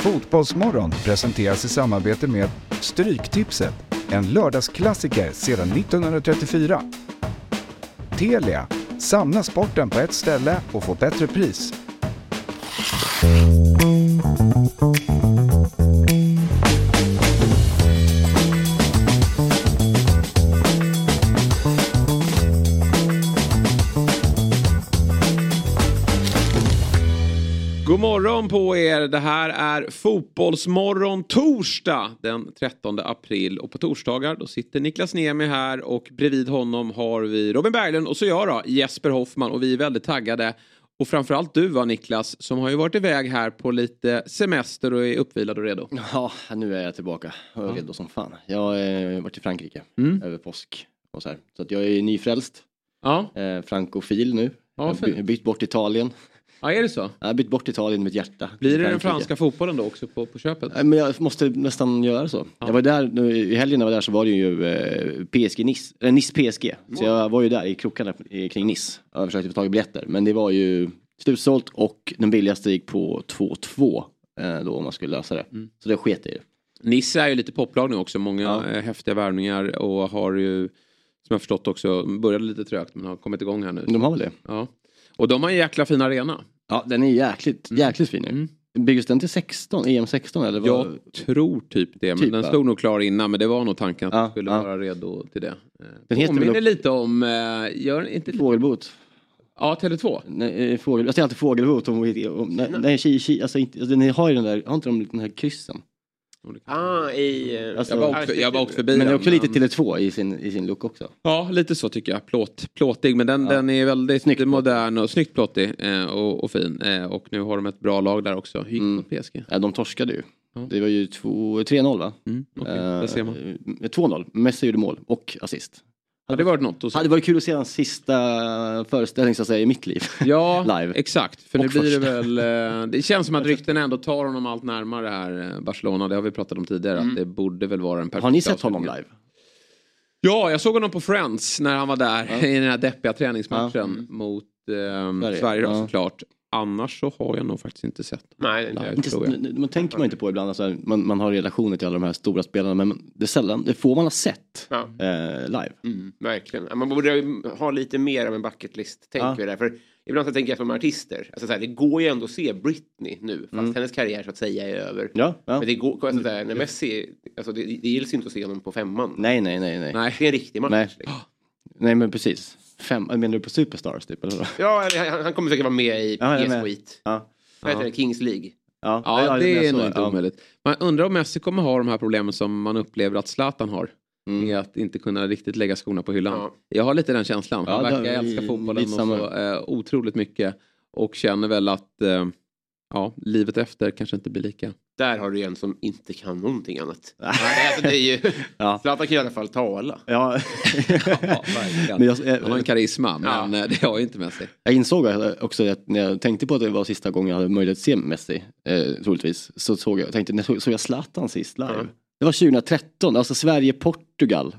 Fotbollsmorgon presenteras i samarbete med Stryktipset, en lördagsklassiker sedan 1934. Telia, samla sporten på ett ställe och få bättre pris. Er. Det här är Fotbollsmorgon torsdag den 13 april. Och på torsdagar då sitter Niklas Niemi här och bredvid honom har vi Robin Berglund och så jag då, Jesper Hoffman. Och vi är väldigt taggade. Och framförallt du va Niklas, som har ju varit iväg här på lite semester och är uppvilad och redo. Ja, nu är jag tillbaka och är redo som fan. Jag har varit i Frankrike Mm. över påsk och så här. Så att jag är nyfrälst. Ja, Eh, frankofil nu. Ja, jag har bytt bort Italien. Ja är det så? Jag har bytt bort Italien i mitt hjärta. Blir det den franska fotbollen då också på, på köpet? Men jag måste nästan göra så. Jag var där, nu, i helgen när jag var där så var det ju eh, PSG Nice, eller Nice PSG. Så jag var ju där i krokarna kring Nice. Jag försökte få tag i biljetter men det var ju slutsålt och den billigaste gick på 2-2 eh, då om man skulle lösa det. Mm. Så det sket i. Nisse är ju lite poplag nu också. Många Ja. eh, häftiga värvningar och har ju som jag förstått också började lite trögt men har kommit igång här nu. De har väl det? Ja. Och de har en jäkla fin arena. Ja den är jäkligt, jäkligt fin. Mm. Byggdes den till 16, EM 16 eller? Vad? Jag tror typ det. Men Typ, den stod nog klar innan men det var nog tanken att Ja, den skulle ja. vara redo till det. Den heter Påminner väl lite om, eh, gör inte. Fågelbot. Ja, Tele2. Nej, eh, fågel, jag säger alltid fågelbot. Om, om, nej, nej, ki, ki, alltså, inte, alltså, ni har ju den där, har inte de den här kryssen? Ah, i... eh, Alltså- Jag var, åkt, jag var åkt förbi Men det är den, också lite men- Tele2 i sin, i sin look också. Ja, lite så tycker jag. Plåt, plåtig, men den, Ja. den är väldigt Snyggt modern och snyggt plåtig eh, och, och fin. Eh, och nu har de ett bra lag där också. Hur gick Mm. PSG? Ja, de torskade ju. Ja. Det var ju två- 3-0 va? Mm, man. Eh, 2-0. Messi gjorde mål och assist. Hade det varit något att se? Hade varit kul att se hans sista föreställning så att säga i mitt liv. Ja, Live. exakt. För nu Och blir det första. väl... eh, Det känns som att ryktena ändå tar honom allt närmare här, eh, Barcelona. Det har vi pratat om tidigare. Att det borde väl vara en perfekt Mm. Har ni sett honom live? Ja, jag såg honom på Friends när han var där Ja. i den här deppiga träningsmatchen Ja. Mm. mot eh, Sverige, Sverige. då, Ja. såklart. Annars så har jag nog faktiskt inte sett Nej, det inte. Man tänker man inte på ibland, alltså, man, man har relationer till alla de här stora spelarna men det är sällan, det får man ha sett Ja. eh, live. Mm, verkligen. Man borde ju ha lite mer av en bucket list, tänker Ja. vi där. För ibland så tänker jag som artister, alltså så här, det går ju ändå att se Britney nu, fast Mm. hennes karriär så att säga är över. Ja, ja. Men det går, alltså, så här, när Messi, alltså det, det gills inte att se honom på femman. Nej, nej, nej, nej. Nej. Det är en riktig match. Nej. Liksom. Nej, men precis. Fem, menar du på Superstars typ? Eller? vad? Ja, han, han kommer säkert vara med i Ja, är. PS-skit. Ja. Vad heter det? Kings League. Ja, Ja, det är så, nog inte ja. omöjligt. Man undrar om Messi kommer ha de här problemen som man upplever att Zlatan har. Mm. Med att inte kunna riktigt lägga skorna på hyllan. Ja. Jag har lite den känslan. Han Ja, det- verkar älska fotbollen och så eh, otroligt mycket. Och känner väl att eh, ja, livet efter kanske inte blir lika. Där har du en som inte kan någonting annat. Nej, alltså, det är ju... Ja. Zlatan kan i alla fall tala. Ja. Ja. Men jag, Han har en karisma, men eh, det har ju inte Messi. jag insåg också att när jag tänkte på att det var sista gången jag hade möjlighet att se Messi, eh, troligtvis, så såg jag, tänkte, när såg, såg jag Zlatan sist live? Ja. Det var 2013, alltså Sverige-Portugal.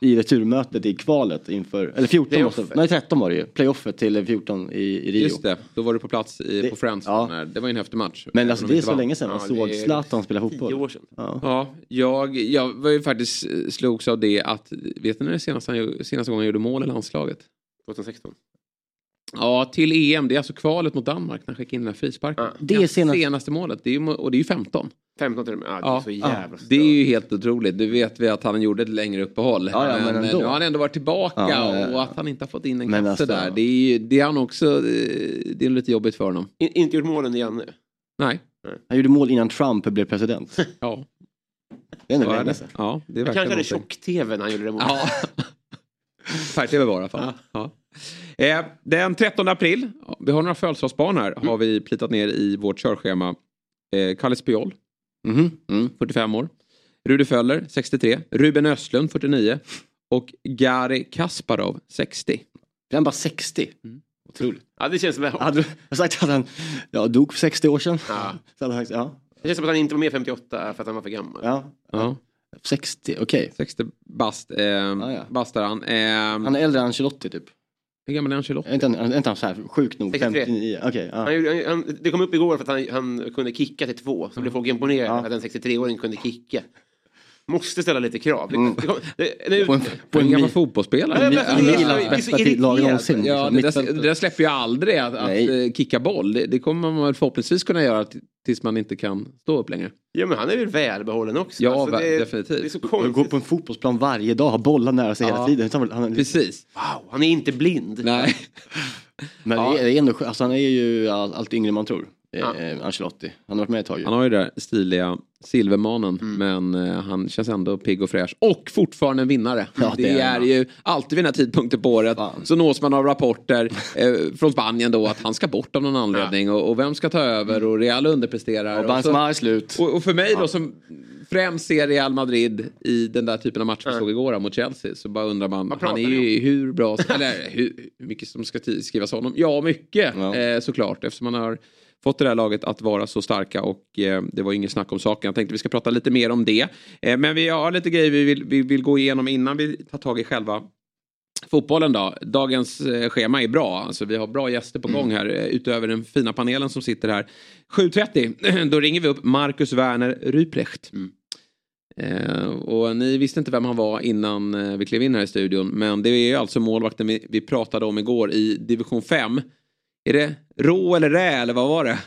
I returmötet i kvalet inför, eller 14 Playoffet. måste, nej 13 var det ju, playoffet till 14 i, i Rio. Just det, då var du på plats i, Det- på Friends. ja. När, det var ju en häftig match. Men alltså det är så vann. länge sedan man Ja, såg Zlatan spela Tio fotboll. år sedan. Ja. Ja, jag, jag var ju faktiskt eh, slogs av det att, vet ni när det senaste, senaste gången han gjorde mål i landslaget? 2016. Ja, till EM. Det är alltså kvalet mot Danmark när han skickade in den här frisparken. Ja. Det är senast- senaste målet. Det är och det är ju 15. 15 till och med. Ja, det är Ja, så ja, jävla det är ju helt otroligt. Du vet vi att han gjorde ett längre uppehåll. Ja, ja, men eh, ändå. nu har han ändå varit tillbaka Ja, ja, ja. och att han inte har fått in en Men kasse alltså- där. Det är, ju- det är han också, eh, det är lite jobbigt för honom. In, inte gjort målen igen nu. Nej. Han gjorde mål innan Trump blev president. Ja, Det är ändå länge det. sedan. Ja, det är Jag verkligen kanske hade tjock-tv när han gjorde det målet. Ja. Färg-tv var det i alla fall. Ja. Eh, den 13 april, vi har några födelsedagsbarn här, har vi plitat ner i vårt körschema. Eh, Kalle Spiol, Mhm, Mm. 45 år. Rudi Föller, 63. Ruben Östlund, 49. Och Gary Kasparov, 60. Är han bara 60? Mm. Otroligt. Ja, det känns som att, Hade du sagt att han ja, dog för 60 år sedan? Ja. Så hade han ja. det känns som att han inte var med 58 för att han var för gammal. ja. Ja. 60, okej. 60 bast, eh, ja. bast är han. Eh, Han är äldre än Ancelotti typ. Hur gammal är Ancelotti? Är inte han, är inte han så här sjukt nog? 63. 59? Okej. ja. Han, han, det kom upp igår för att han, han kunde kicka till två. Så blev folk imponerade Ja. att en 63-åring kunde kicka. Måste ställa lite krav. Det, Mm. det, det, nu, På en, På en gammal fotbollsspelare. Det är- är bästa någonsin. Ja, där, mittfältet. det där släpper ju aldrig att, att Nej. eh, kicka boll. Det, det kommer man väl förhoppningsvis kunna göra tills man inte kan stå upp längre. ja, men han är väl välbehållen också. Ja, Alltså, det, definitivt. Det är så Och gå konstigt. på en fotbollsplan varje dag, ha bollar nära sig Ja. hela tiden. Han, Precis. Wow, han är inte blind. Nej. men Ja. det är, är ändå, alltså, han är ju all, allt yngre man tror. Ja. Eh, Ancelotti. Han har varit med ett tag ju. Han har ju det där stiliga silvermanen Mm. men eh, han känns ändå pigg och fräsch. Och fortfarande en vinnare. Ja, det, det är är, han. ju alltid vid den här tidpunkten på året Fan. så nås man av rapporter eh, från Spanien då att han ska bort av någon anledning och, och vem ska ta över och Real underpresterar. Och Benzema är slut. och, och för mig då som främst ser Real Madrid i den där typen av match vi såg igår då, mot Chelsea så bara undrar man, han är ju hur bra, eller hur, hur mycket som ska skrivas om honom? Ja, mycket Ja. Eh, såklart eftersom man har fått det här laget att vara så starka och eh, det var inget snack om saken. Jag tänkte vi ska prata lite mer om det. Eh, men vi har lite grejer vi vill, vi vill gå igenom innan vi tar tag i själva fotbollen då. Dagens eh, schema är bra. Alltså, vi har bra gäster på gång här eh, utöver den fina panelen som sitter här. 7.30 då ringer vi upp Marcus Werner Ryprecht. Eh, och ni visste inte vem han var innan eh, vi klev in här i studion. Men det är ju alltså målvakten vi, vi pratade om igår i division 5. Är det rå eller rä eller vad var det?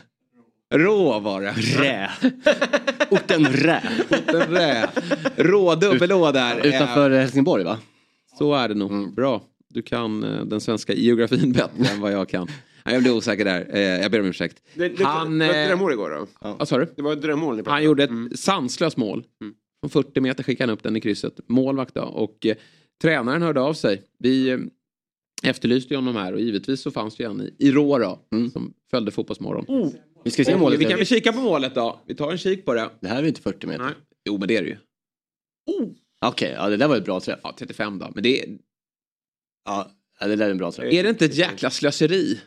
Rå var det. Rä. Orten Rä. Den rä. Rå dubbel Å där. Utanför Helsingborg va? Så är det nog. Bra. Du kan eh, den svenska geografin bättre än vad jag kan. Jag blev osäker där. Eh, Jag ber om ursäkt. Det, det, Han, det var ett eh, drömmål igår då. Vad sa du? Det var ett drömmål Han gjorde ett Mm. sanslöst mål. Mm. Från 40 meter skickade han upp den i krysset. Målvakt då. Och eh, tränaren hörde av sig. Vi eh, efterlyste ju honom här och givetvis så fanns det ju en i, i Rå. Mm. Som följde Fotbollsmorgon. Vi ska se Och målet. vi kan väl kika på målet då. Vi tar en kik på det. Det här är ju inte 40 meter. Nej. Jo men det är det ju. Okej, ja det där var ett bra träff. Ja 35 då. Men det är, Ja, det där är en bra träff. är det inte ett jäkla slöseri?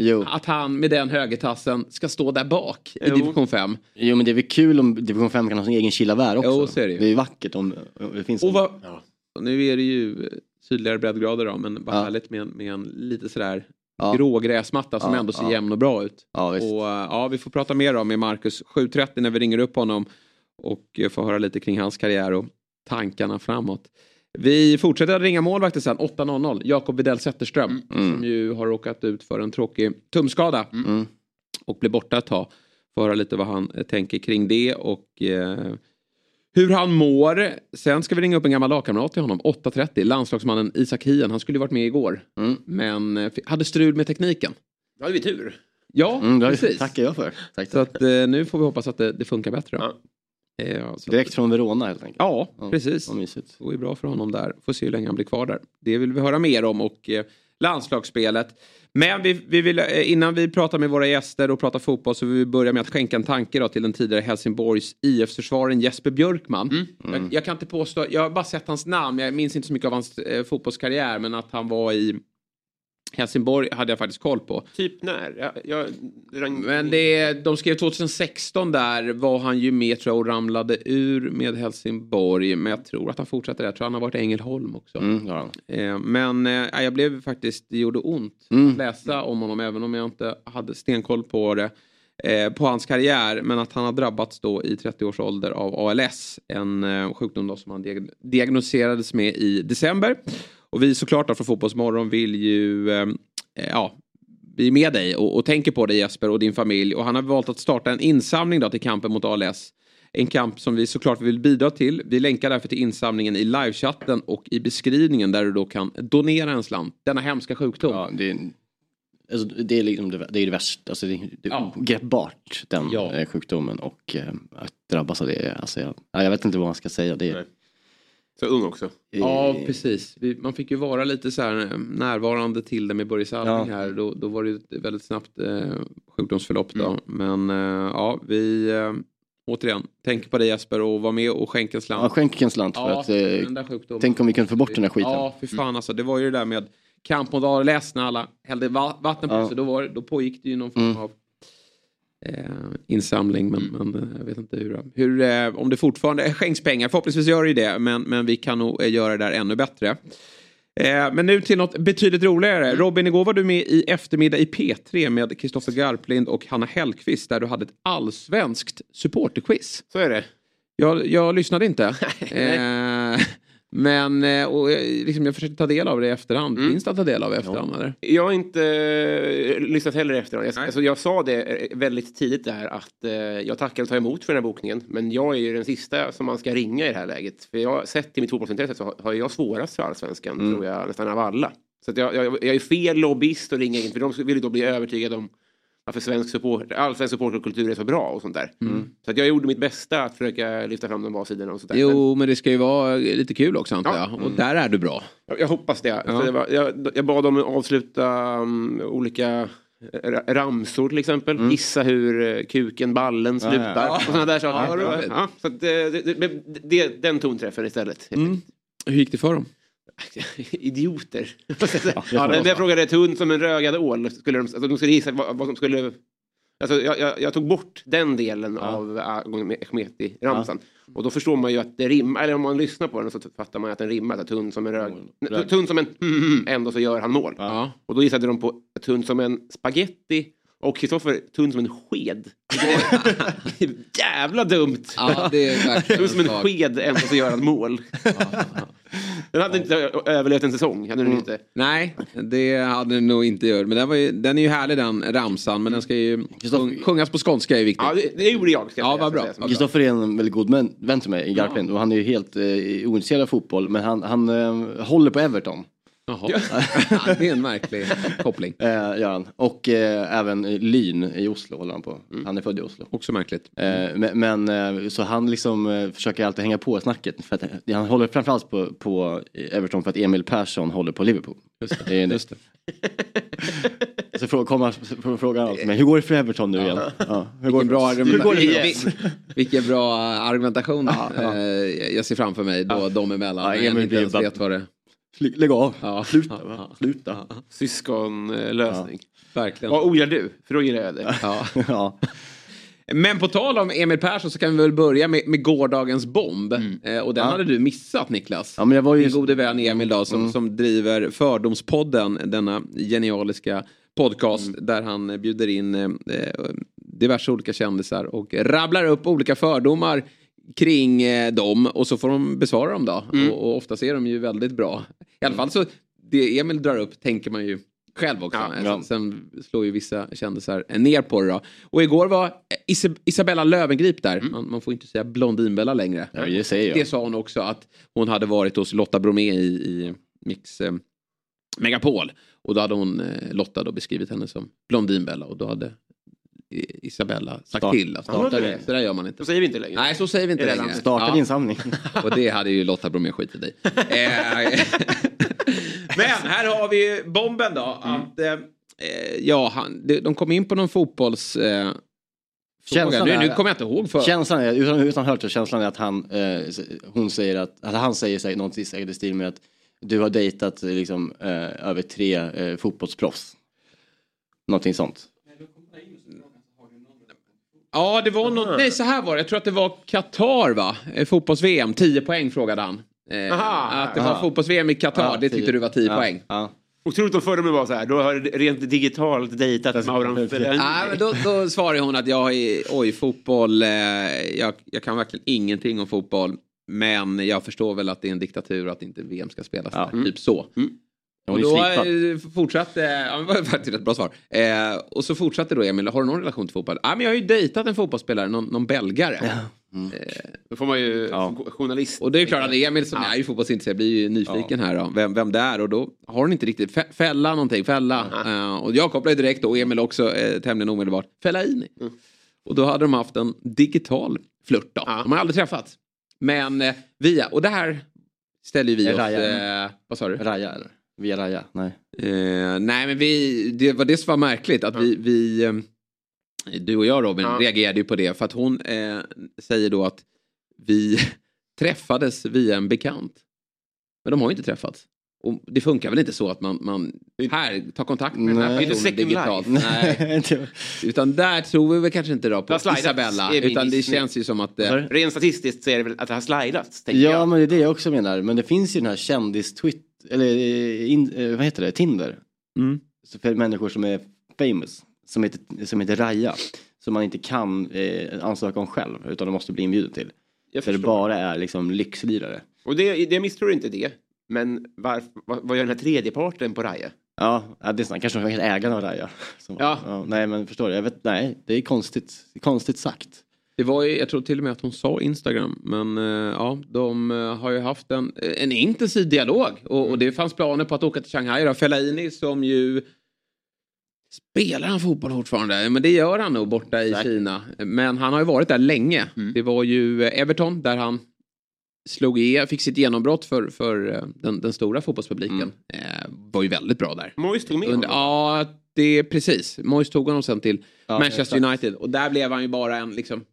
Jo. Att han med den högertassen ska stå där bak i Jo. division 5. jo, men det är väl kul om division 5 kan ha sin egen Chilavär också. Jo, så är det ju. det är ju vackert om om det finns Och en- vad, Ja. och nu är det ju eh, sydligare breddgrader då, men vad Ja. härligt med, en- med en lite sådär Ja. grå gräsmatta som Ja, ändå ser ja. jämn och bra ut. Ja. Och eh, ja, vi får prata mer om med Marcus 7.30 när vi ringer upp honom och eh, får höra lite kring hans karriär och tankarna framåt. Vi fortsätter att ringa målvakter sen, 8.00. Jakob Widell Zetterström som ju har råkat ut för en tråkig tumskada Mm. och blir borta ett tag. Får höra lite vad han eh, tänker kring det och eh, hur han mår. Sen ska vi ringa upp en gammal lagkamrat till honom, 8.30. Landslagsmannen Isak Hien. Han skulle ju varit med igår. Mm. Men eh, hade strul med tekniken. Då hade vi tur. Ja, Mm, precis. tackar jag för. Tack, Så att eh, nu får vi hoppas att det, det funkar bättre. Ja. Eh, så Direkt att, från Verona helt enkelt. ja, Ja, precis. Det går ju bra för honom där. Får se hur länge han blir kvar där. Det vill vi höra mer om och eh, landslagsspelet. Men vi, vi vill, eh, innan vi pratar med våra gäster och pratar fotboll så vill vi börja med att skänka en tanke då till den tidigare Helsingborgs IF-försvararen Jesper Björkman. Jag, jag kan inte påstå, jag har bara sett hans namn, jag minns inte så mycket av hans eh, fotbollskarriär men att han var i Helsingborg hade jag faktiskt koll på. Typ när? Jag, jag. Men det, de skrev 2016 där var han ju med tror jag och ramlade ur med Helsingborg. Men jag tror att han fortsätter där. Jag tror han har varit i Ängelholm också. Mm, ja. Eh, men eh, jag blev faktiskt, det gjorde ont Mm. att läsa om honom även om jag inte hade stenkoll på det. Eh, på hans karriär men att han har drabbats då i 30 års ålder av ALS. En sjukdom då som han diag- diagnostiserades med i december. Och vi såklart från Fotbollsmorgon vill ju eh, eh, ja, vi är med dig och, och tänker på dig Jesper och din familj. Och han har valt att starta en insamling då till kampen mot ALS. En kamp som vi såklart vill bidra till. Vi länkar därför till insamlingen i livechatten och i beskrivningen där du då kan donera en slant. Denna hemska sjukdom. Ja, det, är, alltså, det är liksom det, det är det värsta, alltså det, är Ja. den Ja. eh, sjukdomen och eh, att drabbas av det. Alltså, jag, ja, jag vet inte vad man ska säga. Det, Nej. Så ung också. Ja, precis. Vi, man fick ju vara lite så här eh, närvarande till det med Börje Salming Ja. här. Då, då var det ju ett väldigt snabbt eh, sjukdomsförlopp då. Mm. Men eh, ja, vi eh, återigen tänker på dig Jesper och var med och skänk en slant. Ja, skänk en slant för Ja, att eh, den där sjukdomen. tänk om vi kunde få bort den här skiten. Ja, fy fan alltså. Det var ju det där med kamp mot ALS när alla hällde va- vatten på Ja. sig. Då, var, då pågick det ju någon form Mm. av insamling. Men, men eh, jag vet inte hur, hur eh, om det fortfarande skänks pengar. Förhoppningsvis gör det det. Men, men vi kan nog eh, göra det där ännu bättre. Eh, men nu till något betydligt roligare. Robin, igår var du med i Eftermiddag i P3 med Kristoffer Garplind och Hanna Hellqvist där du hade ett allsvenskt supporterquiz. Så är det. Jag, jag lyssnade inte. eh, men eh, och, eh, liksom, jag försökte ta del av det i efterhand. Mm. Finns det att ta del av i efterhand? Eller? Jag har inte eh, lyssnat heller efter jag, alltså, jag sa det väldigt tidigt där att eh, jag tackar och tar emot för den här bokningen. Men jag är ju den sista som man ska ringa i det här läget. För jag har sett till mitt fotbollsintresse så har, har jag svårast för allsvenskan Mm. tror jag nästan av alla. Så jag, jag, jag är fel lobbyist att ringa in för de vill ju då bli övertygade om varför svensk support, allsvensk supporterkultur är så bra och sånt där. Så att jag gjorde mitt bästa att försöka lyfta fram de bra sidorna och sånt där. Jo, men det ska ju vara lite kul också antar Ja. jag. Och där är du bra. jag, jag hoppas det. Ja. Det var, jag, jag bad dem avsluta um, olika ra- ramsor till exempel. Gissa hur eh, kuken, ballen slutar. ja. Och sådana där saker. Ja, så att, eh, det, det, det, den tonträffen istället. Mm. Hur gick det för dem? Idioter. ja, får när jag frågade tunn som en rögad ål. Skulle de, alltså, de skulle gissa vad, vad som skulle... Alltså, jag, jag, jag tog bort den delen av Ahmeti-ramsan. Och då förstår man ju att det rimmar, eller om man lyssnar på den så fattar man att den rimmar. Tunn som en rög... Rög. Tunn som en ändå så gör han mål. Ja. Och då gissade de på tunn som en spaghetti och Kristoffer tunn som en sked. Jävla dumt! Ja, det är verkligen Tunn som en sked ändå så gör han mål. Den hade inte överlevt en säsong. Hade den inte. Nej, det hade den nog inte gjort. Men den, var ju, den är ju härlig den ramsan. Men den ska ju sjung, sjungas på skånska är viktigt. Ja, det, det gjorde jag. Ska jag Ja, säga, vad bra. Kristoffer är en väldigt god vän, till mig i Garplind och han är ju helt eh, ointresserad av fotboll men han, han eh, håller på Everton. Jaha. Ja, det är en märklig koppling. Eh, gör han. Och eh, även Lyn i Oslo håller han på. Han är född i Oslo. Också märkligt. Eh, men men eh, så han liksom eh, försöker alltid hänga på snacket. För att, eh, han håller framförallt på, på Everton för att Emil Persson håller på Liverpool. Just Det är det. Just det. Så kommer frågar han mig, hur går det för Everton nu igen? Ja, hur går Vilken bra, det? Hur går det argument- igen? Vi- vilken bra argumentation Ja, ja. jag ser framför mig då de emellan. Ja, Emil blir vet vad det Lägg av, Ja. sluta. Ja, ja. sluta. Syskonlösning. Verkligen. Vad ogillar du? För då gillar jag det. Ja. Ja. Men på tal om Emil Persson så kan vi väl börja med, med gårdagens bomb. Eh, och den Ja. hade du missat Niklas. ja, men jag var ju... Min gode vän Emil då, som, som driver Fördomspodden, denna genialiska podcast där han bjuder in eh, diverse olika kändisar och rabblar upp olika fördomar kring eh, dem och så får de besvara dem då. Och, och ofta är de ju väldigt bra. I alla fall så, det Emil drar upp tänker man ju själv också. Ja, ja. Sen, slår ju vissa kändisar ner på det då. Och igår var Isab- Isabella Löwengrip där. Man, man får inte säga Blondinbella längre. Ja, det säger jag. Det sa hon också att hon hade varit hos Lotta Bromé i, i Mix eh, Megapol. Och då hade hon, eh, Lotta då beskrivit henne som Blondinbella och då hade Isabella sagt Start- till. Att starta det. Så där gör man inte. Så säger vi inte längre. Nej, så säger vi inte längre. Starta Ja, din samling. Och det hade ju Lotta Bromé skitit i. Eh, Men här har vi bomben då. Att, eh, eh, ja, han, de kom in på någon fotbolls... Eh. Känslan Nu, nu kommer jag inte ihåg för. Känslan är, utan, utan hört så känslan är att han, eh, hon säger att, eller han säger säkert i stil med att du har dejtat liksom, eh, över tre eh, fotbollsproffs. Någonting sånt. Ja, det var något, nej så här var det. Jag tror att det var Qatar va? Eh, Fotbolls-VM, 10 poäng frågade han. Eh, Aha, att det var fotbolls-VM i Qatar, Ja, det tyckte du var 10 Ja, poäng. Ja. Otroligt om fördomen var så här. Då har rent digitalt dejtat Mauran Fellaini. Nej, men då, då svarade hon att jag är, oj fotboll, eh, jag, jag kan verkligen ingenting om fotboll. Men jag förstår väl att det är en diktatur och att inte VM ska spelas Ja. där. Typ så. Hon Och då eh, fortsatte, ja, det var faktiskt ett bra svar. Eh, och så fortsatte då Emil, har du någon relation till fotboll? Ja, men jag har ju dejtat en fotbollsspelare, någon, någon belgare. Då får man ju Ja. journalist. Och det är klart att Emil som är ju fotbollsintresserad blir ju nyfiken här då, vem, vem det är och då har hon inte riktigt fä- fälla någonting, fälla. Eh, och jag kopplar ju direkt då, och Emil också eh, tämligen omedelbart, fälla in. Och då hade de haft en digital flört då. Ja. De har aldrig träffats. Men eh, via, och det här ställer ju vi oss, Raja. eh, vad sa du? Raja eller? Via Raja? Nej. Eh, nej men vi, det var det som var märkligt att vi, vi eh, du och jag Robin Ja. reagerade ju på det för att hon eh, säger då att vi träffades via en bekant. Men de har ju inte träffats. Och det funkar väl inte så att man, man här tar kontakt med den här Nej. personen digitalt. Nej, utan där tror vi väl kanske inte då på Isabella. Utan det känns ju som att... Eh? Rent statistiskt så är det väl att det har slidats. tänker Ja jag. men det är det jag också menar. Men det finns ju den här kändis eller eh, in, eh, vad heter det, Tinder. Mm. Så för människor som är famous, som heter, som heter Raja. Som man inte kan eh, ansöka om själv utan de måste bli inbjuden till. Jag För det bara är liksom lyxlirare. Och det, det misstror inte det. Men varför, vad, vad gör den här tredje parten på Raja? Ja, ja, det är sant. Kanske de ägarna av Raja. Som, Ja. Nej men förstår du, jag vet, nej det är konstigt, det är konstigt sagt. Det var ju, jag tror till och med att hon sa Instagram. Men eh, ja, de eh, har ju haft en, en intensiv dialog. Och, och det fanns planer på att åka till Shanghai. Då. Fellaini som ju... Spelar han fotboll fortfarande? Men det gör han nog borta i Säkert. Kina. Men han har ju varit där länge. Det var ju eh, Everton där han slog i, fick sitt genombrott för, för den, den stora fotbollspubliken. Eh, var ju väldigt bra där. Moyes tog med Under, honom. ja, det är precis. Moyes tog honom sen till Ja, Manchester exakt. United. Och där blev han ju bara en liksom...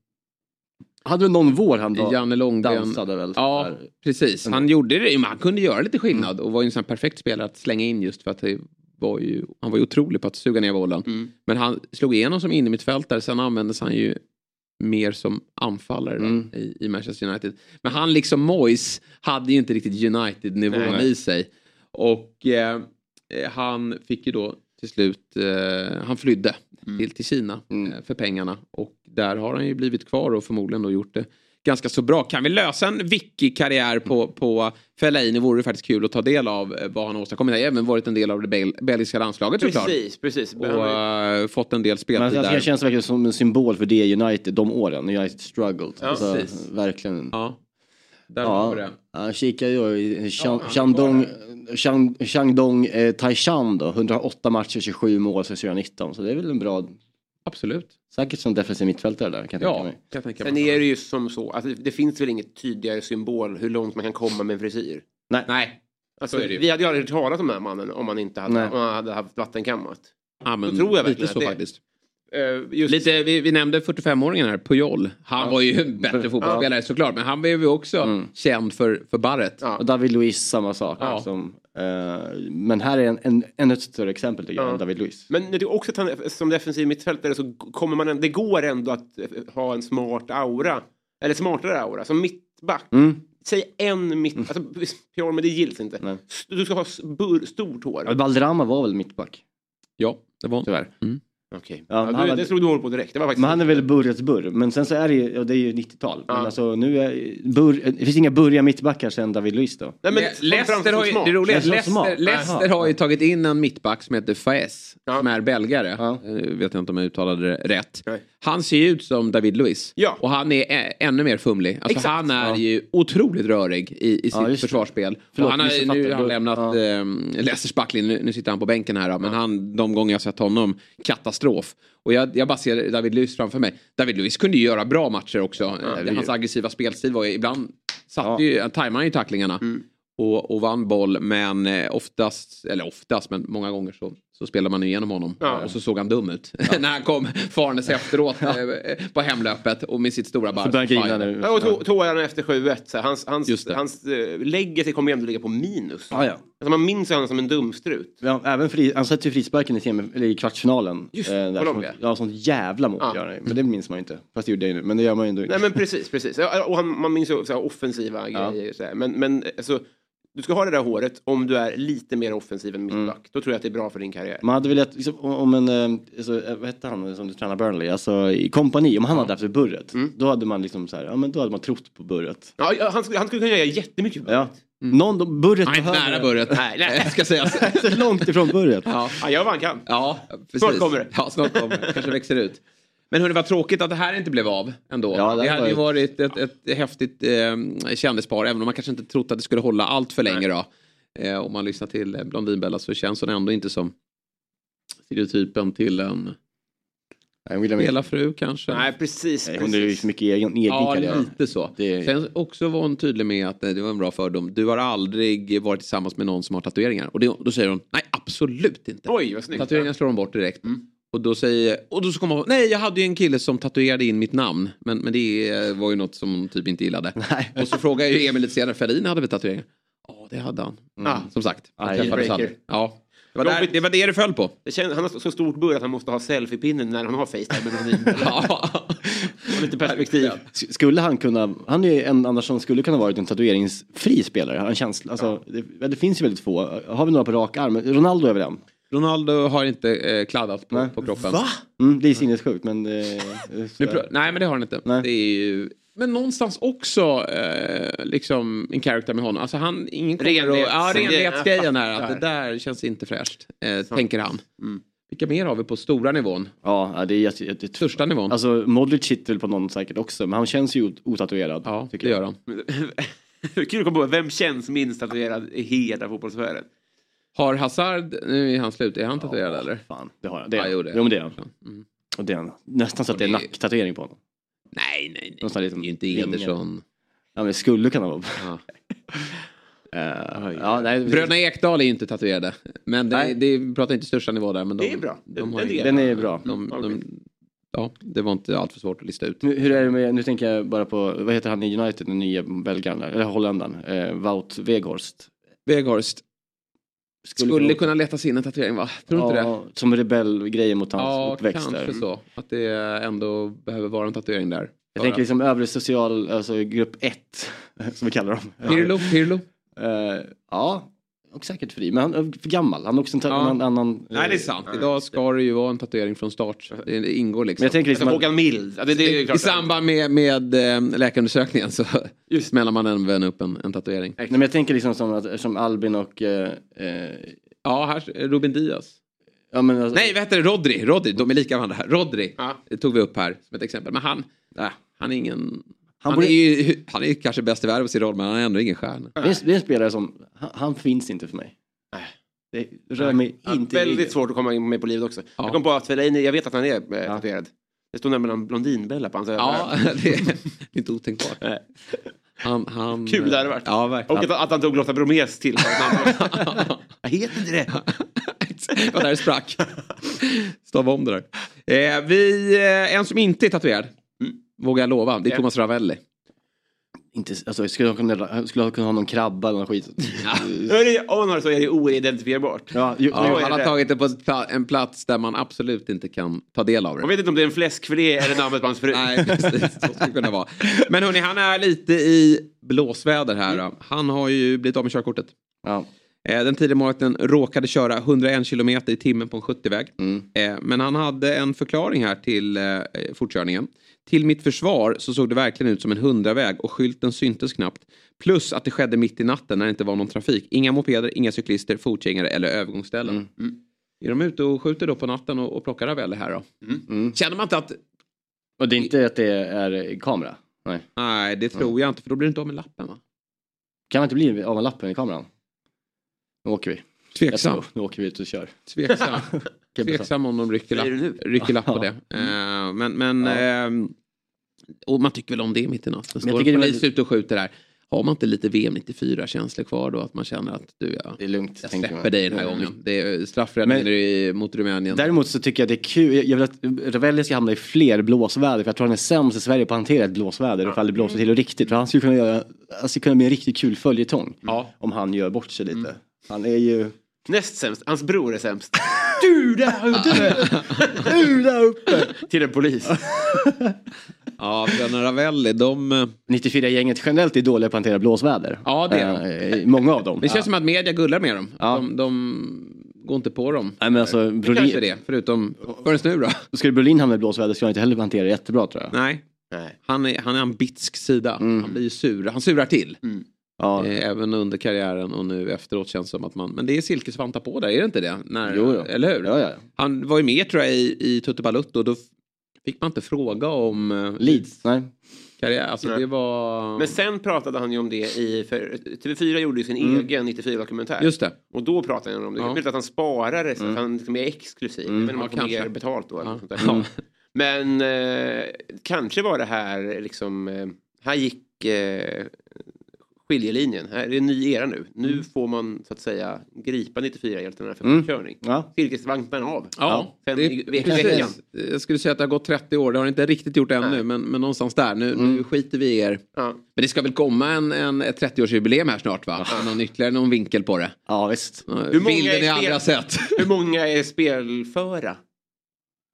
Hade du någon vår han da- Janne Långben. dansade väl? Ja, där? precis. Han gjorde det, han kunde göra lite skillnad och var ju en sån perfekt spelare att slänga in just för att det var ju, han var ju otrolig på att suga ner bollen. Mm. Men han slog igenom som innermittfältare, sen användes han ju mer som anfallare då, Mm. i, i Manchester United. Men han liksom Moyes hade ju inte riktigt United-nivån i sig. Och eh, eh, han fick ju då till slut, eh, han flydde till, till Kina Mm. eh, för pengarna. Och där har han ju blivit kvar och förmodligen då gjort det ganska så bra. Kan vi lösa en Vicky-karriär på, på Fellaini vore det faktiskt kul att ta del av eh, vad han har åstadkommit. Han har även varit en del av det bel belgiska landslaget såklart. Precis, precis. Och eh, fått en del speltid alltså, där. jag känns verkligen som en symbol för det United de åren, när United struggled. Ja, alltså, precis. verkligen. Ja, där Ja, det. han kikar ju i Shandong, Shang, Shandong eh, Taishan då, 108 matcher, 27 mål sen 2019. Så det är väl en bra, Absolut. säkert som defensiv mittfältare där kan jag tänka Ja, mig. kan jag tänka Sen mig. är det ju som så, alltså, det finns väl inget tydligare symbol hur långt man kan komma med en frisyr. Nej. Alltså, Så det ju. vi hade ju aldrig hört talas om den här mannen om han inte hade, Nej. om han hade haft vattenkammat. Ja, men tror jag lite verkligen så att det- faktiskt. Eh, just, Lite, vi, vi nämnde 45-åringen här, Puyol. Han var ju en bättre fotbollsspelare såklart, men han blev ju också Mm. känd för, för barret. Ja. Och David Luiz samma sak. Ja. Som, eh, men här är en, en, ännu ett större exempel tycker jag, Ja. än David Luiz. Men det är också att han, som defensiv mittfältare så kommer man, det går ändå att eh, ha en smart aura. Eller smartare aura. Som mittback. Mm. Säg en mitt... Alltså, Pjor, men det gills inte. Nej. Du ska ha bur, stort hår. Valderrama var väl mittback, Ja, det var tyvärr. Okej. Ja, Ja, han du, hade- Det slog du hål på direkt. Det var faktiskt... Men han är väl Burrets burr. Men sen så är det ju, och det är ju 90-tal. Ja. Men alltså nu är burr, det finns inga burriga mittbackar sen David Luiz då. Nej, men Le- Leicester har ju, det roliga är att smart. Leicester, Leicester Jaha. har ju tagit in en mittback som heter Faes. Ja. Som är belgare. Ja. Eh, vet jag inte om jag uttalade det rätt. Nej. Han ser ju ut som David Luiz. Ja. Och han är ännu mer fumlig. Alltså Exakt. han är Ja. ju otroligt rörig i, i sitt Ja, försvarsspel. Förlåt, han har, nu har han lämnat ja. ja. Leicesters backlinje. Nu, nu sitter han på bänken här. då. Men han, de gånger jag sett honom, katastrof. Och jag, jag bara ser David Luiz framför mig. David Luiz kunde ju göra bra matcher också. Eh, Hans aggressiva spelstil var ju ibland... Satt ju, tajmade han ju tacklingarna Mm. och, och vann boll. Men eh, oftast, eller oftast, men många gånger så, så spelade man igenom honom. Ja. Och så såg han dum ut. När han kom farandes efteråt eh, på hemlöpet och med sitt stora Så barr. Ja, och to- tårarna efter 7-1. så här, Hans, hans, Just det. hans uh, legacy kommer ju ändå ligga på minus. Ja, ja. Alltså, man minns honom som en dumstrut. Ja, även fri, han sätter ju frisparken i, semi, eller i kvartsfinalen. Just, eh, där, som, ja, sånt jävla mål Ja. gör. Men det minns man ju inte. Fast det gjorde jag ju nu. Men det gör man ju ändå inte. Nej men precis, precis. Ja, Och han, man minns ju så här, offensiva Ja. grejer. Så här. Men, men alltså, du ska ha det där håret om du är lite mer offensiv än mittback. Mm. Då tror jag att det är bra för din karriär. Man hade velat, liksom, om en, eh, alltså, vad hette han som du tränar Burnley, alltså i kompani, om han hade haft burret, Mm. då hade man liksom så här, ja men då hade man trott på burret. Ja, han, skulle, han skulle kunna göra jättemycket. Ja. Någon, då- burret Han är inte behöver- nära burret. Nej, nej. Ska sägas. så långt ifrån burret. Ja. Han gör vad han kan. Ja, precis. Snart kommer det. Ja, snart kommer det. Kanske växer ut. Men hörni, vad tråkigt att det här inte blev av ändå. Ja, det det hade ju varit ett, ett häftigt eh, kändispar, även om man kanske inte trott att det skulle hålla allt för länge då. Eh, om man lyssnar till eh, Blondinbella så känns hon ändå inte som stereotypen till en William, spelarfru kanske. Nej, precis. nej, hon är ju så mycket egen, egen Ja, karriär. lite så. Det- Sen också var hon tydlig med att eh, det var en bra fördom. Du har aldrig varit tillsammans med någon som har tatueringar. Och det, då säger hon, nej absolut inte. Oj, vad snyggt. Tatueringar slår de bort direkt. Mm. Och då säger, och då så kommer hon, nej jag hade ju en kille som tatuerade in mitt namn. Men, men det var ju något som hon typ inte gillade. Nej. Och så frågar jag ju Emil lite senare, Ferdin hade väl tatueringar? Ja det hade han. Ah. Som sagt, han. Ja. Det var, där, det var det det föll på. Det känns, han har så stort burr att han måste ha selfie-pinnen när han har Facetime. Ja. lite perspektiv. Skulle han kunna, han är ju en annars som skulle kunna varit en tatueringsfri spelare. Har en känsla, alltså, det, det finns ju väldigt få. Har vi några på rak arm? Ronaldo är väl en? Ronaldo har inte eh, kladdat på, Nej. på kroppen. Va? Mm, det är sinnessjukt men... Eh, nej men det har han inte. Nej. Det är ju... Men någonstans också eh, liksom en karaktär med honom. Alltså han, ingen. Renlighets- Ja, renlighetsgrejen här. Att det där känns inte fräscht. Eh, tänker han. Vilka mer har vi på stora nivån? Ja, det är jätte, jätte, Största nivån? Alltså Modric sitter väl på någon säkert också, men han känns ju ot- otatuerad. ja, det gör han. Kul att komma på, vem känns minst tatuerad i hela fotbollsvärlden? Har Hazard, nu är han slut, är han tatuerad eller? Fan, det har han. Det är Ja, han. jo, det är Jo, det är han. Mm. Och det är han. Nästan så att det är en nacktatuering på honom. Nej, nej, nej. Någon sån här Det är ju inte. Ederson. Ja, men det skulle kunna vara. Ja. Eh, ja, nej, Bröderna Ekdal är ju inte tatuerade. Men det, det vi pratar inte största nivå där. Men de, Det är bra. De har Den ju- är- Den är bra. de, de, ja, det var inte allt för svårt att lista ut. Nu, hur är det med, nu tänker jag bara på, vad heter han i United, den nya belgaren, eller holländaren, eh, Wout Weghorst. Weghorst skulle, kunna- kunna letas in en tatuering va? Tror du inte det? Ja, som rebellgrejer mot hans Ja, uppväxt kanske där. så. Att det ändå behöver vara en tatuering där. Jag tänker liksom övre social, alltså grupp 1, som vi kallar dem. Pirlo, Pirlo. Eh, ja, och säkert fri, men han är för gammal. Han har också en Ja. annan... annan Nej det är sant. Idag ska det ju vara en tatuering från start. Det ingår liksom. Men jag tänker liksom Alltså, Håkan Mild. Ja, det, det är ju klart. I samband med, med eh, läkarundersökningen så Just. smäller man även upp en, en tatuering. nej, men jag tänker liksom som, att, som Albin och... Eh, eh, Ja, här är Ruben Diaz. ja, men alltså, Nej, vad heter det? Rodri. Rodri, de är lika varandra. Rodri Ja. det tog vi upp här som ett exempel. Men han, nej, han är ingen... Han, borde- är ju, han är kanske bäst i världen på sin roll, men han är ändå ingen stjärna. det, är, en- det är en spelare som, han, han finns inte för mig. Det rör mig Ja, inte väldigt ryggen. svårt att komma in med på livet också. Ja. Jag kom på att Fellaini, jag vet att han är eh, tatuerad. Det står nämligen Blondinbella på hans Ja, överarm. det är inte otänkbart. Han, han, Kul det hade varit. Ja, verkligen. Och att, att han tog Lotta Bromérs till Jag heter inte det. Det där sprack. Stava om det där. Eh, vi, eh, en som inte är tatuerad, vågar jag lova, det är Ja. Thomas Ravelli. Inte, alltså, skulle jag kunna, skulle jag kunna ha någon krabba eller någon skit? Hörru, Om man så är det oidentifierbart. Ja, ju, Ja, han har det. tagit det på en plats där man absolut inte kan ta del av det. Man vet inte om det är en fläskfilé eller namnet på hans fru. Nej, precis. Så skulle det kunna vara. Men hörni, han är lite i blåsväder här. Då. Han har ju blivit av med körkortet. ja. Eh, Den tidigare målvakten råkade köra 101 kilometer i timmen på en 70-väg. Mm. Eh, Men han hade en förklaring här till eh, fortkörningen. Till mitt försvar så såg det verkligen ut som en 100-väg och skylten syntes knappt. Plus att det skedde mitt i natten när det inte var någon trafik. Inga mopeder, inga cyklister, fotgängare eller övergångsställen. Mm. Är de ute och skjuter då på natten och, och plockar Ravelli här då? Mm. Känner man inte att... Och det är inte att det är kamera? Nej. Nej, det tror jag inte för då blir det inte av med lappen va? Kan man inte bli av med lappen i kameran? Nu åker vi. Tveksam. Nu åker vi ut och kör. Tveksam. Tveksam om de rycker lapp, rycker lapp på det. Eh, men men ehm, och man tycker väl om det mitt i natten. Står tycker en polis ute och skjuter där. Har man inte lite VM 94-känslor kvar då? Att man känner att du, ja, Det är lugnt. jag tänker släpper man. dig den här Mm. gången. Det är i- mot Rumänien. Däremot så tycker jag det är kul, jag vill att Ravelli ska hamna i fler blåsväder för jag tror han är sämst i Sverige på att hantera ett blåsväder ifall det blåser till och riktigt. För han skulle kunna göra, han skulle kunna bli en riktigt kul följetong. Ja. Om han gör bort sig lite. Han är ju... Näst sämst, hans bror är sämst. Du där ute! Du där uppe! Till en polis. Ja, bröderna Ravelli, de... eh, 94-gänget generellt är dåliga på att hantera blåsväder. Ja, det är Eh, Många av dem. Det känns som att media gullar med dem. Ja. De, de går inte på dem. Nej men alltså, Kanske Brolin, det, förutom förrän nu då. skulle Brolin hamna i blåsväder skulle han inte heller hantera det jättebra tror jag. Nej, Nej. han är, han är en bitsk sida. Mm. Han blir ju sur. Han surar till. Ja, Eh, Även under karriären och nu efteråt känns det som att man... Men det är silkesvantar på där, är det inte det? När, Jo, jo. Eller hur? ja, ja. Han var ju med tror jag i, i Tutte Balutto. Då f- fick man inte fråga om eh, Leeds, nej. karriär. Alltså Nej. det var... Men sen pratade han ju om det i, för TV4 gjorde ju sin egen 94-dokumentär. Just det. Och då pratade han om det. Det Ja. är möjligt att han sparar det så att han liksom är exklusiv. Men om Ja, man får kanske. mer betalt då. Eller Ja. sånt där. Ja. Men eh, kanske var det här liksom, eh, här gick eh, skiljelinjen. Här är det en ny era nu. Nu får man så att säga gripa 94-hjältarna för Mm. körning. Ja. Cirkusvagnen av. Ja, Sen det, i veckan. precis. Jag skulle säga att det har gått 30 år. Det har det inte riktigt gjort ännu. Men, men någonstans där. Nu, nu skiter vi i er. Ja. Men det ska väl komma en, en, ett 30-årsjubileum här snart va? Någon ytterligare någon vinkel på det. ja, visst. många Bilden är spel- har sett. Hur många är spelföra?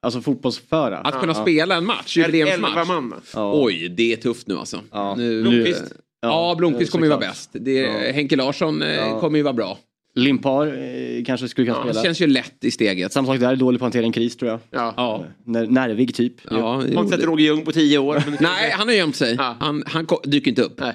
Alltså fotbollsföra. Att kunna ja. spela en match, jubileumsmatch. Ja. Oj, det är tufft nu alltså. Ja. Nu. Ja, Blomqvist kommer ju vara bäst. Det, Ja. Henke Larsson eh, Ja. kommer ju vara bra. Limpar eh, kanske skulle kunna Det spela. känns ju lätt i steget. Samma sak där, dålig på att hantera en kris tror jag. Ja. Ja. När, nervig typ. Ja, Har inte sett Roger Ljung på tio år. Nej, han har gömt sig. Ja. Han, han dyker inte upp. Nej.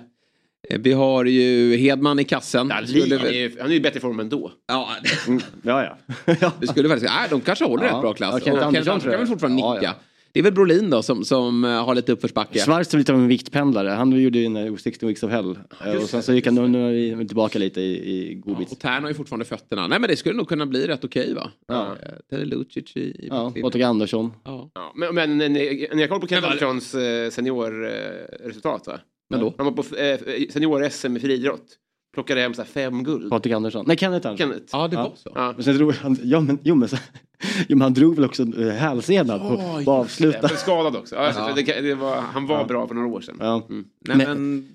Eh, Vi har ju Hedman i kassen. Ja, skulle, han, är, ju- han är ju i bättre form ändå. ja, Mm. Ja, ja. ja. det skulle faktiskt... Nej, de kanske håller Ja. rätt bra klass. Ja, Kent Andersson kan väl fortfarande Ja, nicka. Ja. Det är väl Brolin då som, som eh, har lite uppförsbacke. Schwarz är lite av en viktpendlare. Han gjorde ju den 16 Weeks of Hell. Eh, och sen så gick han nu, nu är vi tillbaka lite i, i godbits. Och Tern har ju fortfarande fötterna. Nej men det skulle nog kunna bli rätt okej va? Ja. Eh, Teddy Lucic i, i Ja. Patrik Andersson. ja. Ja, men, men ni, ni har koll på Kent Anderssons eh, seniorresultat va? Men då? Han var på eh, senior-SM i friidrott. Plockade hem så här fem guld. Patrik Andersson. Nej, Kenneth Andersson. Kenneth. Ja, det Ja. var så. Ja. Men sen drog han, ja men, jo, men, så, jo, men han drog väl också eh, hälsenan på, på avsluta. Men skadad också. Alltså, Ja. det, det var, han var Ja. bra för några år sedan. Ja. Mm. Nej, Men- men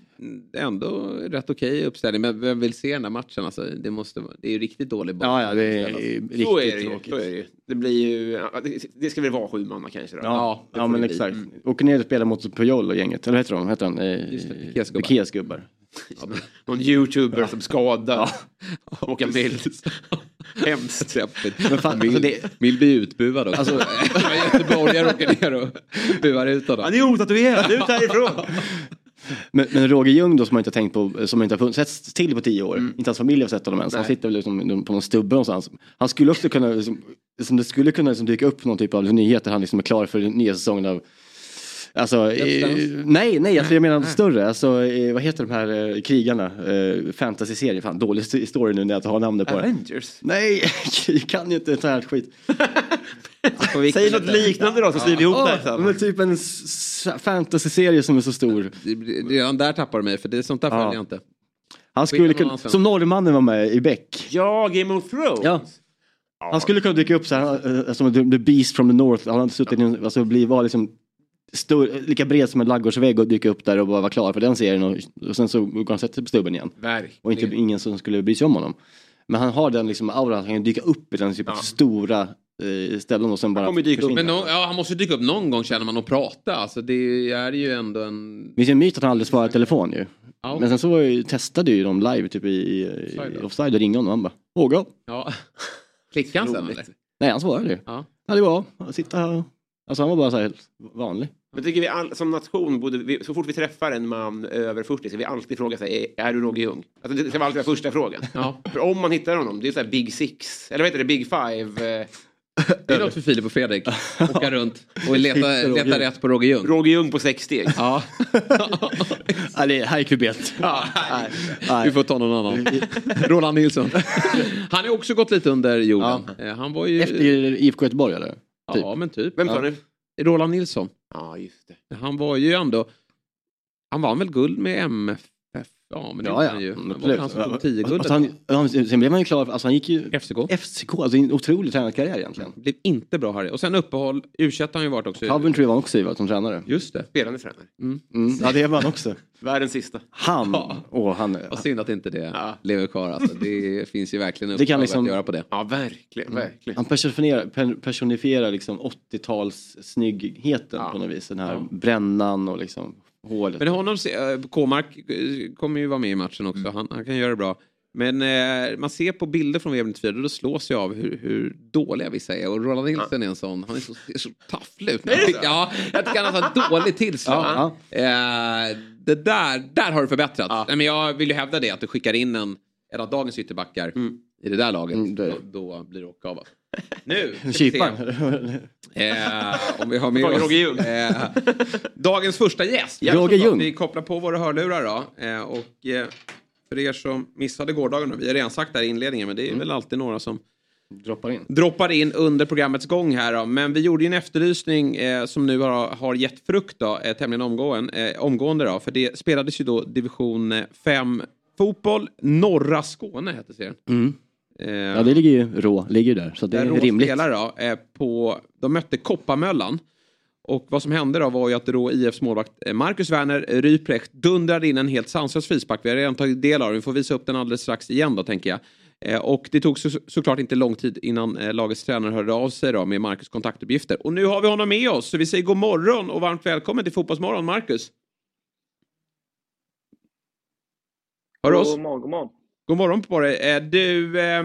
ändå rätt okej uppställning. Men vem vill se den där matchen? Alltså, det, måste, det är ju riktigt dålig boll. Ja, ja, det är riktigt Så är, det ju, tråkigt. så är det ju. Det blir ju... ja, Det, det ska väl vara sju manna kanske då. Ja, Ja, ja men exakt. Åker ner och spelar mot Pujol och gänget. Eller heter de? Heter han? Just det, Pikés gubbar. Någon youtuber som skadar. Åka Mild. Hemskt. Men fan, alltså det, Vill bli utbuad också. Alltså- Göteborgare åker ner och buar ut honom. Han är otatuerad, ut härifrån! men, men Roger Ljung då som man inte har tänkt på, som inte har setts till på tio år. Mm. Inte hans familj har sett honom ens. Han Nej. sitter väl liksom på någon stubbe någonstans. Han skulle också kunna, liksom, som det skulle kunna liksom dyka upp någon typ av nyheter. Han liksom är klar för den nya säsongen av Alltså, eh, nej, nej, alltså jag menar större. Alltså, eh, vad heter de här eh, krigarna? Eh, Fantasy-serier, fan dålig st- story nu när jag har namnet på det. Avengers. Nej, jag kan ju inte sån här skit. Säg något liknande då så skriver vi ihop det här Ja, men typ en fantasy-serie som är så stor. Det- det- Redan där tappar du mig för det är sånt där Ja. följer jag inte. Han skulle kunna, som norrmannen var med i Beck. Ja, Game of Thrones. Ja. Han skulle kunna dyka upp så här, eh, som the, Beast from the North. Han hade suttit i en, alltså bli, var liksom stor, lika bred som en ladugårdsvägg och dyka upp där och bara vara klar för den serien. Och, och sen så går han sätta sig på stubben igen. Verkligen. Och inte ingen som skulle bry sig om honom. Men han har den liksom auran, han kan dyka upp i den typ stora eh, ställen och sen bara kommer dyka upp. Men försvinna. nå- ja, han måste dyka upp någon gång känner man och prata. Alltså, det är ju ändå en... Det finns en myt att han aldrig svarar i telefon ju. Ja. Men sen så ju, testade ju de live typ i, i, Offside i offside och ringde honom och han bara Åga. Ja. Klickade han sen eller? Nej han svarade ju. Ja. Ja det var att sitta här och... Alltså han var bara så här helt vanlig. Men tycker vi all, som nation, borde vi, så fort vi träffar en man över 40 ska vi alltid fråga sig, är, är du Roger Ljung? Alltså, det ska vara alltid vara första frågan. Ja. För om man hittar honom, det är så här Big Six, eller vad heter det, Big Five. Eh, Det är något för Filip och Fredrik. Åka runt och leta, leta rätt på Roger Ljung. Roger Ljung på sex steg. Ja. Ja det här gick vi bet. Nej. Nej. Vi får ta någon annan. Roland Nilsson. Han har också gått lite under jorden. Eh, Han var ju... Efter IFK Göteborg eller? typ. Ja men typ. Vem sa Ja. du? Roland Nilsson. Ja, just det. Han var ju ändå... Han vann väl guld med MFF? Ja men det Ja gjorde ja. han ju. Det absolut. han som tog tio guld. Alltså, han, han, sen blev han ju klar, alltså han gick ju FCK. FCK, alltså en otrolig tränarkarriär egentligen. Blev inte bra Harry. Och sen uppehåll. u har han ju varit också. Coventry var han också i som tränare. Just det. Spelande tränare. Mm. Ja det var han också. Världens sista. Han, Ja. åh han, Vad synd att inte det Ja. lever kvar. Alltså. Det finns ju verkligen Det uppdrag kan liksom- att göra på det. Ja, verkligen. verkligen. han personifierar, per- personifierar liksom 80-tals snyggheten Ja. på något vis. Den här Ja. brännan och liksom hålet. Men honom, eh, Kåmark eh, kommer ju vara med i matchen också. Mm. Han, han kan göra det bra. Men eh, man ser på bilder från VM 94 då slås jag av hur, hur dåliga vissa är. Och Roland Nilsson är en sån. Han är så, ser så tafflig ut. Ja, jag tycker han har dåligt tillslag. Ja, Eh, det där, där har det förbättrats. Nej, men jag vill ju hävda det att du skickar in en, en av dagens ytterbackar i det där laget. Mm, det- då, då blir det åka av. Nu. Kyparen. Eh, om vi har med oss Roger Ljung. eh, dagens första gäst. Roger Ljung. Vi kopplar på våra hörlurar då. Eh, och eh, för er som missade gårdagen, vi har redan sagt det här i inledningen, men det är Mm. väl alltid några som Droppar in. droppar in under programmets gång här då. Men vi gjorde ju en efterlysning eh, som nu har, har gett frukt då, eh, tämligen omgående, eh, omgående då. För det spelades ju då division 5 fotboll. Norra Skåne hette serien. Mm. Eh, Ja det ligger ju rå, ligger ju där. Så det är Rå rimligt. spelar då, eh, på, de mötte Kopparmöllan. Och vad som hände då var ju att då IFs målvakt eh, Marcus Werner Ryprecht dundrade in en helt sanslös frispark. Vi har redan tagit del av den, vi får visa upp den alldeles strax igen då tänker jag. Eh, och det tog så, såklart inte lång tid innan lagets tränare hörde av sig då med Marcus kontaktuppgifter. Och nu har vi honom med oss, så vi säger god morgon och varmt välkommen till Fotbollsmorgon, Marcus. Hör du oss? God morgon, god morgon. God morgon på dig. Eh, du, eh,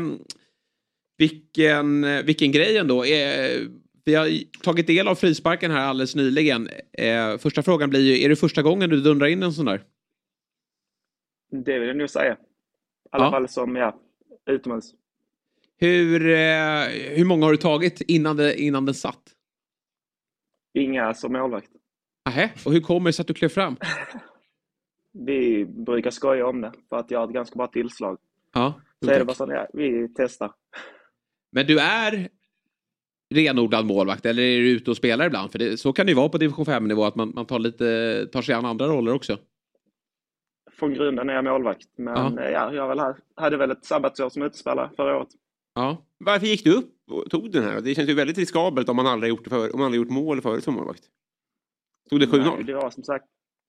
vilken, vilken grej ändå. Eh, vi har tagit del av frisparken här alldeles nyligen. Eh, första frågan blir ju, är det första gången du dundrar in en sån där? Det vill jag nog säga. I alla Ja. fall som, ja, utomhus. Hur, eh, hur många har du tagit innan, det, innan den satt? Inga som målvakt. Nähä, och hur kommer det sig att du klev fram? Vi brukar skoja om det för att jag har ett ganska bra tillslag. Ja, Så är det bara så, ja, vi testar. Men du är renodlad målvakt eller är du ute och spelar ibland? För det, så kan det ju vara på division 5-nivå att man, man tar, lite, tar sig an andra roller också. Från grunden är jag målvakt. Men Ja. ja. Ja, jag väl, ha- hade väl ett sabbatsår som utespelare förra året. Ja, Varför gick du upp och tog den här? Det känns ju väldigt riskabelt om man aldrig gjort, det för, om man aldrig gjort mål förut som målvakt. Stod det Nej, 7-0? Det var som sagt,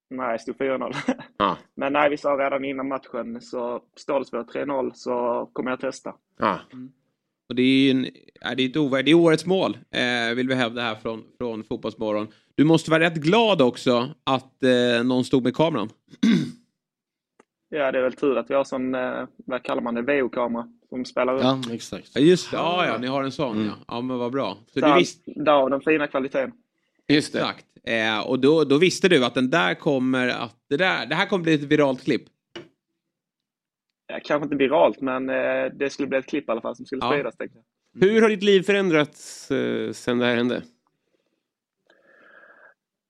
nej, det stod 4-0. Ja. Men nej, vi sa redan innan matchen, så står det 3-0 så kommer jag testa. Ja. och det är ju en, det är ett ovär, det är årets mål, eh, vill vi hävda här från, från Fotbollsmorgon. Du måste vara rätt glad också att eh, någon stod med kameran. Ja, det är väl tur att vi har sån, eh, vad kallar man det, VO-kamera som spelar upp. Ja, exakt. Ja, just det. Ja, ja, ni har en sån ja. Ja, men vad bra. Så Så du visste, Därav den fina kvaliteten. Just det. exakt. Eh, och då, då visste du att den där kommer att, det, där, det här kommer bli ett viralt klipp. Kanske inte viralt, men eh, det skulle bli ett klipp i alla fall som skulle Ja. spridas. Tänkte jag. Hur har ditt liv förändrats eh, sen det här hände?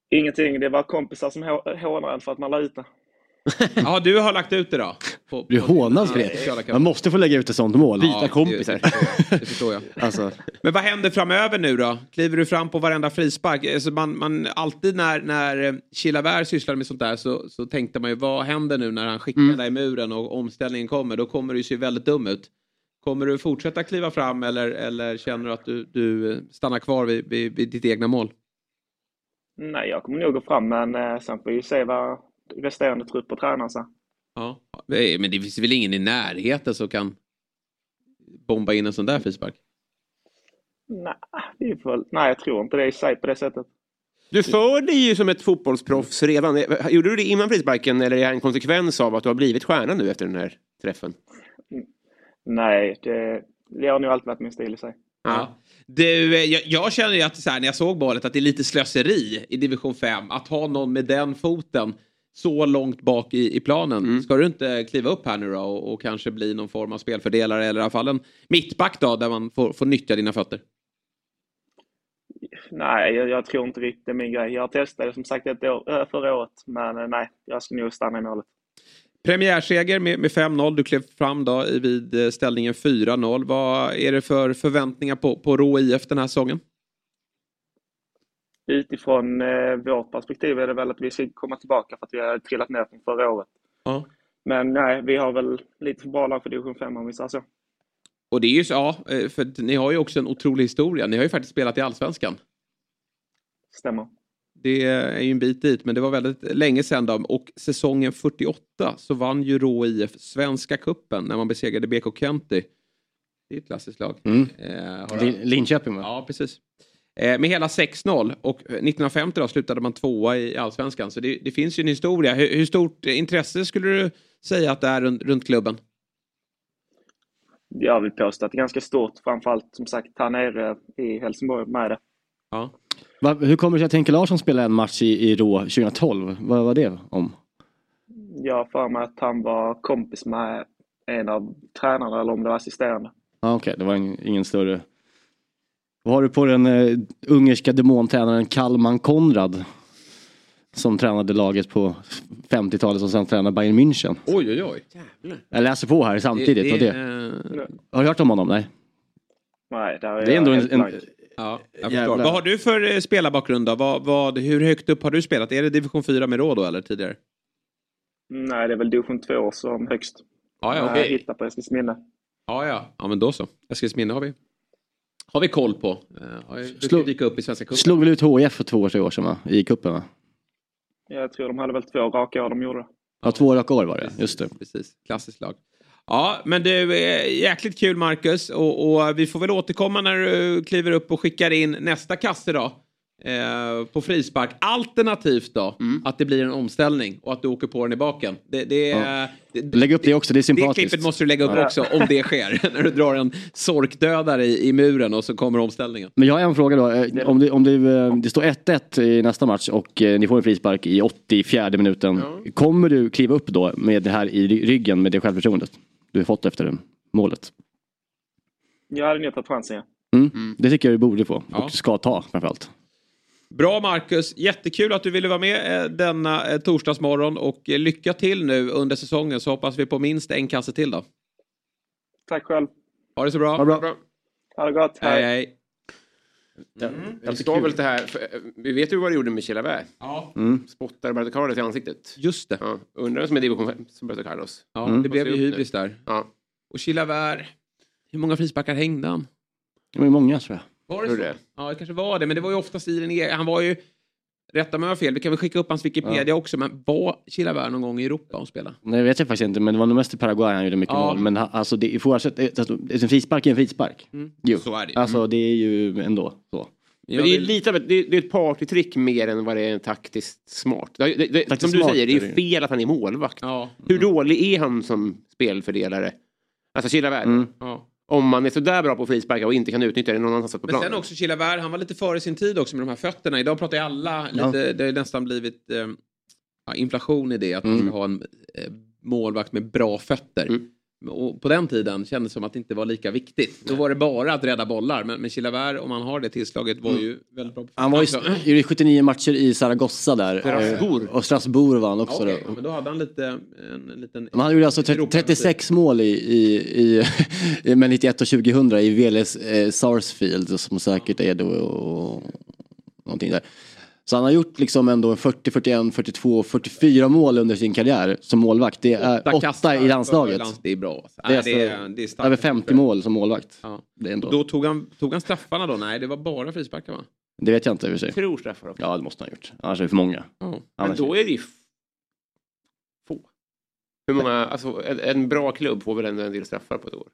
Ingenting, det var kompisar som hå- hånade en för att man la ut det. Ja, du har lagt ut det då? På, Du hånas för det. Man måste få lägga ut ett sånt mål. Ja, kompisar. Det, det, förstår jag. det förstår jag. Alltså, Men vad händer framöver nu då? Kliver du fram på varenda frispark? Alltså man, man, alltid när, när eh, Chilavert sysslade med sånt där så, så tänkte man ju vad händer nu när han skickar Mm. där i muren och omställningen kommer? Då kommer det ju se väldigt dum ut. Kommer du fortsätta kliva fram eller, eller känner du att du, du eh, stannar kvar vid, vid, vid ditt egna mål? Nej, jag kommer nog gå fram, men eh, sen får vi se vad resterande trupper tränar sig. Ja. Eh, Men det finns väl ingen i närheten som kan bomba in en sån där frispark? Nej, väl- nej, jag tror inte det i sig på det sättet. Du för dig ju som ett fotbollsproffs redan. Gjorde du det innan frisparken eller är det en konsekvens av att du har blivit stjärna nu efter den här träffen? Nej, det, det har nog alltid varit min stil i sig. Ja. Du, eh, jag, jag känner ju att så här, när jag såg målet att det är lite slöseri i division 5 att ha någon med den foten så långt bak i, i planen. Mm. Ska du inte kliva upp här nu då och, och kanske bli någon form av spelfördelare eller i alla fall en mittback då där man får, får nyttja dina fötter? Nej, jag, jag tror inte riktigt det är min grej. Jag testade som sagt ett år, äh, förra året, men eh, nej, jag ska nog stanna i målet. Premiärseger med, med 5-0. Du klev fram då vid eh, ställningen 4-0. Vad är det för förväntningar på, på Rå IF den här säsongen? Utifrån eh, vårt perspektiv är det väl att vi ska komma tillbaka för att vi har trillat ner från förra året. Ja. Men nej, vi har väl lite för bra lag för division 5 om vi säger så. Och det är ju så, ja, eh, för ni har ju också en otrolig historia. Ni har ju faktiskt spelat i Allsvenskan. Stämmer. Det är ju en bit dit, men det var väldigt länge sedan då. Och säsongen 48 så vann ju Rå IF Svenska Kuppen när man besegrade BK Kenty. Det är ett klassiskt lag. Mm. Eh, Lin- Linköping va? Ja, precis. Eh, med hela 6-0 och 1950 då slutade man tvåa i Allsvenskan. Så det, det finns ju en historia. Hur, hur stort intresse skulle du säga att det är runt, runt klubben? Jag vill påstå att det är ganska stort, framförallt som sagt här nere i Helsingborg med det. Ja. Va, hur kommer det sig att Henke Larsson spelade en match i, i Rå 2012? Vad var det om? Jag har för mig att han var kompis med en av tränarna eller om det var assisterande. Ja, Okej, det var en, ingen större... Vad har du på den uh, ungerska demontränaren Kalman Konrad? Som tränade laget på 50-talet och sen tränade Bayern München. Oj, oj, oj. Jag läser på här samtidigt. vad det? eh, Har du hört om honom? Nej. Nej, är Det är ändå jag en, en. Ja, jag förstår. Vad har du för eh, spelarbakgrund då? Vad, vad, hur högt upp har du spelat? Är det division 4 med råd då eller tidigare? Nej, det är väl division 2 som högst. Ja, ja, Jag okej. hittar på Eskilsminne. Ja, ja. Ja, men då så. Eskilsminne har vi. Har vi koll på. Eh, Har ska dyka upp i Svenska cupen. slog väl ut HIF för två, tre år sedan va? I cupen va? Jag tror de hade väl två raka år de gjorde det. Ja, två raka år var det. Just det. Precis, klassiskt lag. Ja, men du, är jäkligt kul Marcus. Och, och vi får väl återkomma när du kliver upp och skickar in nästa kasse då. Eh, på frispark. Alternativt då att det blir en omställning och att du åker på den i baken. Det, det, Ja. det, Lägg upp det också, det är det sympatiskt. klippet måste du lägga upp Ja. också om det sker. när du drar en sorkdödare i, i muren och så kommer omställningen. Men jag har en fråga då. Eh, Om det, om det, eh, det står 1-1 i nästa match och eh, ni får en frispark i 84 minuten. Kommer du kliva upp då med det här i ry- ryggen med det självförtroendet du har fått efter det målet? Jag hade nog tagit chansen, ja. Mm. Det tycker jag du borde få Ja. och ska ta framförallt. Bra Marcus, jättekul att du ville vara med eh, denna eh, torsdagsmorgon och eh, lycka till nu under säsongen så hoppas vi på minst en kasse till då. Tack själv. Ha det så bra. Ha det bra. Bra. Ha det gott. Hej hej. Jag ska väl det här, vi vet ju vad du gjorde med Chilavert. Ja, Mm. Spottar Roberto Carlos i ansiktet. just det. Ja, undrar vem som är division 5 som Roberto Carlos. Ja, Mm. Det blev ju hybris där. Ja, Och Chilavert, hur många frisparkar hängde han? Det var ju många tror jag. Var det så? det? Ja, det kanske var det, men det var ju oftast i den egen... Han var ju... Rätta mig om jag har fel, vi kan väl skicka upp hans Wikipedia också, men var Chilavert någon gång i Europa och spela? Nej, vet jag faktiskt inte, men det var nog mest i Paraguay han gjorde mycket Ja. mål. Men alltså, det, oavsett, eh, alltså, en frispark är en frispark. Mm. Jo. Så är det. Alltså det är ju ändå så. Men det är, lite av ett, det, är, ett partytrick mer än vad det är taktiskt smart. Det, det, det, Taktiskt som du säger, det är ju fel att han är målvakt. Ja, Hur dålig är han som spelfördelare? Alltså Chilavert. Mm. ja. Om man är sådär bra på att frisparka och inte kan utnyttja det någon annanstans på Men planen. sen också Chilavert, han var lite före sin tid också med de här fötterna. Idag pratar ju alla, Ja. lite, det har nästan blivit eh, inflation i det, att man Mm. ska ha en eh, målvakt med bra fötter. Mm. Och på den tiden kändes det som att det inte var lika viktigt. Då var det bara att rädda bollar. Men, men Chilavert, om han har det tillslaget, var ju väldigt bra Mm. Han var ju fötterna också. gjorde 79 matcher i Zaragoza där. Strasbourg. Eh, Och Strasbourg var han också. Okej, då. men då hade han lite, en liten... Men han gjorde alltså 30, 36 mål i, i, i, i med 91 och 2000 i Veles eh, Sarsfield som säkert är då och, någonting där. Så han har gjort liksom ändå en 40, 41, 42, 44 mål under sin karriär som målvakt. Det är åtta, kassar i landslaget. Det är bra. Det är, alltså det är, det är över 50 mål som målvakt. Ja. Det, är ändå, Då tog han, tog han straffarna då? Nej, det var bara frisparkar va? det vet jag inte i och för sig. tror straffar också. Ja det måste han ha gjort. Annars är det för många. Ja. Men då är det ju få. Hur många, alltså en, en bra klubb får väl ändå en del straffar på ett år.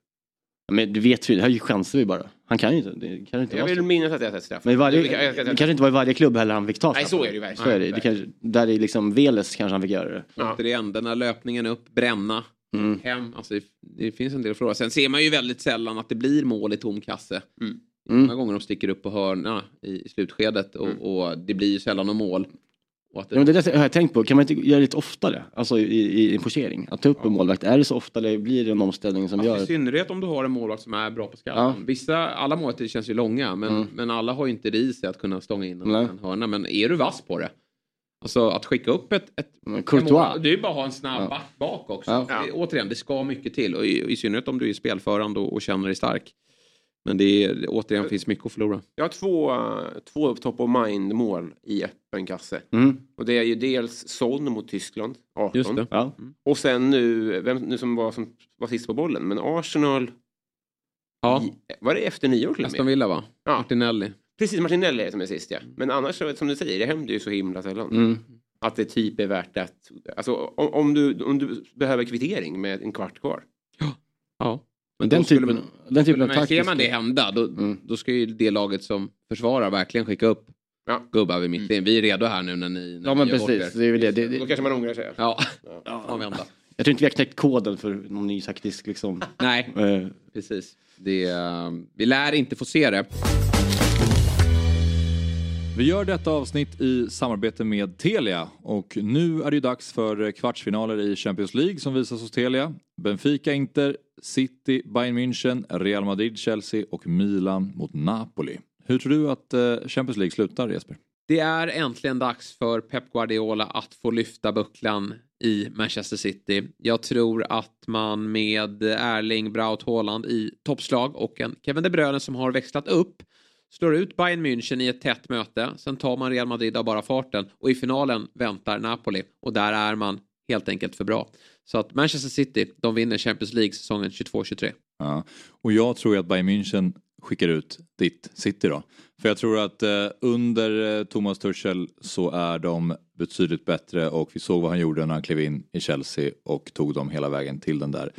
Men du vet ju, det här är ju chansar vi bara. Han kan ju inte. Det kan inte Jag vara vill minnas att jag sett straffar. Men i varje, Det- jag- jag- det kanske inte var i varje klubb heller han fick ta Nej, straffar. så är det ju verkligen. Så är det. det kanske, där är liksom Veles kanske han fick göra det. Ja. Den här löpningen upp, bränna, Mm. hem. Alltså, det, det finns en del frågor. Sen ser man ju väldigt sällan att det blir mål i tom kasse. Mm. Mm. Många gånger de sticker upp på hörna i slutskedet och, och det blir ju sällan något mål. Det, Ja, men det där har jag tänkt på, kan man inte göra det lite oftare? Alltså i, i en forcering? Att ta upp en målvakt, är det så ofta eller blir det en omställning som I gör... synnerhet om du har en målvakt som är bra på skallen. Ja. Vissa, alla målvakter känns ju långa men, Mm. men alla har ju inte det i sig att kunna stånga in en, hörna. Men är du vass på det? Alltså att skicka upp ett, ett Men Courtois. Det är ju bara att ha en snabb Ja. back bak också. Ja. Återigen, det ska mycket till. Och i, i synnerhet om du är spelförande och, och känner dig stark. Men det är, återigen finns mycket att förlora. Jag har två, två top of mind mål i öppen kasse. Mm. Och det är ju dels Son mot Tyskland, 18. Just det. Ja. Och sen nu, vem nu som var, som var sist på bollen, men Arsenal, Ja, i, var det efter nyår till och Aston med? Villa va? Ja. Martinelli. Precis, Martinelli som är sist ja. Men annars som du säger, det händer ju så himla sällan. Mm. Att det typ är värt att, alltså om, om, du, om du behöver kvittering med en kvart kvar. Ja. Men Den då typen, man- den typen av Men ser man det hända då, Mm. då ska ju det laget som försvarar verkligen skicka upp Ja. gubbar vid mittlinjen. Vi är redo här nu när ni när Ja men precis, det är väl det. det, Då det kanske man ångrar sig. Ja, ja. vända. Jag tror inte vi har knäckt koden för någon ny taktisk liksom... Nej, eh, precis. Det, eh, vi lär inte få se det. Vi gör detta avsnitt i samarbete med Telia och nu är det ju dags för kvartsfinaler i Champions League som visas hos Telia. Benfica, Inter, City, Bayern München, Real Madrid, Chelsea och Milan mot Napoli. Hur tror du att eh, Champions League slutar Jesper? Det är äntligen dags för Pep Guardiola att få lyfta bucklan i Manchester City. Jag tror att man med Erling Braut Haaland i toppslag och en Kevin De Bruyne som har växlat upp slår ut Bayern München i ett tätt möte. Sen tar man Real Madrid av bara farten och i finalen väntar Napoli och där är man helt enkelt för bra. Så att Manchester City, de vinner Champions League säsongen 22-23. Ja. Och jag tror ju att Bayern München skickar ut ditt City då. För jag tror att eh, under eh, Thomas Tuchel så är de betydligt bättre och vi såg vad han gjorde när han klev in i Chelsea och tog dem hela vägen till den där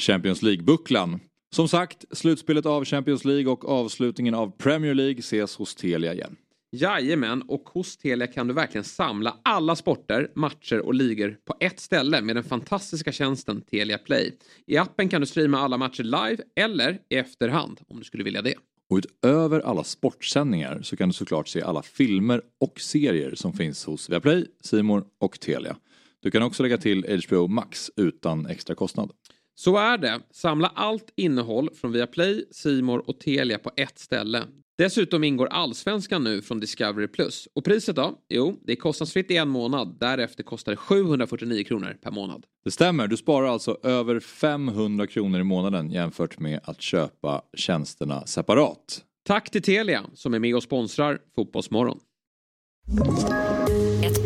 Champions League-bucklan. Som sagt, slutspelet av Champions League och avslutningen av Premier League ses hos Telia igen. Jajamän, och hos Telia kan du verkligen samla alla sporter, matcher och ligor på ett ställe med den fantastiska tjänsten Telia Play. I appen kan du streama alla matcher live eller i efterhand om du skulle vilja det. Och utöver alla sportsändningar så kan du såklart se alla filmer och serier som finns hos Viaplay, Simor och Telia. Du kan också lägga till HBO Max utan extra kostnad. Så är det. Samla allt innehåll från Viaplay, Simor och Telia på ett ställe. Dessutom ingår Allsvenskan nu från Discovery+. Och priset då? Jo, det är kostnadsfritt i en månad. Därefter kostar det 749 kronor per månad. Det stämmer, du sparar alltså över 500 kronor i månaden jämfört med att köpa tjänsterna separat. Tack till Telia som är med och sponsrar Fotbollsmorgon.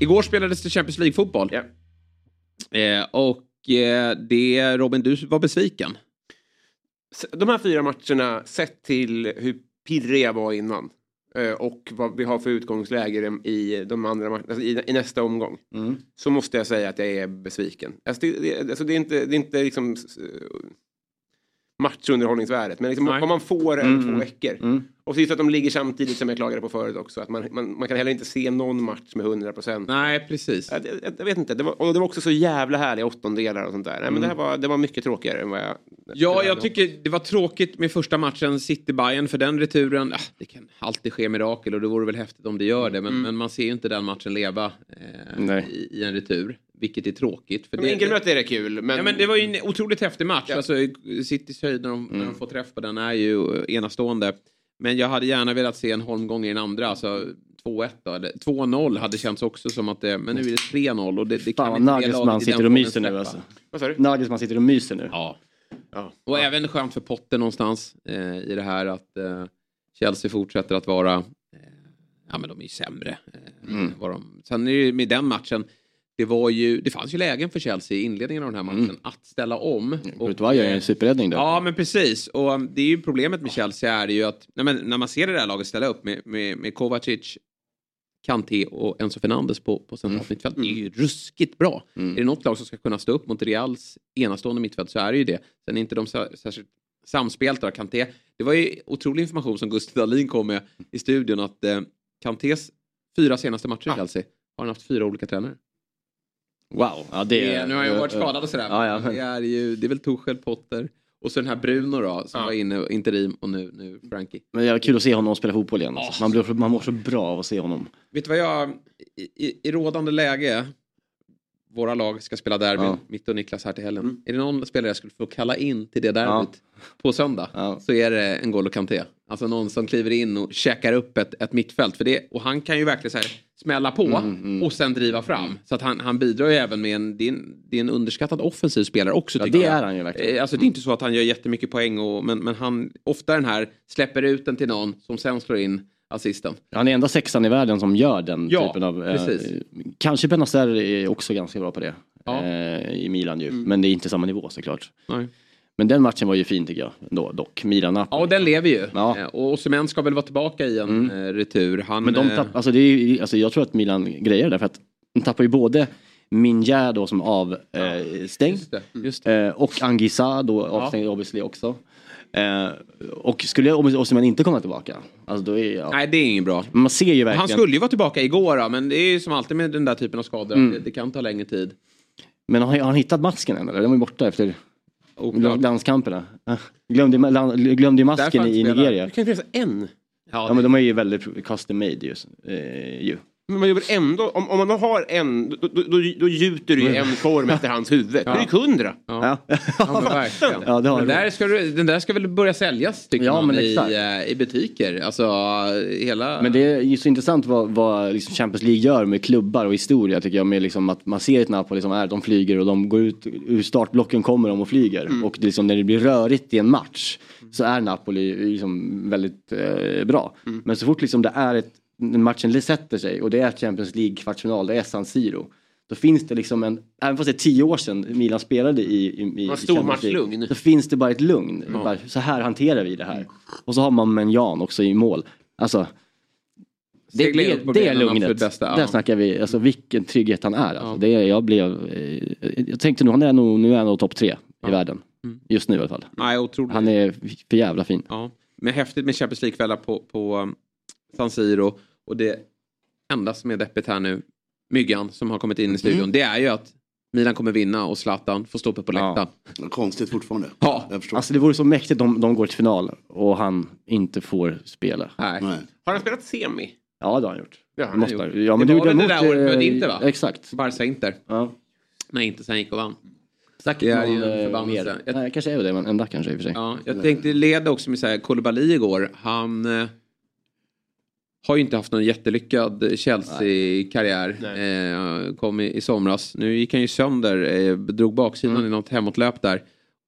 Igår spelades det Champions League-fotboll. Ja. Eh, och eh, det, Robin, du var besviken. De här fyra matcherna, sett till hur pirrig jag var innan eh, och vad vi har för utgångsläge i, de andra matcherna, alltså i, i nästa omgång, Mm. så måste jag säga att jag är besviken. Alltså det, det, alltså det är inte, det är inte liksom s- matchunderhållningsvärdet, men liksom Nej. vad man får över två veckor. Mm. Och så just att de ligger samtidigt som jag klagade på förut också, att man, man, man kan heller inte se någon match med 100 procent. Nej, precis. Jag, jag, jag vet inte, det var, och det var också så jävla härliga åttondelar och sånt där. Nej, men det, Mm. här var, det var mycket tråkigare än vad jag... Ja, jag tycker det var tråkigt med första matchen city bayern för den returen, ah, det kan alltid ske mirakel och det vore väl häftigt om det gör det, men, men man ser ju inte den matchen leva eh, i, i en retur, vilket är tråkigt. För Men det, enkelmöte är det kul, men... Ja, men det var ju en otroligt häftig match. Ja. Alltså, Citys höjd när de, när de får träff på den är ju enastående. Men jag hade gärna velat se en holmgång i den andra. Alltså 2-1 då. eller 2-0 hade känts också som att det... Men nu är det 3-0 och det, det kan Fan inte Nagelsmann sitter och myser nu alltså. Vad sa du? Nagelsmann sitter och myser nu. Ja. Ja. Och även skönt för Potter någonstans eh, i det här att eh, Chelsea fortsätter att vara... Eh, ja men de är ju sämre. Eh, Mm. vad de, sen är det ju med den matchen, det var ju... Det fanns ju lägen för Chelsea i inledningen av den här matchen att ställa om. Courtois gör en superräddning där. Ja, men precis. Och um, det är ju problemet med Chelsea är ju att nej, men, när man ser det där laget ställa upp med, med, med Kovacic, Kanté och Enzo Fernandes på, på centralt mittfält. Det är ju ruskigt bra. Är det något lag som ska kunna stå upp mot Reals enastående mittfält så är det ju det. Sen är inte de särskilt samspelta. Kanté, det var ju otrolig information som Gustav Dahlin kom med i studion att eh, Kantés fyra senaste matcher i Chelsea har han haft fyra olika tränare. Wow. Ja, det Det är, nu har jag varit skadad och sådär. Ja, ja. Det, är ju, det är väl Tuchel, Potter och så den här Bruno då som Ja. var inne interim och nu, nu Frankie. Men det är kul att se honom spela fotboll igen. Alltså. Man, blir, man mår så bra av att se honom. Vet du vad jag, i, i, i rådande läge, våra lag ska spela derby, Ja. mitt och Niklas här till helgen. Mm. Är det någon spelare jag skulle få kalla in till det derbyt på söndag Ja. så är det en N'Golo Kanté. Alltså någon som kliver in och checkar upp ett, ett mittfält. För det, och han kan ju verkligen så här, smälla på Mm, och sen driva fram. Så att han, han bidrar ju även med en, det är en, det är en underskattad offensiv spelare också Ja, det jag. är han ju verkligen. Eh, Alltså det är inte så att han gör jättemycket poäng och, men, men han ofta den här släpper ut den till någon som sen slår in assisten. Han är enda sexan i världen som gör den Ja, typen av... eh, kanske Benazer är också ganska bra på det. Ja. Eh, I Milan ju. Men det är inte samma nivå såklart. Nej. Men den matchen var ju fin tycker jag. Ändå, dock. Milan Ja, och den lever ju. Ja. Eh, Och Osimhen ska väl vara tillbaka i en eh, retur. Han, Men de eh, tapp, alltså det är, alltså jag tror att Milan grejer det för att de tappar ju både Minjär då som avstängd det. eh, och Angisa då avstängd obviously också. Eh, och skulle Osimhen inte komma tillbaka, alltså då är ja. Nej, det är inget bra. Man ser ju verkligen. Han skulle ju vara tillbaka igår då, men det är ju som alltid med den där typen av skador. Mm. Det, det kan ta längre tid. Men har, har han hittat masken än eller? Den var ju borta efter Oklart. landskamperna. Glömde, land, glömde masken i. Nigeria. Det kan finnas en. Ja, Ja men de är ju väldigt custom made just, eh, ju. Men man gör väl ändå, om, om man har en, då, då, då, då gjuter du ju en form efter hans huvud. Ja. Det är hundra. Ja. Ja. ja, men verkligen. Ja, det har den, där ska, du- den där ska väl börja säljas tycker Ja, man i, eh, i butiker. Alltså hela... Men det är ju så intressant vad, vad liksom Champions League gör med klubbar och historia tycker jag. Med liksom att man ser ett Napoli som är, de flyger och de går ut ur startblocken kommer de och flyger. Och det liksom, när det blir rörigt i en match så är Napoli liksom väldigt eh, bra. Men så fort liksom det är ett, matchen sätter sig och det är Champions League kvartsfinal, det är San Siro. Då finns det liksom en, även fast det är tio år sedan Milan spelade i, i, i League, stormatchlugn. Så finns det bara ett lugn. Bara, så här hanterar vi det här. Och så har man Menjan också i mål. Alltså, det, det, det är lugnet. bästa, ja. Där snackar vi, alltså vilken trygghet han är. Alltså, det, är- jag blev, eh, jag tänkte nu, han är nog, nu är han nog topp tre i världen. Just nu i alla fall. Nej, otroligt. Han är för jävla fin. Ja. Men häftigt med Champions League-kvällar på, på San Siro. Och det enda som är deppigt här nu, Myggan som har kommit in i studion, det är ju att Milan kommer vinna och Zlatan får stå uppe på läktaren. Konstigt fortfarande. Ja. Alltså det vore så mäktigt om de går till final och han inte får spela. Nej. Nej. Har han spelat semi? Ja det har han gjort. Ja, han Måste, har han. ja, men det du var väl det där året med Inter va? Exakt. Barca-Inter. Ja. Nej, inte sen gick och vann. Säkert Det är ju någon, en eh, förbannelse. Jag- Nej, kanske är det, men enda kanske i och för sig. Ja, jag tänkte leda också med så här, Koulibaly igår. Han eh, har ju inte haft någon jättelyckad Chelsea-karriär. Eh, kom i, i somras. Nu gick han ju sönder, eh, drog baksidan Mm. i något hemåtlöp där.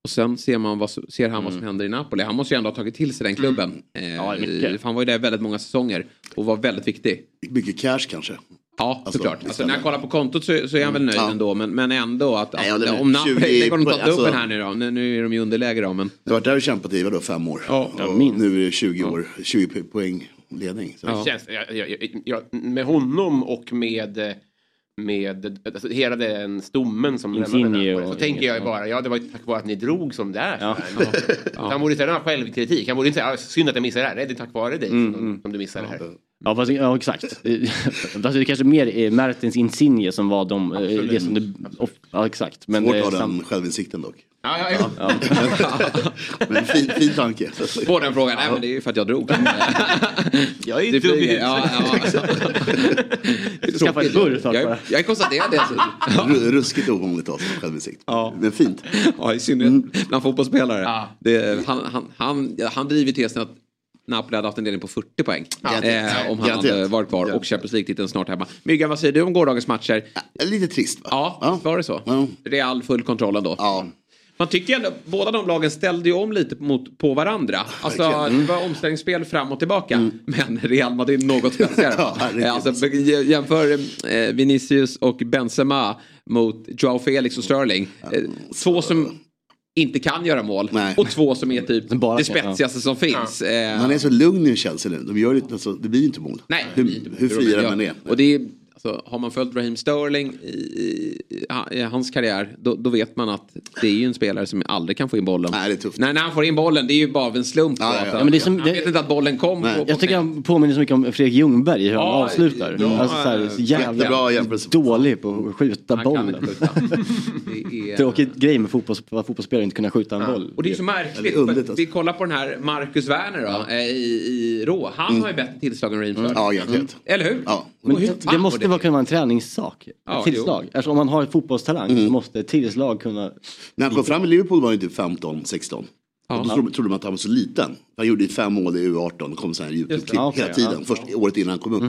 Och sen ser, man vad, ser han vad som händer i Napoli. Han måste ju ändå ha tagit till sig den klubben. Eh, Mm. Ja, mycket. för han var ju där väldigt många säsonger och var väldigt viktig. Mycket cash kanske. Ja, Alltså, såklart. Alltså, när jag kollar på kontot så, så är han väl nöjd Ja. ändå. Men, men ändå att, Nej, med. om Napoli, 20 lägg honom upp alltså- den här nu då. Nu, nu är de ju underläge då. Men, Du har varit där och kämpat i vadå, fem år? Ja. och minst. nu är det 20 år, 20 po- poäng ledning. Så. Ja. Känns, jag, jag, jag, med honom och med, med alltså, hela den stommen som lämnade den, och- så tänker jag ju bara, ja det var ju tack vare att ni drog som det är. Ja. här. Han borde inte ha självkritik, han borde inte säga, "Ah, synd att jag missade det här, nej det är tack vare dig Mm, som, som du missade det här. Ja, fast, ja exakt. alltså, det är kanske mer är Mertens Insigne som var de, eh, Absolut. det som det, of, Ja exakt. Men Svårt eh, att ha sam- den självinsikten dock. Ja, ja, ja. Men fin, fin tanke. på den frågan, nej men det är ju för att jag drog. Jag är ju dum i huvudet. ja, ja. Skaffa ett burr snart jag, bara. jag konstaterar det. Så, ja. Ru- Ruskigt ovanligt sån självinsikt. Men fint. ja, i synnerhet bland fotbollsspelare. Ja. Det, han, han, han, ja, han driver tesen att Napoli hade haft en ledning på 40 poäng. Eh, om han Garanterat. hade varit kvar och Garanterat. Champions League-titeln snart hemma. Myggan, vad säger du om gårdagens matcher? Lite trist va? Ja, var det så? Ja. Real full kontroll ändå. Ja. Man tycker ändå, båda de lagen ställde ju om lite mot, på varandra. Alltså verkligen. det var omställningsspel fram och tillbaka. Men Real Madrid något spetsigare. Ja. Eh, alltså, jämför eh, Vinicius och Benzema mot Joao Felix och Sterling. Eh, två som inte kan göra mål Nej. och två som är typ bara det kan, ja. spetsigaste som finns. Eh, Man är så lugn i Chelsea nu. De gör det, alltså, det blir ju inte mål. Nej, hur, inte hur Robin, fria ja. man är. Och det är, alltså, har man följt Raheem Sterling i, i, i hans karriär då, då vet man att det är ju en spelare som aldrig kan få in bollen. Nej, det är tufft. Nej, när han får in bollen det är ju bara av en slump. Ja, ja, ja. men det är som- han det- vet inte att bollen kom Nej. på, på Jag tycker han påminner så mycket om Fredrik Ljungberg hur han Ja, avslutar. ja, alltså, så här, så jävla dålig på att skjuta Han bollen. skjuta. Det är- Tråkig grej med fotbolls, att fotbollsspelare inte kunna skjuta en boll. Och det är så märkligt. För alltså. Vi kollar på den här Marcus Werner då, eh, i, i Rå. Han har ju bättre tillslag än Raheem Sterling. Ja, garanterat. Eller hur? Ja. Men det, måste går vara, kunna vara en träningssak. Ja, tillslag. Alltså, om man har ett fotbollstalang så måste ett tillslag kunna... När han kom fram i Liverpool var han ju typ 15, 16. Ja. Då trodde, trodde man att han var så liten. Han gjorde fem mål i U18 och kom så här YouTube-klipp Ja, okej, hela tiden. ja. Först året innan han kom upp.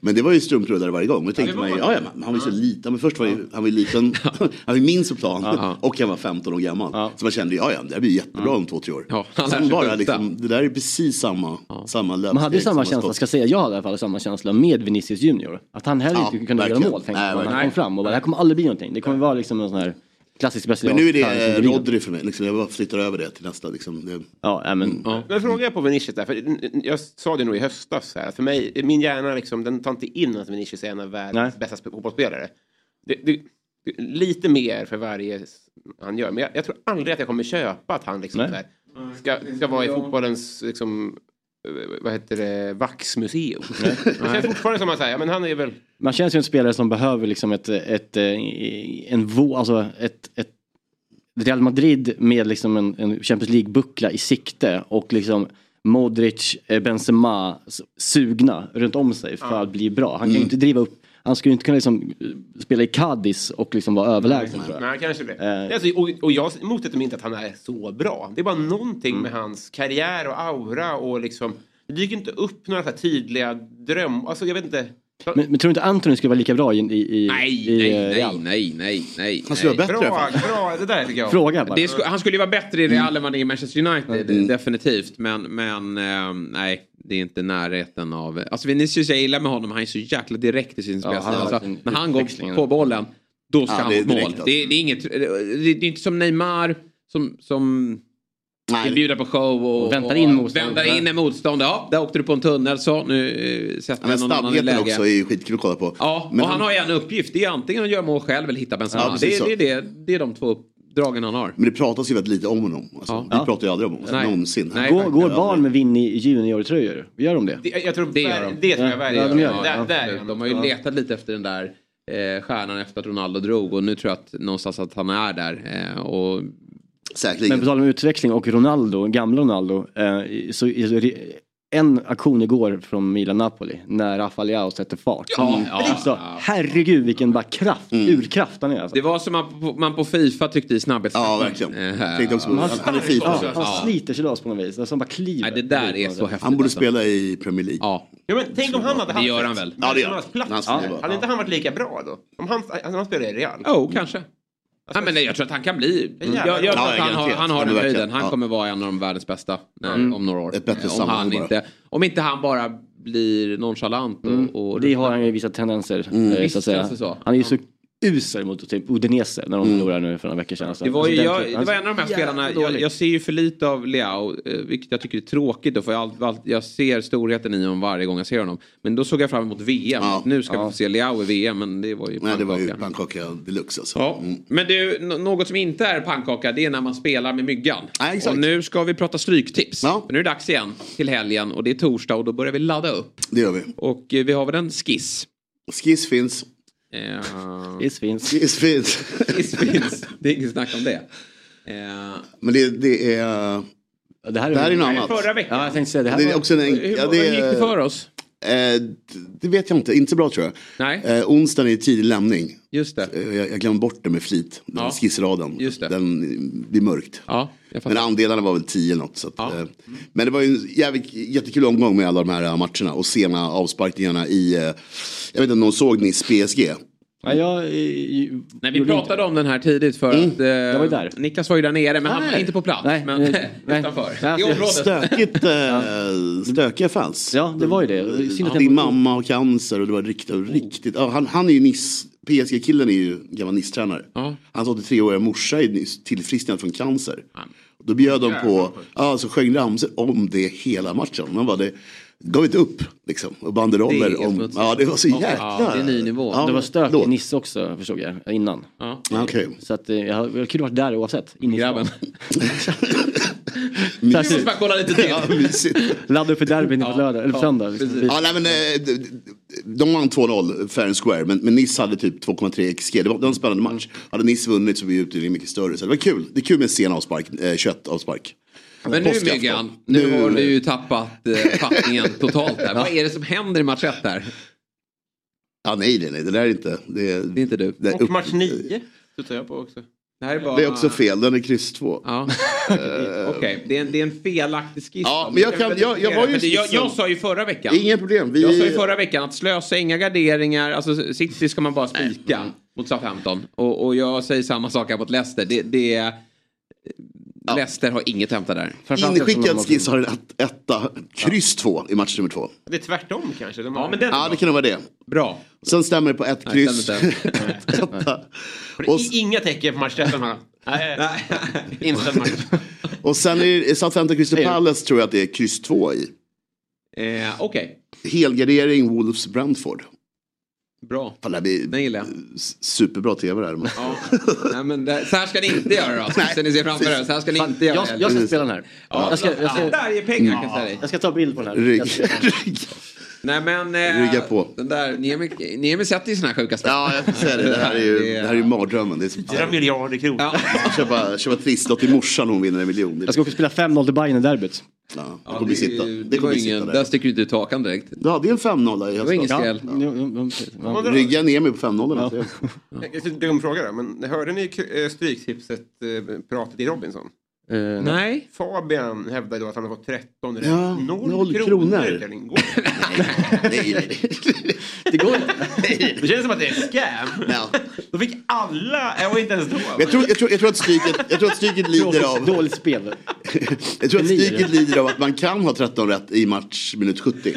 Men det var ju strumprullare varje gång. Och tänkte var man ju, ja, ja, han var ju så liten. Men först var ju, han var ju liten, han var ju minst på plan. Och han var 15 år gammal. Så man kände, ja ja, det här blir jättebra om två, tre år. Ja, Sen bara liksom, det där är precis samma, samma Man hade ju samma känsla, ska säga, jag hade i alla fall samma känsla med Vinicius Junior. Att han heller Ja, inte kunde göra verkligen. mål. Tänkte Nej, man. Han kom fram och bara, det här kommer aldrig bli någonting. Det kommer vara liksom en sån här klassisk Men brasiliansk nu är det eh. Rodri för mig. Liksom, jag bara flyttar över det till nästa. Liksom. Ja, ja, men... Men frågar jag på Vinicius där, för jag sa det nog i höstas här, för mig, min hjärna liksom, den tar inte in att Vinicius är en av världens Nej. bästa sp- fotbollsspelare. Det, det, lite mer för varje han gör, men jag, jag tror aldrig att jag kommer köpa att han liksom här, ska, ska vara i fotbollens liksom, vad heter det, vaxmuseum. Det känns fortfarande som att säga, ja, men han är väl Man känns ju en spelare som behöver liksom ett, ett, eh, en vå, alltså ett, ett Real Madrid med liksom en, en Champions League-buckla i sikte och liksom Modric, eh, Benzema sugna runt om sig för att bli bra. Han kan ju Mm. inte driva upp, han skulle inte kunna liksom eh, spela i Cadiz och liksom vara överlägsen jag. Nej, kanske det. Eh. Alltså, och, och jag motsätter mig inte att han är så bra. Det är bara någonting Mm. med hans karriär och aura och liksom... Det dyker inte upp några så här tydliga dröm... Alltså jag vet inte. Men, men tror du inte Anthony skulle vara lika bra i, i, i, Nej, i nej, eh, nej, Real? nej, nej, nej. Han skulle vara bättre Bra, bra, det där tycker jag. Fråga bara. Det sku- han skulle ju vara bättre i Real än vad han är i Manchester United, definitivt. Men, men ehm, nej, det är inte närheten av... Alltså Vinicius, jag gillar med honom, han är så jäkla direkt i sin spelstil. han alltså, när han går på bollen, då ska Ja, han mot mål. alltså. Det, det, är inget, det, det är inte som Neymar som... som Nej, bjuda på show och, Väntar in motstånd. Väntar in en motstånd. Ja, där åkte du på en tunnel så. Nu eh, sätter Ja, någon annan i läge. också är ju skitkul att kolla på. Ja, men och han har ju en uppgift. Det är antingen att göra mål själv eller hitta Benzema. Ja, det, det, det, det är de två uppdragen han har. Men det pratas ju väldigt lite om honom. Alltså, Ja. Vi pratar ju aldrig om honom. Nej. Någonsin. Nej. Går, går barn med Vinny juniortröjor? Gör de det? Det, jag tror Det gör de. det tror jag Ja, verkligen. ja, de gör Ja. där. De har ju letat lite efter den där eh, stjärnan efter att Ronaldo drog och nu tror jag att någonstans att han är där. Eh, och Säkerligen. Men på tal om utväxling och Ronaldo, gamla Ronaldo. Eh, så, en aktion igår från Milan-Napoli när Rafa Leao sätter fart. Ja, ja, alltså, ja. Herregud vilken bara kraft, Mm. urkraft han är. Alltså. det var som man på, man på Fifa tyckte i snabbhetsmatchen. Ja, verkligen. Tänkte också Han, Han är fin ja, han sliter sig loss på något vis. Alltså, han bara kliver. Nej, det där är så häftigt. Han borde alltså. spela i Premier League. Ja, Ja, men tänk om han hade det haft gör han väl. Ja, det gör plats. Han Hade inte han varit lika bra då? Om han, alltså, han spelar i Real. Oh, kanske. Nej, men nej, jag tror att han kan bli... Jag, jag, tror Ja, att han har, han har den höjden. Han Ja. kommer vara en av de världens bästa när, om några år. Ett bättre Eh, om, han bara. inte, om inte han bara blir nonchalant och... och Det har han ju visat tendenser. Mm. eh, Så att säga. Han är ju så usel mot typ Udinese när de förlorade nu för några veckor sedan. Alltså. Det var, ju, Alltså, jag, det var en av de här jävla spelarna, jag, jag ser ju för lite av Leao, eh, vilket jag tycker är tråkigt då, för jag, allt, allt, jag ser storheten i honom varje gång jag ser honom. Men då såg jag fram emot VM, Ja. nu ska Ja. vi få se Leao i VM, men det var ju Nej, det var ju pannkaka. pannkaka deluxe alltså. Ja. Mm. Men du, något som inte är pannkaka det är när man spelar med myggan. Ja, exakt. och nu ska vi prata stryktips. Ja. Nu är det dags igen till helgen och det är torsdag och då börjar vi ladda upp. Det gör vi. Och eh, vi har väl en skiss. Skiss finns. Eh, Skiss finns. Skiss finns. skiss finns, det är inget snack om det. Eh, Men det, det är... Det här är, Det här är något annat. förra veckan. Ja, jag tänkte säga det här. Det är var- också en... hur, Ja, det hur gick det för oss? Eh, det vet jag inte. Inte så bra tror jag. Nej, Eh, onsdagen är tidig lämning. just det. Eh, Jag, jag glömde bort det med flit. Den Ja. skissraden. Just det. Den blir mörkt. Ja, Men andelarna var väl 10 något. Så att, Ja. eh, men det var ju en jävligt, jättekul omgång med alla de här eh, matcherna och sena avsparkningarna i, jag vet inte om någon såg Nice PSG. Ja, jag, eh, Nej, vi pratade om den här tidigt för Mm. att eh, var ju där. Niklas var ju där nere men han var Nej. inte på plats. Nej, men nej, nej. utanför. Nej, I alltså, området. Stökigt, eh, stökiga fans. Ja, det var ju det. Synd att Din jag- mamma har cancer och det var riktigt, riktigt ja, han, han är ju Nice, PSG-killen är ju gammal Nice-tränare. Ja. Hans 83-åriga morsa är nyss tillfrisknad från cancer. Ja. Då bjöd de på, ja så sjöng ramsor om det hela matchen. Man bara, det gav inte upp liksom. Och banderoller Det om, ja det var så jäkla. Ja, det är ny nivå. Ja, Det var stök låt. i Nisse också förstod jag innan. Ja. Okej. Så att, eh, jag var kul att vara där oavsett. In i Grabben. måste bara kolla lite till. Ja, mysigt. Ladda upp för derbyn på lördag, eller på söndag. Liksom. Ja, nej, men, eh, de- de vann 2-0 fair and square men, men Nice hade typ 2,3 XG. Det var, det var en spännande match. Hade Nice vunnit så blir utdelningen mycket större. Så det var kul. Det är kul med sen avspark, eh, kött avspark. Men nu. Myggan, nu Nu- har du ju tappat eh, fattningen totalt där. Vad är det som händer i match 1 där? Ja, nej, nej, nej, det där är inte. Det är, Det är inte du. det är, Och match 9 tuttar jag på också. Det här är bara... det är också fel, den är kryss 2. Ja. Okej, det, är en- det är en felaktig skiss. Ja, men jag kan- jag- jag var ju jag, jag sa ju förra veckan. Inga problem. Vi, Jag sa ju förra veckan att slösa inga garderingar, alltså City ska man bara spika mot Southampton. Och, och jag säger samma sak här mot Leicester. Det, det, Leicester har inget att hämta där. Inskickad skiss har en ett, etta, kryss 2 i match nummer 2. Det är tvärtom kanske. De Ja, men den Ja, bra. det kan nog vara det. bra. Sen stämmer det på ett Nej, kryss. etta. Och Inga tecken på match 13 här. Nej, inställd match. och sen är det Southampton Crystal Palace tror jag att det är kryss 2 i. Eh, Okej, Helgardering Wolves Brentford. Bra. Fan, det här blir Den gillar jag. superbra tv där. Men... Ja. Nej, men det, så här ska ni inte göra då. Skissen ni ser framför er. Så här ska ni inte göra. Jag, jag ska spela den här. ja, jag, ska, jag, det ska, där är pengar kan jag säga dig. jag ska ta bild på den här. Rygg. Ska- Nej men... Eh, Rygga på. Den där, Niemi, Niemi sätter ju såna här sjuka spel. Ja, jag säga det. Det här är ju, Det är- det här är ju mardrömmen. Det är så... 4 miljarder kronor. Ja. Köpa, köpa trisslott till morsan om hon vinner en miljon. Jag ska också spela 5-0 till Bayern i derbyt. Ja, det Ja, kommer vi sitta. det, Det kommer var ingen, där där. sticker du inte ut hakan direkt. Du hade ju en 5-0 i Det var ingen höstas. skräll. Precis. Ja. Rygga ner mig på 5-0. Ja. Be om fråga då, men hörde ni eh, Stryktipset eh, pratet i Robinson? Eh, Nej. Fabian hävdade då att han har fått 13 rätt. Ja, Noll, noll kronor. kronor. Det? Nej, nej, nej. Det går inte. Det känns som att det är ett scam. Ja. Då fick alla, jag var inte ens då. Jag tror, jag, tror, jag tror att stryket, jag tror att stryket lider av... Dåligt spel. Jag tror att stryket lider av att man kan ha 13 rätt i match minut 70.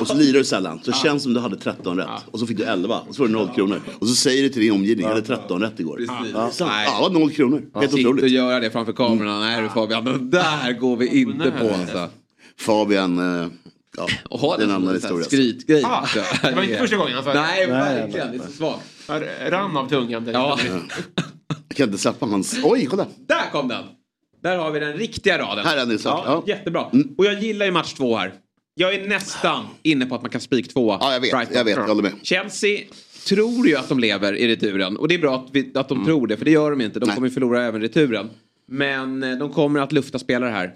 Och så lirar du sällan. Så det känns som du hade 13 rätt. Och så fick du 11 och så får du 0 kronor. Och så säger du till din omgivning, jag hade 13 rätt igår. Precis. Ja, ja 0 kronor. Helt otroligt. göra det framför kamerorna. Nej du Fabian, det där går vi inte på alltså. Fabian, eh, ja, Och ha det är en som annan historia. Skrytgrej. Ah, det var inte första gången han Nej, verkligen. Det är så svagt. rann av tungan. Ja. Jag kan inte släppa hans... Oj, kolla! Där kom den! Där har vi den riktiga raden. Här är den, så. ja, Ja. Jättebra. Mm. Och jag gillar ju match två här. Jag är nästan inne på att man kan spik tvåa. Ja, jag vet. Brighton. Jag vet, jag håller med. Chelsea tror ju att de lever i returen. Och det är bra att, vi, att de tror det, för det gör de inte. De Mm. Nej. kommer ju förlora även returen. Men eh, de kommer att lufta spelare här.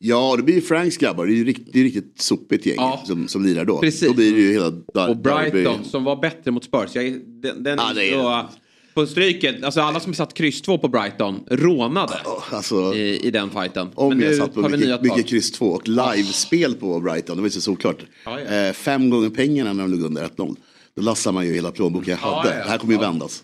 Ja, det blir ju Franks grabbar. Det är ju riktigt, det är riktigt sopigt gäng Ja. som, som lirar då. Precis. Då blir det ju hela... Dar, Och Brighton Derby. som var bättre mot Spurs. Jag, den den Ja, är så, på stryket. Alltså alla som satt kryss 2 på Brighton rånade Alltså, i, i den fighten. om Men jag nu satt på mycket, mycket kryss 2 och livespel på Brighton, det var ju så såklart. Ja, ja. Eh, fem gånger pengarna när de låg under 1-0. Då lassar man ju hela plånboken jag Ja, hade. ja, ja. Det här kommer ju vändas.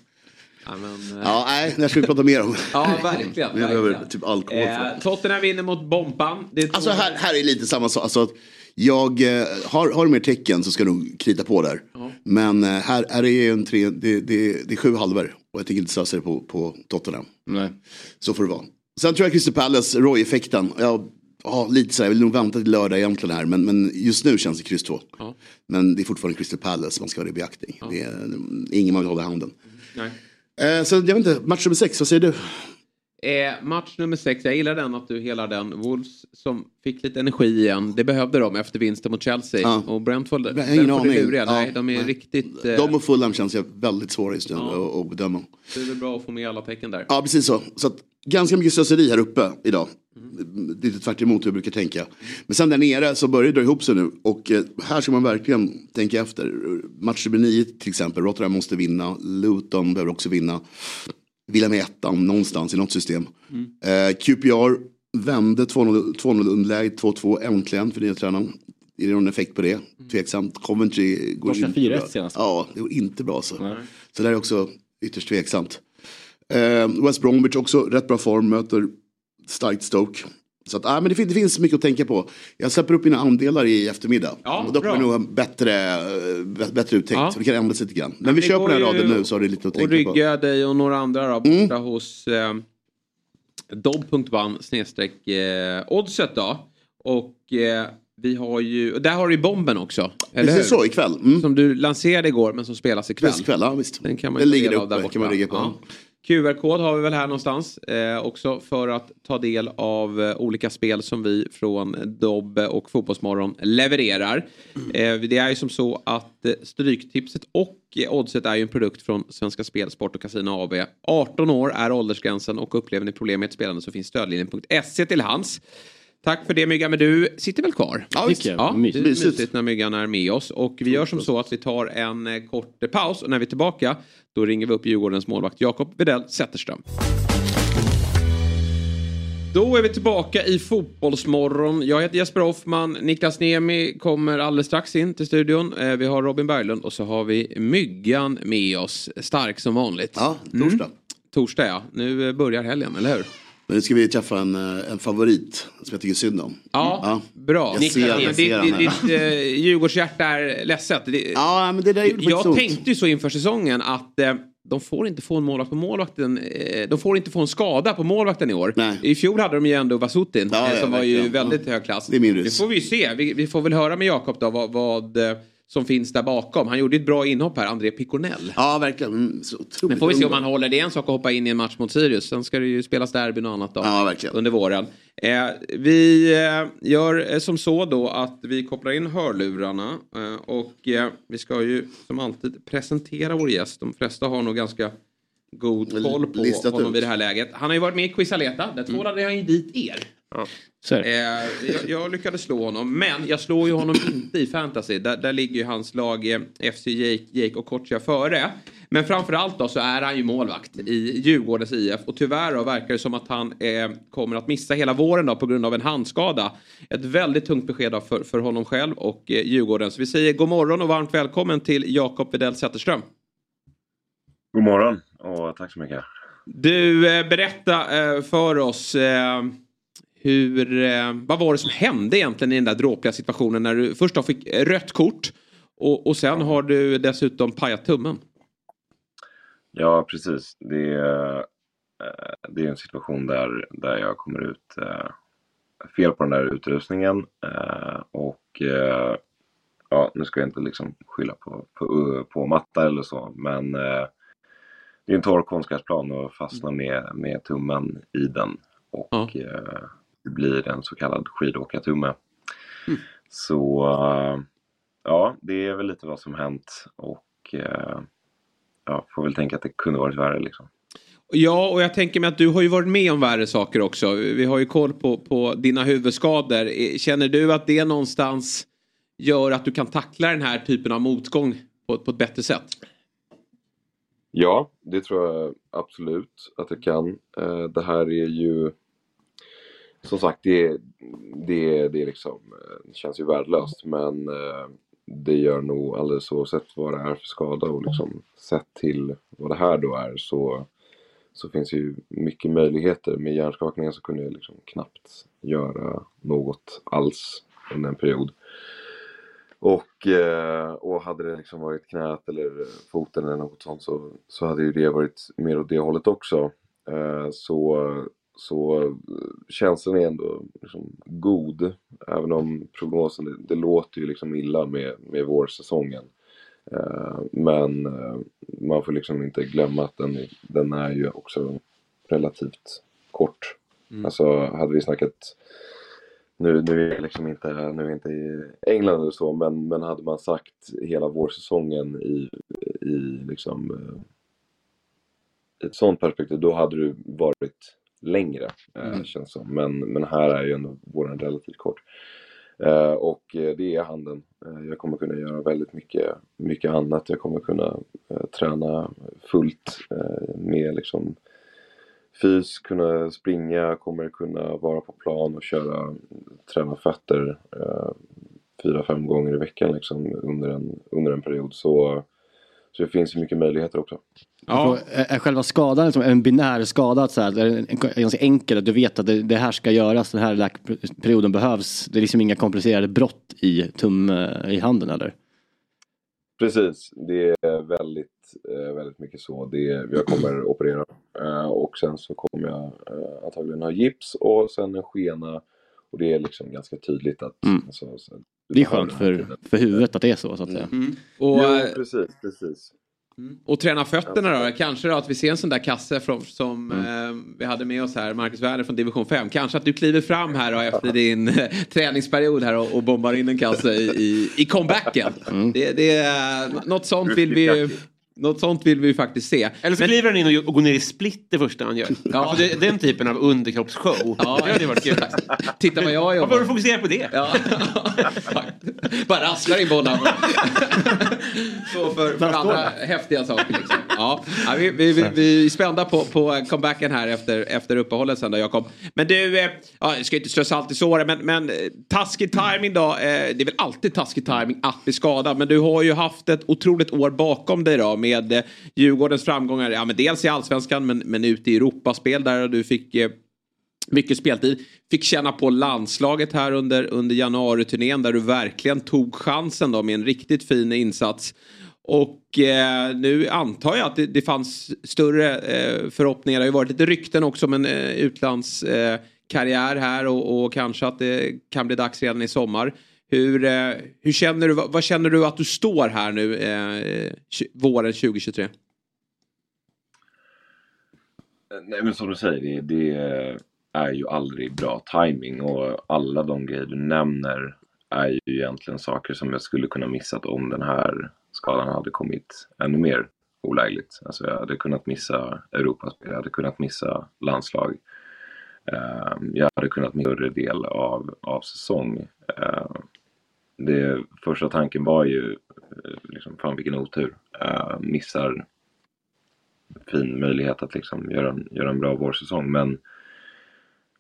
Ja, men, eh, Ja, nej, det ska vi prata mer om. ja verkligen. Jag behöver typ alkohol det. Eh, Tottenham vinner mot Bompan. Det är Alltså här, här är lite samma sak. Alltså, att jag eh, har, har du mer tecken så ska du krita på där. Men eh, här, här är ju en tre, det, det, det är sju halvor. Och jag tänker inte slösa det på, på Tottenham. Nej. Så får det vara. Sen tror jag Crystal Palace, Roy-effekten. Jag har lite sådär, jag vill nog vänta till lördag egentligen här. Men, men just nu känns det kryss 2. Ja. Men det är fortfarande Crystal Palace, man ska ha det i beaktning. Det är ingen man vill hålla i handen. Nej. Eh, så jag vet inte, match nummer sex, vad säger du? Eh, match nummer sex, jag gillar den att du hela den. Wolves som fick lite energi igen. Det behövde de efter vinsten mot Chelsea. Ja. Och Brentford, Brentford är luriga. Nej, Ja, de är nej. riktigt... Eh, De och Fulham känns jag väldigt svåra just nu Ja. att bedöma. Det är väl bra att få med alla tecken där. Ja, precis så. så att, ganska mycket slöseri här uppe idag. Lite tvärt emot hur jag brukar tänka. Men sen där nere så börjar det dra ihop sig nu. Och eh, här ska man verkligen tänka efter. Match nummer nio till exempel. Rotterdam måste vinna. Luton behöver också vinna. Villa med ettan någonstans i något system. Eh, QPR vände 2-0 2-0 underläge 2-2 äntligen för nya tränaren. Är det någon effekt på det? Tveksamt. Coventry går Torska inte 4-1 bra. senast. Ja, det går inte bra så. Så det här är också ytterst tveksamt. Eh, West Bromwich också rätt bra form, möter starkt Stoke. Så att, ah, men det, finns, det finns mycket att tänka på. Jag släpper upp mina andelar i eftermiddag. Ja, och då kommer jag nog bättre, bä- bättre uttänkt. Ja. Så det kan ändras lite grann. Men vi det kör på den här raden nu så har det lite att Och tänka på. rygga dig och några andra då, borta hos eh, dobb.ban snedstreck eh, oddset då. Och eh, vi har ju, och där har du ju bomben också. Eller hur? Precis så, ikväll. Mm. Som du lanserade igår men som spelas ikväll. Precis, ikväll, ja, visst. Den kan man Den ju ta ligger uppe, där borta. kan man ligga på. Ja. QR-kod har vi väl här någonstans eh, också för att ta del av eh, olika spel som vi från Dobb och Fotbollsmorgon levererar. Eh, det är ju som så att eh, Stryktipset och eh, Oddset är ju en produkt från Svenska Spel, Sport och Casino AB. 18 år är åldersgränsen och upplever ni problem med ett spelande så finns stödlinjen.se till hands. Tack för det Myggan, men du sitter väl kvar? Ja, visst. Ja, Mysigt. mysigt när Myggan är med oss. Och vi gör som så att vi tar en eh, kort paus och när vi är tillbaka då ringer vi upp Djurgårdens målvakt Jakob Widell Zetterström. Då är vi tillbaka i Fotbollsmorgon. Jag heter Jesper Hoffman. Niklas Niemi kommer alldeles strax in till studion. Eh, Vi har Robin Berglund och så har vi Myggan med oss. Stark som vanligt. Ja, torsdag. Torsdag ja. Nu eh, börjar helgen, eller hur? Men nu ska vi träffa en, eh, en favorit som jag tycker synd om. Ja, bra. Jag ser- jag Ditt- ser ditt- den ditt eh, Djurgårdshjärta är ledset. Det- Ja, men det där gjorde Jag ont. tänkte ju så inför säsongen att eh, de får inte få en målvakt på målvakten. Eh, de får inte få en skada på målvakten i år. Nej. I fjol hade de ju ändå Vasutin Ja, eh, ja, som var ju väldigt hög klass. Det är min risk. får vi ju se. Vi, vi får väl höra med Jakob då vad, vad som finns där bakom. Han gjorde ett bra inhopp här, André Picornell. Ja, verkligen. Mm, Men får vi se om han håller. Det är en sak att hoppa in i en match mot Sirius. Sen ska det ju spelas derbyn och annat då. Ja. Under våren. Eh, vi eh, gör eh, som så då att vi kopplar in hörlurarna. Eh, och eh, vi ska ju som alltid presentera vår gäst. De flesta har nog ganska god koll på Listat honom ut. vid det här läget. Han har ju varit med i Quiz Aleta. Där tvålade han ju dit er. Det. Eh, jag, jag lyckades slå honom, men jag slår ju honom inte i fantasy. Där, där ligger ju hans lag eh, FC Jake, Jake och Kocha före. Men framförallt då så är han ju målvakt i Djurgårdens IF och tyvärr då verkar det som att han eh, kommer att missa hela våren då på grund av en handskada. Ett väldigt tungt besked för, för honom själv och eh, Djurgården. Så vi säger god morgon och varmt välkommen till Jakob Widell Zetterström. God morgon och tack så mycket. Du, eh, berätta eh, för oss eh, hur, eh, vad var det som hände egentligen i den där dråpliga situationen när du först då fick rött kort och, och sen har du dessutom pajat tummen. Ja, precis. Det är, eh, det är en situation där, där jag kommer ut eh, fel på den där utrustningen eh, och eh, ja, nu ska jag inte liksom skylla på, på, på matta eller så, men eh, det är en torr konstgräsplan och fastnar med, med tummen i den och eh, det blir en så kallad skidåkartumme. Så eh, ja, det är väl lite vad som hänt och eh, ja, får väl tänka att det kunde varit värre liksom. Ja, och jag tänker mig att du har ju varit med om värre saker också. Vi har ju koll på, på dina huvudskador. Eh, Känner du att det någonstans gör att du kan tackla den här typen av motgång på, på ett bättre sätt? Ja, det tror jag absolut att det kan. Det här är ju som sagt, det, det, det, liksom, eh, det känns ju värdelöst men eh, det gör nog alldeles oavsett vad det är för skada och liksom sett till vad det här då är så, så finns ju mycket möjligheter. Med hjärnskakningen så kunde jag liksom knappt göra något alls under en period. Och, eh, och hade det liksom varit knät eller foten eller något sånt så, så hade ju det varit mer åt det hållet också. Så, så eh, känslan är ändå liksom god. Även om prognosen, det, det låter ju liksom illa med, med vårsäsongen. Eh, men eh, man får liksom inte glömma att den, den är ju också relativt kort. Mm. Alltså hade vi snackat nu, nu är jag liksom inte, nu är inte i England eller så, men, men hade man sagt hela vårsäsongen i, i liksom eh, ett sånt perspektiv, då hade du varit längre, eh, Mm. känns som. Men, men här är ju ändå våren relativt kort. Eh, och eh, det är handen. Jag kommer kunna göra väldigt mycket, mycket annat. Jag kommer kunna träna fullt med liksom fys, kunna springa, kommer kunna vara på plan och köra, träna fötter fyra, fem gånger i veckan liksom under en, under en period. Så, så det finns ju mycket möjligheter också. Ja. Är är själva skadan liksom en binär skada? att Så här, är en- ganska enkel, att du vet att det, det här ska göras, den här perioden behövs. Det är liksom inga komplicerade brott i tum eh, i handen eller? Precis, det är väldigt, eh, väldigt mycket så. Det är, jag kommer operera eh, och sen så kommer jag antagligen ha gips och sen en skena. Och det är liksom ganska tydligt att... Mm. Så, så, Det är skönt för, för huvudet att det är så, så att säga. Och, ja, eh, precis, precis. Och träna fötterna då? Kanske då att vi ser en sån där kasse från, som eh, vi hade med oss här, Marcus Werner från division 5. Kanske att du kliver fram här och efter din eh, träningsperiod här och, och bombar in en kasse i, i, i comebacken. Det, det, är- något sånt vill vi ju något sånt vill vi ju faktiskt se. Eller så kliver han in och, och går ner i split det första han gör. Ja. Alltså, det, den typen av underkroppsshow. Ja. Det hade varit kul. Titta vad jag gör. Varför har du fokuserat på det? Ja. Bara rasslar in bollen. Så för, för andra häftiga saker. Liksom. Ja. Ja, vi, vi, vi, vi är spända på, på comebacken här efter, efter uppehållet sen då Jakob. Men du, eh, ja, jag ska inte strö salt i såren men, men eh, taskig timing då. Eh, det är väl alltid taskig timing att bli skadad. Men du har ju haft ett otroligt år bakom dig då med eh, Djurgårdens framgångar. Ja, men dels i allsvenskan men, men ute i Europaspel där du fick eh, mycket speltid. Fick känna på landslaget här under, under januari-turnén där du verkligen tog chansen då med en riktigt fin insats. Och eh, nu antar jag att det, det fanns större eh, förhoppningar. Det har ju varit lite rykten också om en eh, utlandskarriär eh, här och, och kanske att det kan bli dags redan i sommar. Hur, eh, hur känner du, vad, vad känner du att du står här nu eh, våren 2023? Nej men som du säger, det, det är ju aldrig bra timing och alla de grejer du nämner är ju egentligen saker som jag skulle kunna missat om den här skadan hade kommit ännu mer olägligt. Alltså jag hade kunnat missa Europaspel, jag hade kunnat missa landslag. Ehm, jag hade kunnat missa större del av, av säsong. Ehm, det, första tanken var ju, eh, liksom, fan vilken otur. Uh, missar fin möjlighet att liksom göra, en, göra en bra vårsäsong. Men,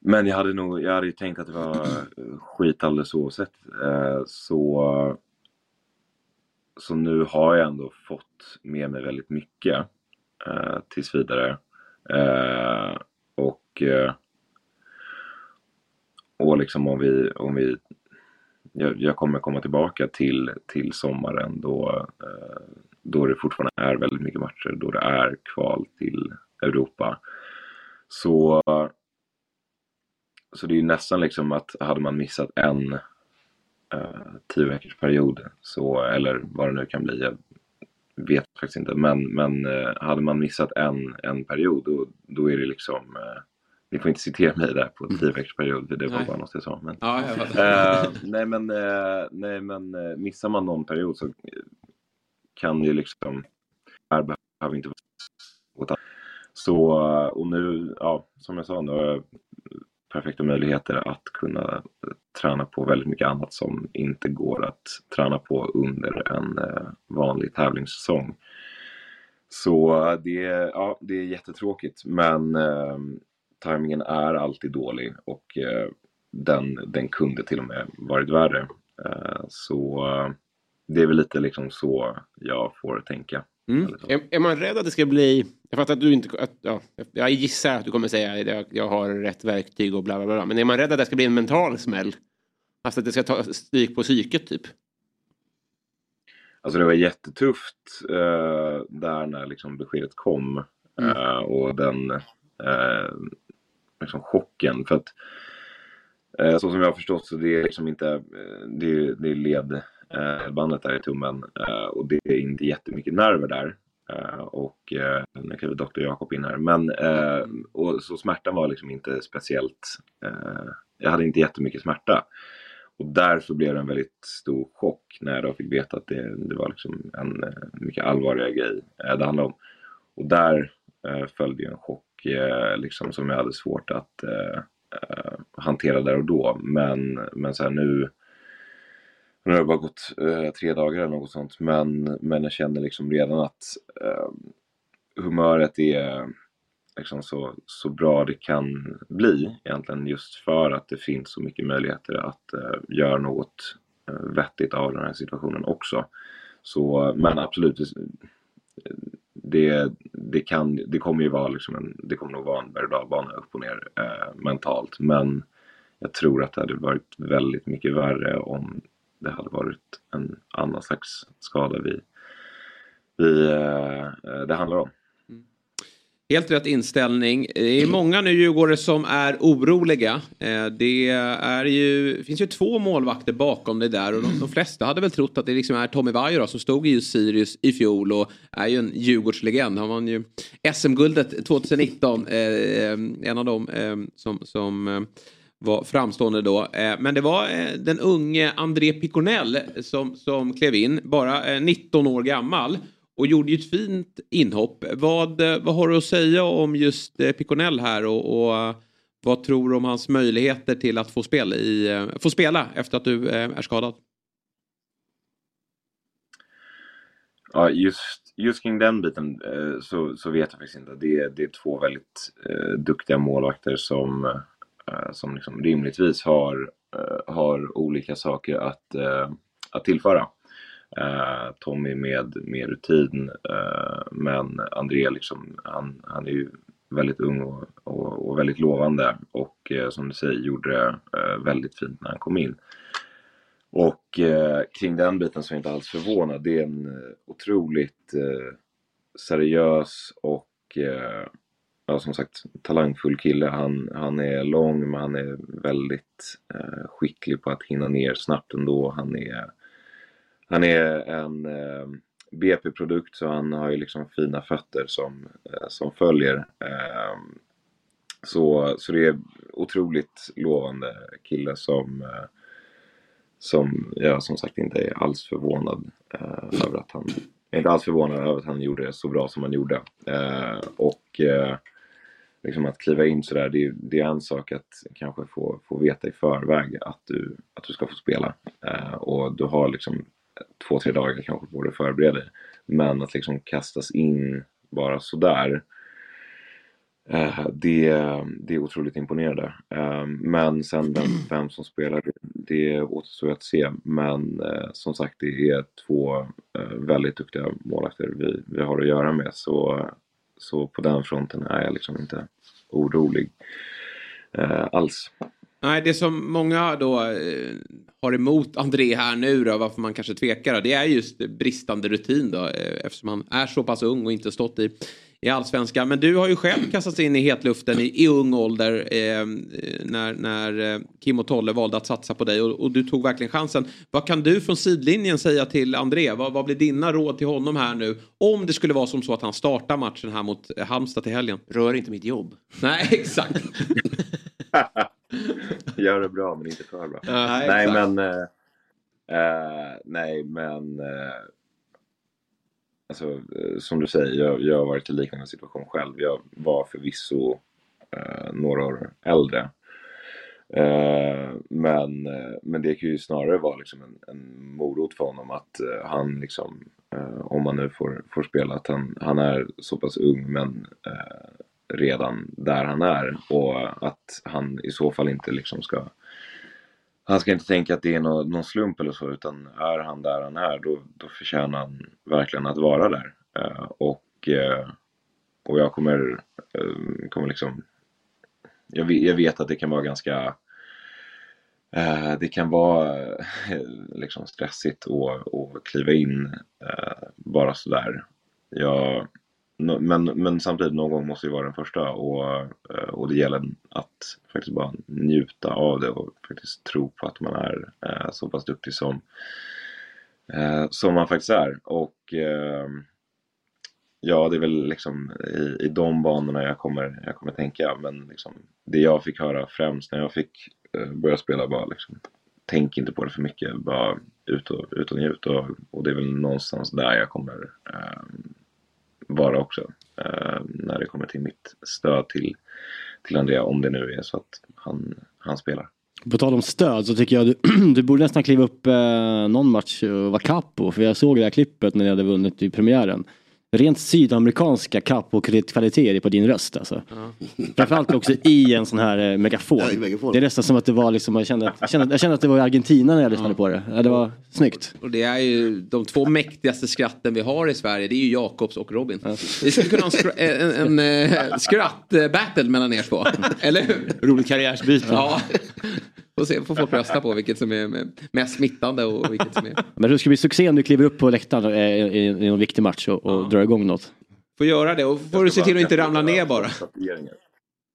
men jag hade nog jag hade ju tänkt att det var eh, skit alldeles oavsett. Uh, så, så nu har jag ändå fått med mig väldigt mycket uh, tills vidare. Och och liksom om vi, om vi jag, jag kommer komma tillbaka till, till sommaren då, eh, då det fortfarande är väldigt mycket matcher, då det är kval till Europa. Så, så det är ju nästan liksom att hade man missat en eh, tio veckors period, så, eller vad det nu kan bli, jag vet faktiskt inte, men, men eh, hade man missat en, en period då, då är det liksom eh, ni får inte citera mig där på tio veckors period, för det var Nej. bara något jag sa. Men, Ja, jag eh, nej, men, eh, nej men eh, missar man någon period så kan ju liksom, här behöver inte vara så, och nu, ja, som jag sa, nu har jag perfekta möjligheter att kunna träna på väldigt mycket annat som inte går att träna på under en vanlig tävlingssäsong. Så det, är- ja, det är jättetråkigt men tajmingen är alltid dålig och eh, den, den kunde till och med varit värre. Eh, så eh, det är väl lite liksom så jag får tänka. Är, är man rädd att det ska bli... Jag fattar att du inte... Att, ja, jag gissar att du kommer säga att jag, jag har rätt verktyg och bla bla bla. Men är man rädd att det ska bli en mental smäll? Alltså att det ska ta stryk på psyket typ? Alltså det var jättetufft eh, där när liksom beskedet kom. Eh, och den eh, liksom chocken. För att eh, så som jag har förstått så det är liksom inte, eh, det, är- det är led, eh, bandet där i tummen eh, och det är inte jättemycket nerver där. Eh, och eh, nu kliver doktor Jakob in här. Men eh, och så smärtan var liksom inte speciellt, eh, jag hade inte jättemycket smärta. Och därför blev det en väldigt stor chock när jag då fick veta att det, det var liksom en eh, mycket allvarligare grej eh, det handlade om. Och där eh, följde ju en chock eh, liksom, som jag hade svårt att eh, eh, hantera där och då. Men, men så här, nu, nu har det bara gått eh, tre dagar eller något sånt. Men, men jag känner liksom redan att eh, humöret är liksom så, så bra det kan bli egentligen just för att det finns så mycket möjligheter att eh, göra något eh, vettigt av den här situationen också. Så, men absolut, det, det, kan, det kommer ju vara liksom en, det kommer nog vara en berg och dalbana upp och ner eh, mentalt. Men jag tror att det hade varit väldigt mycket värre om det hade varit en annan slags skada vi, vi, eh, det handlar om. Helt rätt inställning. Det är många nu Djurgårdare som är oroliga. Eh, det är ju, finns ju två målvakter bakom det där och de, de flesta hade väl trott att det liksom är Tommy Vaiho som stod i Sirius i fjol och är ju en Djurgårdslegend. Han vann ju SM-guldet 2019. Eh, eh, en av dem som, som var framstående då. Men det var den unge André Piconell som, som klev in, bara 19 år gammal. Och gjorde ju ett fint inhopp. Vad, vad har du att säga om just eh, Piconell här och, och eh, vad tror du om hans möjligheter till att få, spel i, eh, få spela efter att du är skadad? Ja, just, just kring den biten så, så vet jag faktiskt inte. Det, är- det är två väldigt duktiga målvakter som, som liksom rimligtvis har, har olika saker att, att tillföra. Eh, Tommy med mer rutin, eh, men André liksom, han, han är ju väldigt ung och, och, och väldigt lovande och eh, som du säger gjorde det eh, väldigt fint när han kom in. Och eh, kring den biten så är jag inte alls förvånad. Det är en eh, otroligt eh, seriös och eh, ja, som sagt talangfull kille. Han, han är lång men han är väldigt eh, skicklig på att hinna ner snabbt ändå. Han är, han är en eh, BP-produkt så han har ju liksom fina fötter som, eh, som följer. Eh, så, så det är otroligt lovande kille som eh, som jag som sagt inte är alls förvånad eh, över att han jag är inte alls förvånad över att han gjorde det så bra som han gjorde. Eh, och, eh, liksom att kliva in sådär, det, är- det är en sak att kanske få, få veta i förväg att du, att du ska få spela. Eh, och du har liksom två, tre dagar kanske på dig att förbereda dig. Men att liksom kastas in bara sådär. Eh, det, det är otroligt imponerande. Eh, men sen vem, vem som spelar, det, det återstår att se. Men eh, som sagt, det är två väldigt duktiga målvakter vi, vi har att göra med. Så, så på den fronten är jag liksom inte orolig alls. Nej, det som många då eh, har emot André här nu då, varför man kanske tvekar, då, det är just bristande rutin då, eh, eftersom han är så pass ung och inte stått i, i allsvenskan. Men du har ju själv kastats in i hetluften i, i ung ålder eh, när, när eh, Kim och Tolle valde att satsa på dig och, och du tog verkligen chansen. Vad kan du från sidlinjen säga till André? Vad, vad blir dina råd till honom här nu? Om det skulle vara som så att han startar matchen här mot Halmstad till helgen. Rör inte mitt jobb. Nej, exakt. Gör det bra men inte för bra. nej, nej men... Eh, eh, nej men... Eh, alltså eh, som du säger, jag, jag har varit i liknande situation själv. Jag var förvisso eh, några år äldre. Eh, men, eh, men det kan ju snarare vara liksom en, en morot för honom att eh, han liksom, eh, om han nu får, får spela, att han, han är så pass ung men redan där han är och att han i så fall inte liksom ska han ska inte tänka att det är någon slump eller så utan är han där han är då, då förtjänar han verkligen att vara där. Eh, och, eh, och jag kommer, eh, kommer liksom jag vet, jag vet att det kan vara ganska det kan vara liksom stressigt att, att kliva in bara sådär. Jag, men, men samtidigt någon gång måste ju vara den första och, eh, och det gäller att faktiskt bara njuta av det och faktiskt tro på att man är eh, så pass duktig som, eh, som man faktiskt är. Och ja, det är väl liksom i, i de banorna jag kommer, jag kommer tänka. Men liksom, det jag fick höra främst när jag fick börja spela var liksom, tänk inte på det för mycket, bara ut och, ut och njut. Och, och det är väl någonstans där jag kommer eh, vara också. Eh, när det kommer till mitt stöd till, till Andrea, om det nu är så att han, han spelar. På tal om stöd så tycker jag du, du borde nästan kliva upp eh, någon match och vara capo. För jag såg det här klippet när ni hade vunnit i premiären. Rent sydamerikanska capo-kvaliteter på din röst alltså. Framförallt också i en sån här eh, megafon. Ja, megafon. Det är nästan som att det var liksom, jag kände, att- jag kände, jag kände att det var i Argentina när jag lyssnade på det. Ja, det var snyggt. Och det är ju de två mäktigaste skratten vi har i Sverige. Det är ju Jakobs och Robin. Vi skulle kunna ha en, skra- en, en, eh, skratt-battle mellan er två. Eller hur? Roligt karriärsbyte. Ja. Får se, får folk rösta på vilket som är mest smittande och vilket som är... Men det ska bli succé om du kliver upp på läktaren eh, i, i en viktig match och, och drar igång något. Får göra det och får du se till att inte ramla ner bara. Tatueringar.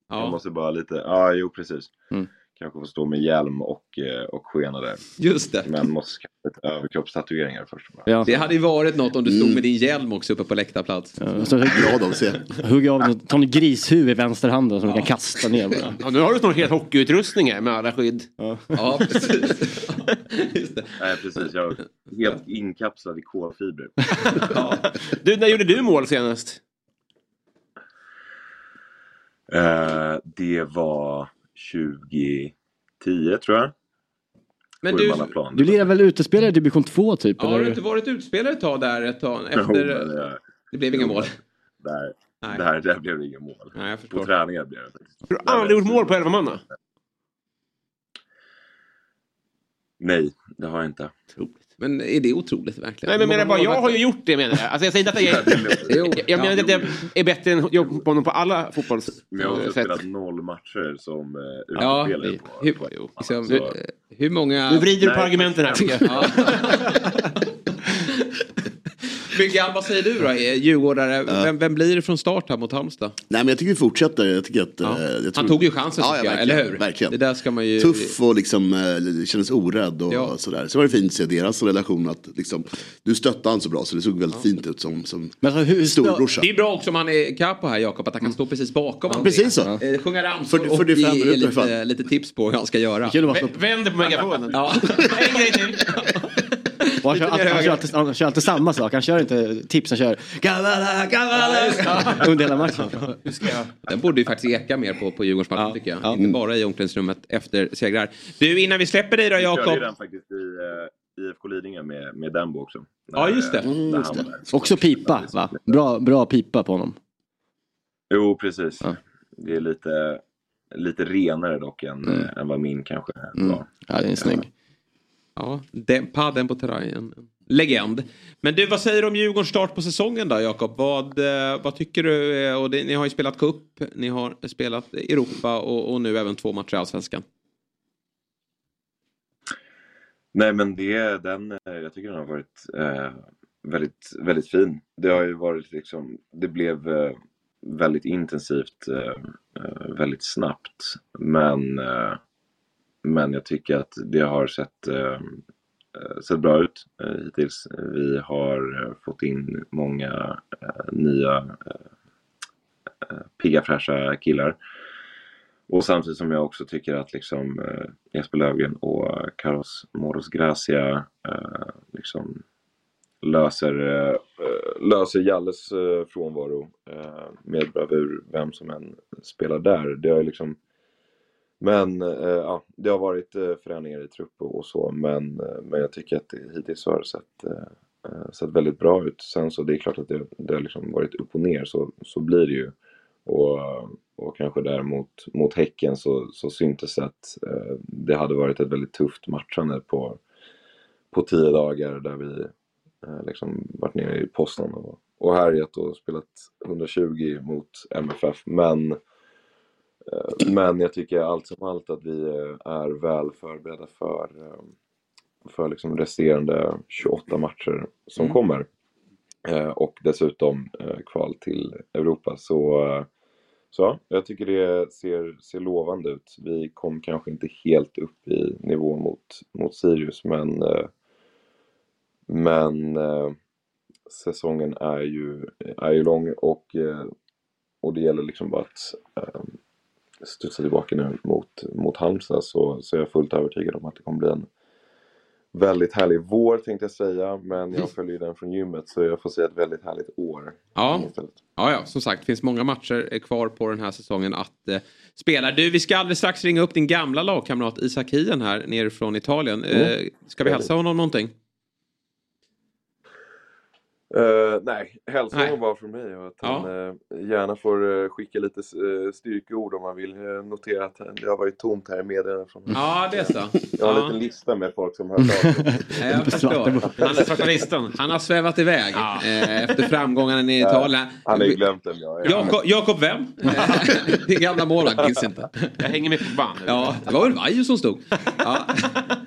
Jag Ja, måste bara lite, ja jo precis. Mm. Kanske få stå med hjälm och, eh, och skena där. just det. Men måste skaffa överkroppstatueringar först. Ja. Det hade ju varit något om du stod med din hjälm också uppe på läktarplats. Ja, så Glad av att se. hugga av ta en grishuvud i vänsterhanden som du kan kasta ner bara. Ja, nu har du snart helt hockeyutrustning här med alla skydd. Ja, precis. Just det. Nej precis, jag är helt inkapslad i kolfibrer. Du, när gjorde du mål senast? Eh, det var 2010 tror jag. Men På du. Du lirar väl utespelare i division 2 typ? ja, har du inte varit utspelare ett tag där ett tag? Jo, men, Efter... eh, Det blev inga mål. Där, Nej. där, där blev det inga mål. Nej, jag På förstår. träningar blev det faktiskt. Har du aldrig gjort mål på 11 manna? Nej, det har jag inte. Men är det otroligt verkligen? Nej, men jag menar bara, jag har ju gjort det menar jag. Alltså jag säger inte att jag är... Jo, Jag, jag menar ja. inte att jag är bättre än jag på honom på alla fotbollssätt. Men jag har spelat noll matcher som uh, Ja, hur, på ett liksom, eh, hur många... Nu vrider du på argumenten här. Ja. Byggan, vad säger du då? Djurgårdare, vem, vem blir det från start här mot Halmstad? Nej men jag tycker vi fortsätter. Jag tycker att, Ja. eh, jag tror... Han tog ju chansen Ja, ja, eller hur? verkligen. Det där ska man ju... Tuff och liksom eh, kändes orädd och Ja. sådär. Så var det fint att se deras relation att liksom, du stöttade han så bra så det såg väldigt fint ut som, som Men alltså, hur, storbrorsa. Det är bra också om han är capo här Jakob, att han kan stå precis bakom André. Precis så. Eh, Sjunga ramsor För- och 45 ge lite, lite tips på hur han ska göra. Kul att vara V- Vänder på megafonen. Ja. En grej till. Och han, kör alltid, han, kör alltid, han kör alltid samma sak. Han kör inte tips, han kör Kavala, Kavala under hela matchen. Den borde ju faktiskt eka mer på, på Djurgårdsmatchen tycker jag. Inte bara i omklädningsrummet efter segrar. Du, innan vi släpper dig då Vi körde ju Jakob. den faktiskt i uh, IFK Lidingö med, med Dembo också. Ja, just det. När Mm, just det. Också pipa, va? Bra, bra pipa på honom. Jo, precis. Det är lite, lite renare dock än, eh, än vad min kanske Mm. var. Ja, det är snygg. Ja, den, padden på terrängen. En legend. Men du, vad säger du om Djurgårdens start på säsongen då, Jakob? Vad, eh, vad tycker du? Eh, och det, ni har ju spelat cup, ni har spelat Europa och, och nu även två matcher i Allsvenskan. Nej, men det, den, eh, jag tycker den har varit eh, väldigt, väldigt fin. Det har ju varit liksom, det blev eh, väldigt intensivt, eh, eh, väldigt snabbt. Men, eh, men jag tycker att det har sett, eh, eh sett bra ut eh, hittills. Vi har eh, fått in många eh, nya eh, eh, pigga fräscha killar. Och samtidigt som jag också tycker att liksom eh, Jesper Löfgren och Carlos Moros Gracia eh, liksom löser, eh, löser Jalles eh, frånvaro eh, med bravur, vem som än spelar där. Det har ju liksom men eh, ja, det har varit eh, förändringar i trupp och, och så men, eh, men jag tycker att det hittills har sett, eh, eh, sett väldigt bra ut. Sen så det är klart att det, det har liksom varit upp och ner så, så blir det ju. Och, och kanske där mot, mot Häcken så, så syntes det att eh, det hade varit ett väldigt tufft matchande på, på tio dagar där vi eh, liksom varit nere i posten och, och härjat och spelat 120 mot MFF. Men, eh, men jag tycker allt som allt att vi eh, är väl förberedda för, eh, för liksom resterande 28 matcher som Mm. kommer. Eh, och dessutom eh, kval till Europa. Så, eh, så ja, jag tycker det ser, ser lovande ut. Vi kom kanske inte helt upp i nivå mot, mot Sirius men, eh, men eh, säsongen är ju, är ju lång och, eh, och det gäller liksom bara att eh, studsa tillbaka nu mot, mot Halmstad så, så är jag fullt övertygad om att det kommer bli en väldigt härlig vår tänkte jag säga men jag följer ju den från gymmet så jag får säga ett väldigt härligt år. Ja. istället. Ja, ja, som sagt, det finns många matcher eh, kvar på den här säsongen att eh, spela. Du, vi ska alldeles strax ringa upp din gamla lagkamrat Isak Hien här nerifrån Italien. Eh, Mm. ska vi hälsa honom någonting? Eh, nej, honom bara från mig och att Ja. han eh, gärna får eh, skicka lite uh, styrkeord om man vill uh, notera att det har varit tomt här i medierna. Från Ja, det är så. Jag har en Ja. liten lista med folk som har hört av sig. Nej, jag förstår. Han, Svarta listan. han har svävat iväg eh, efter framgångarna i Ja, Italien. Han har ju glömt jag är. Jakob, Jakob vem? Din gamla målvakt minns inte. Jag hänger med på band. Ja, det var väl Vaiho som stod. Ja.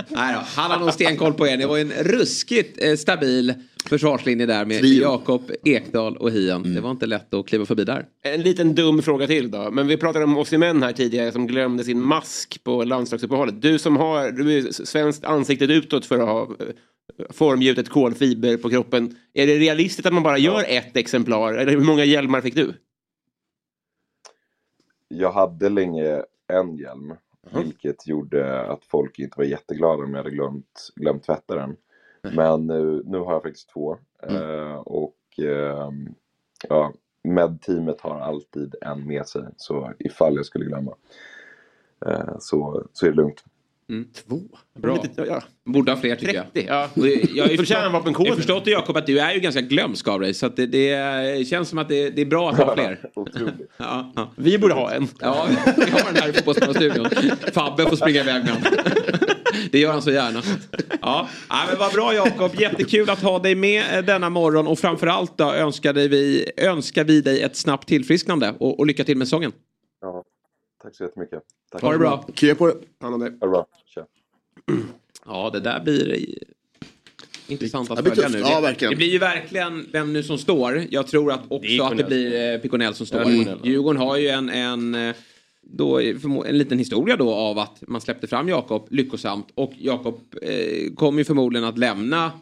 Nej då, han har nog stenkoll på er. Det var ju en ruskigt eh, stabil försvarslinje där med. Jakob, Ekdal och Hien. Det var inte lätt att kliva förbi där. En liten dum fråga till då. Men vi pratade om Osimhen här tidigare som glömde sin mask på landslagsuppehållet. Du som har, du är svenskt ansiktet utåt för att ha eh, formgjutet kolfiber på kroppen. Är det realistiskt att man bara gör ett exemplar? Eller hur många hjälmar fick du? Jag hade länge en hjälm. Vilket gjorde att folk inte var jätteglada om jag hade glömt, glömt tvätta den. Men nu, nu har jag faktiskt två. Eh, och ehm, ja, med-teamet har alltid en med sig. Så ifall jag skulle glömma. Eh, så, så är det lugnt. Två? Bra. Lite, ja, Borde ha fler tycker jag. 30, ja. Och Jag har förstått, jag förstått Jakob att du är ju ganska glömsk av dig. Så att det, det känns som att det, det är bra att ha fler. Ja, ja. Vi borde ha en. ja vi har den här i Fotbollsstudion. Fabbe får springa iväg med honom. Det gör han så gärna. Ja, ja men vad bra Jakob. Jättekul att ha dig med eh, denna morgon. Och framförallt då önskar vi, önskar vi dig ett snabbt tillfrisknande. Och, och lycka till med säsongen. Ja, tack så jättemycket. Tack. Ha det bra. Krya på det. Han och det. Ha det bra. Tja. Ja, det där blir eh, intressant att Det följa nu. Ja, Det-. Det blir ju verkligen vem nu som står. Jag tror att också att det blir eh, Piconell som står. Ja. Djurgården har ju en, en, eh, då, förmo- en liten historia då av att man släppte fram Jakob lyckosamt. Och Jakob eh, kommer ju förmodligen att lämna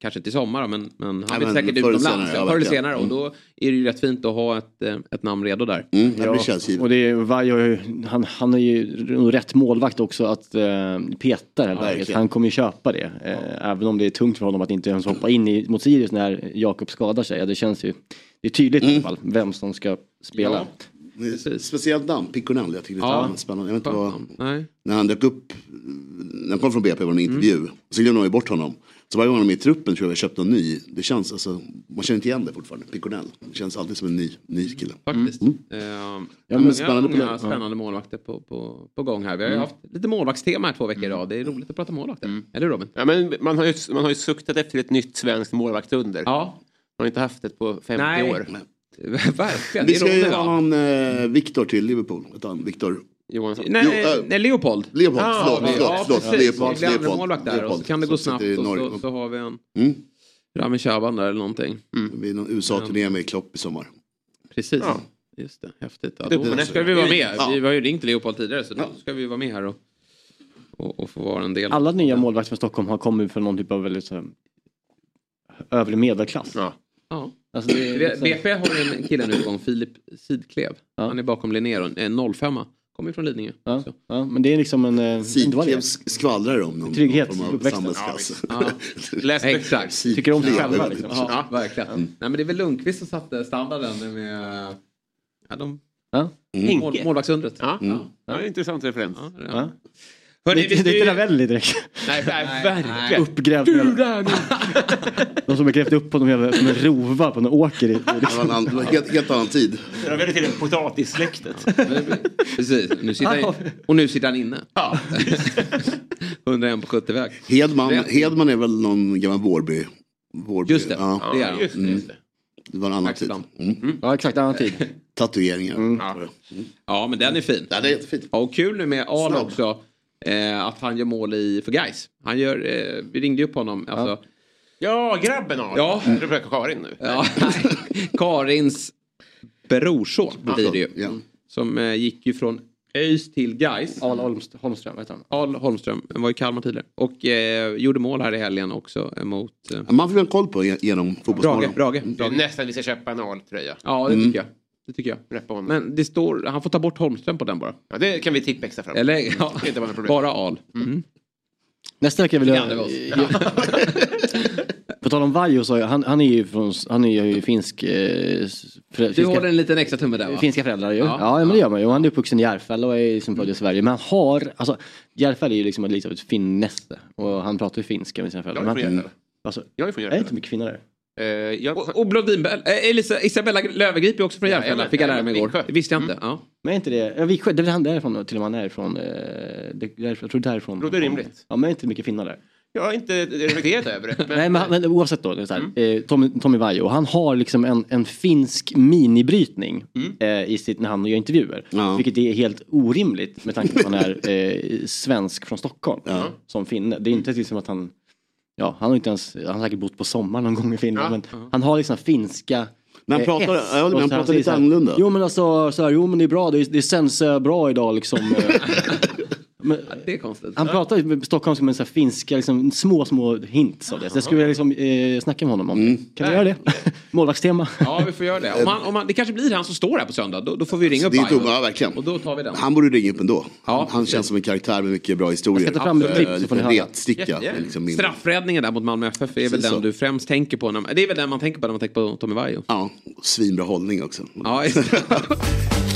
kanske inte i sommar då, men, men han Ja, vill säkert utomlands. senare, ja, ja, förr eller senare och då är det ju rätt fint att ha ett, eh, ett namn redo där. Mm, ja, det. Och det är, Vajo, har ju- han, han är ju rätt målvakt också att eh, peta det här läget. Han kommer ju köpa det. Eh, även om det är tungt för honom att inte ens hoppa in i, mot Sirius när Jakob skadar sig. Ja, det känns ju det är tydligt i alla fall vem som ska spela. Ja. Speciellt namn, Piconell. Jag tycker det är Ja. spännande. Jag vet inte vad, Nej. när han dök upp, när han kom från BP var det en intervju. Så glömde man ju bort honom. Så varje gång han är med i truppen tror jag vi köpte någon ny. Det känns alltså, man känner inte igen det fortfarande. Piconell. Det känns alltid som en ny, ny kille. Faktiskt. Mm. Eh, men många spännande det. Ja. spännande målvakter på, på, på gång här. Vi har ju Mm. haft lite målvaktstema här två veckor i rad. Det är roligt att prata målvakter. Eller Robin? Ja, men man, har ju, man har ju suktat efter ett nytt svenskt målvaktsunder. Ja. Man har inte haft det på 50 Nej. år. Verkligen. Vi ska ju ha någon eh, Viktor till Liverpool. Viktor. Johansson. Nej, Jo, äh, nej, Leopold. Leopold, Ah, förlåt, ja, förlåt, ja, förlåt, precis. Leopold, andra Leopold, målvakt där och så Leopold, kan det gå snabbt och så, så har vi en Mm. Rami Shaban där eller någonting. Det blir någon USA-turné med Klopp i sommar. Precis. Ja. Just det, häftigt. Ja, Det- då det- ska vi vara med. Ja. Vi har ju ringt Leopold tidigare så då Ja. ska vi vara med här och, och, och få vara en del. Alla nya målvakter från Stockholm har kommit från någon typ av väldigt så här, övre medelklass. Ja. Ja. Alltså det liksom- BP har en kille nu på gång, Filip Sidklev. Ja. Han är bakom Linnér, en 05 Kommer ju från Lidingö. Ja, ja, men det är liksom en... eh, Sidklev skvallrar om någon Trygghet form i av samhällsklass. Ja. Läs Exakt. Tycker om sig själva liksom. Ja, verkligen. Nej, men det är väl Lundqvist som satte standarden med ja, de, Ja. Mm. mål, målvaktsundret. Ja. Mm. Ja, det är en intressant referens. Hörrni, Det, vi det, är inte Ravelli direkt. Nej, nej, verkligen. Uppgrävt. med- De som har grävt upp honom som en rova på en åker. I, Det var en annan, det var en helt, helt annan tid. Väldigt till potatissläktet. Precis, nu sitter han, och nu sitter han inne. Ja. 101 på 70-väg. Hedman. Hedman är väl någon gammal Vårby. Vårby. Just det, Ja, det är han. just det. Just det. det var en annan tid. Axelstam. Mm. ja exakt, annan tid. Tatueringar. Ja. Ja, men den är fin. Ja, det är jättefint. Ja, och kul nu med Al också. Eh, att han gör mål i, för guys. Han gör, eh, vi ringde ju upp honom. Alltså, Ja, grabben har Ja. Du försöker Karin nu. ja, Karins brorson blir det ju. Ja. Som eh, gick ju från ÖIS till guys. Al Holmst- Holmström, vet han. Al Holmström, han var i Kalmar tidigare. Och eh, gjorde mål här i helgen också mot eh, Man får ha koll på ge- genom Brage. Fotbollsmorgon. Brage. Det är Brage. nästan vi ska köpa en altröja. Ja, det Mm. tycker jag. Det tycker jag. Reppa honom. Men det står, han får ta bort Holmström på den bara. Ja, det kan vi tippa extra fram. Eller ja, Det inte vara något problem. bara Al. Mm. Nästa vecka vill jag... På tal om så han, han är ju från, han är ju finsk... Eh, frä- Du håller en liten extra tumme där va? finska föräldrar ju. Ja. Ja, men det gör man ju. Och Han är uppvuxen i Järfälla och är liksom född i Sverige. Men han har, alltså Järfälla är ju liksom lite av ett finnäste. Och han pratar ju finska med sina föräldrar. Jag är Men från han, Järfälla. alltså, Jag är från är det inte Järfälla. mycket finnar Eh, jag- Och, och Blondinbell, eh, Elisa, Isabella Löwengrip är också från Ja, Järfälla, jajamän, fick jag lära mig igår. Det visste jag inte. Ja. Men är inte det, ja, Viksjö, det är väl han därifrån till och med han är ifrån. Eh, det, därifrån, jag tror därifrån. Låter rimligt. Ja, men är inte mycket finnar där. Jag har inte reflekterat över det. Men, Nej men, men oavsett då, det är så här, Mm. eh, Tommy, Tommy Vaiho, han har liksom en, en finsk minibrytning Mm. eh, i sitt, när han gör intervjuer. Ja. Vilket är helt orimligt med tanke på att han är eh, svensk från Stockholm. Som finne. Det är inte liksom att han, ja han har inte ens, han har säkert bott på sommaren någon gång i Finland. men han har liksom finska Men han eh, pratar- S. ja, men Och han pratar lite här, annorlunda. Jo men alltså, så här, jo men det är bra, det, det sänds eh, bra idag liksom. eh. men, Det är konstigt. han pratar med Stockholm som en så här finska, liksom, små små hints av det. Så jag skulle vilja liksom, eh, snacka med honom om Mm. det. Kan vi göra det? Målvaktstema. Ja, vi får göra det. Om han, om han, det kanske blir han som står här på söndag. Då, då får vi ringa upp Det är Bajo. Tom, ja, verkligen. Och då tar vi den. Han borde ringa upp ändå. Ja, han känns som en karaktär med mycket bra historier. Jag ska ta fram ett klipp så får ni höra. retsticka. Ja, ja. Liksom min- Straffräddningen där mot Malmö FF är väl den så. du främst tänker på. När, det är väl den man tänker på när man tänker på Tommy Vaiho. Ja, svinbra hållning också. Ja,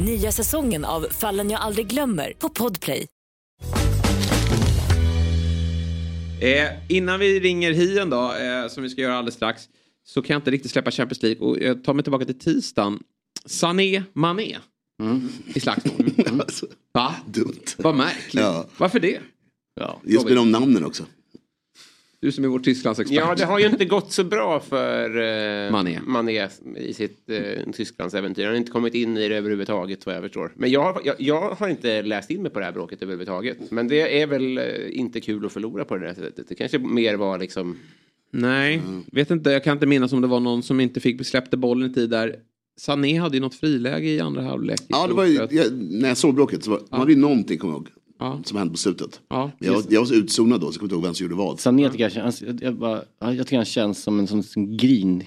Nya säsongen av Fallen jag aldrig glömmer på Podplay. Eh, innan vi ringer Hien då, eh, som vi ska göra alldeles strax, så kan jag inte riktigt släppa Champions League. Och jag tar mig tillbaka till tisdagen. Sané Mané i slagsmål. Alltså, Va? dumt. Vad märkligt. Ja. Varför det? Ja. Just med de namnen också. Du som är vår Tysklandsexpert. Ja, det har ju inte gått så bra för eh, Mané. Mané i sitt eh, Tysklandsäventyr. Han har inte kommit in i det överhuvudtaget vad jag förstår. Men jag, har- jag, jag har inte läst in mig på det här bråket överhuvudtaget. Men det är väl eh, inte kul att förlora på det där sättet. Det kanske mer var liksom... Nej, vet inte. Jag kan inte minnas om det var någon som inte fick släppte bollen i tid där. Sané hade ju något friläge i andra halvlek. Ja, det var ju, jag, när jag såg bråket så var, man hade ju någonting, kommer jag ihåg, som hände på slutet. Ja, jag, var- jag var så utzonad då så jag kommer inte ihåg vem som gjorde vad. Sané tycker jag, känns- jag, jag, bara, jag tycker han känns som en sån som grin.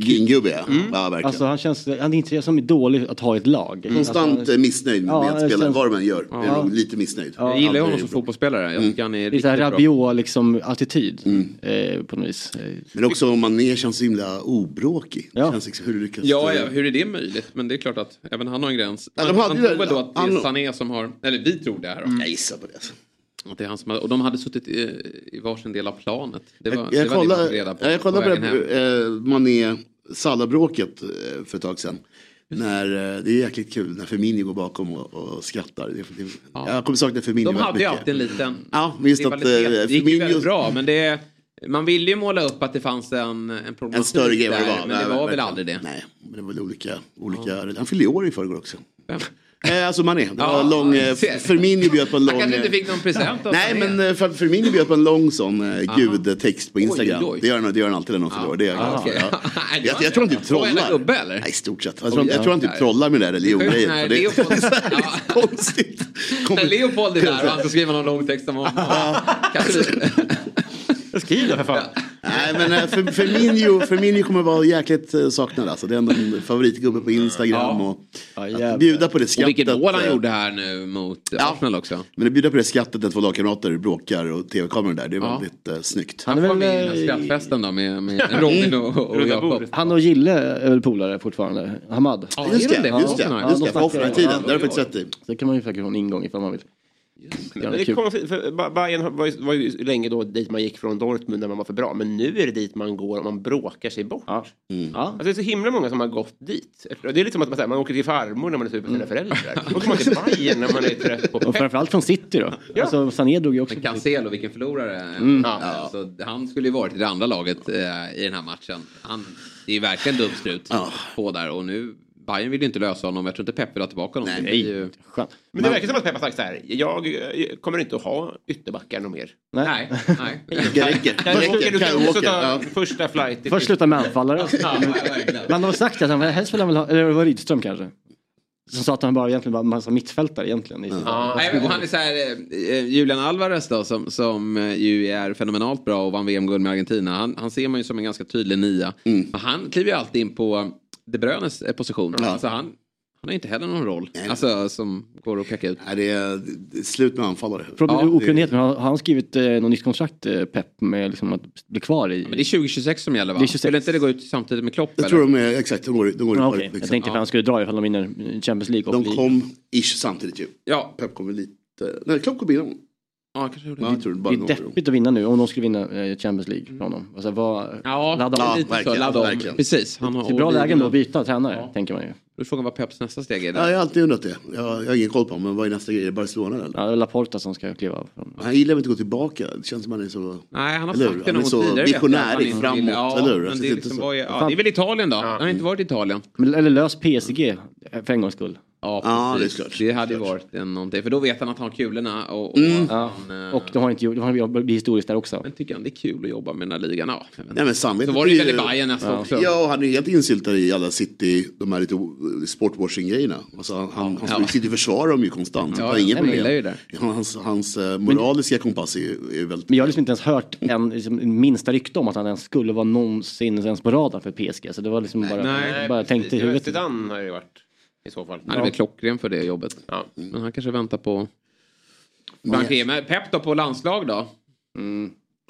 Gringubbe ja. ja, verkligen. Alltså han känns, han är inte som är dålig att ha i ett lag. Konstant alltså, eh, missnöjd med Ja, spela, känns- vad de än gör. Ja. Är lite missnöjd. Ja. Jag gillar honom som fotbollsspelare. Jag tycker han är är här bra. Rabiot liksom attityd eh, på något vis. Eh, Men också om Mané känns så himla obråkig. Ja. Känns liksom, hur lyckas Ja, ja, hur är det möjligt? Men det är klart att även han har en gräns. Ja, Man, de hade man tror väl då att det är han- Sané som har, eller vi tror det här då. Jag gissar på det. Att det är han som och de hade suttit i, i varsin del av planet. Det var, Jag, jag, var det man kollade, reda på. jag, kollade på hem. eh, Mané Salah-bråket eh, för ett tag sedan. När, eh, det är jäkligt kul när Firmino går bakom och, och skrattar. Det, Jag kommer sakna Firmino De hade ju alltid en liten Ja, just att, eh, Det gick ju väldigt bra, men det, man ville ju måla upp att det fanns en, en problematik En större grej vad det var. Men det Nej, var väl verkligen. aldrig det. Nej, men det var väl olika. olika Han fyllde år i förrgår också. Eh, alltså Mané, det var lång, eh. Firmino bjöd på en lång... Han kanske inte fick någon present av Nej men eh, för- Firmino bjöd på en lång sån eh, gudtext på Instagram. Oj, oj. Det, gör han, det gör han alltid när någon förlorar. Det är jag Ah, okej. Ja. Jag, jag tror han typ trollar. gubbe eller? Nej, i stort sett. Jag tror, jag tror han typ trollar med det där religiongrejen. För det- Leopold, konstigt. när Leopold är där och han ska skriva någon lång text om honom. Skriv det för fan. Nej men eh, för, Firmino, Firmino kommer vara jäkligt eh, saknad alltså. Det är ändå en favoritgubbe på Instagram. Och att bjuda på det skrattet. Och vilket mål han eh, gjorde här nu mot Arsenal också. Men att bjuda på det skrattet när två lagkamrater bråkar och tv-kameror där. Det är Ja. väldigt eh, snyggt. Han är väl, med den skrattfesten då med, med Robin och, och Jakob. Han och Gille är väl polare fortfarande. Hamad. Ja, Just det, det? just det, Ja, just de det, på offline-tiden. ja, Det har du faktiskt rätt i. Så kan man ju faktiskt få en ingång ifall man vill. Men det är konstigt, för Ba- Bayern var ju, var ju länge då dit man gick från Dortmund när man var för bra. Men nu är det dit man går om man bråkar sig bort. Ja. Alltså det är så himla många som har gått dit. Det är lite som att man, säger, man åker till farmor när man är sur på sina föräldrar. Då åker man till Bayern när man är trött på Och framförallt från City då. Alltså Sané drog ju också. Men Cancelo, vilken förlorare. Mm. Ja. Alltså, han skulle ju varit i det andra laget eh, i den här matchen. Han, det är verkligen dumstrut på där och nu Bayern vill ju inte lösa honom. Jag tror inte Pep vill ha tillbaka honom. Det blir ju... Men det verkar som att Pep har sagt så här. Jag kommer inte att ha ytterbackar något mer. Nej. nej. Det räcker. Du, kan också ta ja. första flight Först sluta med anfallare. Ja. Men de har sagt att han helst vill han väl ha, eller det var Rydström kanske. Som sa att han bara egentligen var en massa mittfältare egentligen. Nej, men och han är så här, eh, Julian Alvarez då som, som eh, ju är fenomenalt bra och vann VM-guld med Argentina. Han, han ser man ju som en ganska tydlig nia. Mm. Men han kliver ju alltid in på De Bruynes position. Alltså han, han har inte heller någon roll alltså, som går att peka ut. Nej, det, är, det är slut med anfallare. Från Ja, okunnighet, men har han skrivit eh, något nytt kontrakt, eh, Pep, med liksom att bli kvar i? Men det är 2026 som gäller va? Det är 26. Skulle inte det gå ut samtidigt med Klopp? Jag eller? tror de är, exakt, de går, de går Ja, ut okej. liksom. Jag tänkte att han skulle dra ifall de vinner Champions League och De kom ish samtidigt ju. Ja. Pep kommer lite... Nej, Klopp kom innan. Ja, kanske gjorde Ja, jag tror det bara Det är deppigt att vinna nu om de skulle vinna eh, Champions League för honom. Alltså, vad, Ja, ladda om. Ja, lite så. Ladda om. verkligen. Precis. Han har Det är bra lägen in. då att byta tränare, tänker man ju. Då är frågan vad Peps nästa steg är. Ja, jag har alltid undrat det. Jag, jag har ingen koll på honom, men vad är nästa grej? Är det Barcelona eller? Ja, det är Laporta som ska kliva av. från- Han gillar väl inte att gå tillbaka. Det känns som han är så... Nej, han har sagt det någon så tidigare. att inte framåt, vill- ja, eller hur? Men Alltså, det, det liksom inte så. vad är, ja, det är väl Italien då? Han har inte varit i Italien. Men- Eller lös PSG för en gångs skull. Ja, Ja, det är klart. Det hade ju varit en, någonting. För då vet han att han har kulorna. Och, och Mm. Ja. han, eh, Och de har inte de har blivit historiskt där också. Men tycker han det är kul att jobba med den här ligan? Ja. Nej, men samvetet Så var det ju väl i Bayern nästa också. Ja, och han är helt insyltad i alla City, de här lite o- sportwashing-grejerna. Alltså, han, han, han Ja. sitter och försvarar dem ju konstant. Ja, han ju problem. det. Hans, hans eh, moraliska kompass är, är väldigt... Men jag har liksom inte ens hört en liksom, minsta rykte om att han ens skulle vara någonsin ens på radarn för PSG. Så det var liksom bara, Nej, bara tänkte i huvudet. Zidane har ju varit i så fall. Han är väl klockren för det jobbet. Ja. Men han kanske väntar på... Men Pep då på landslag då?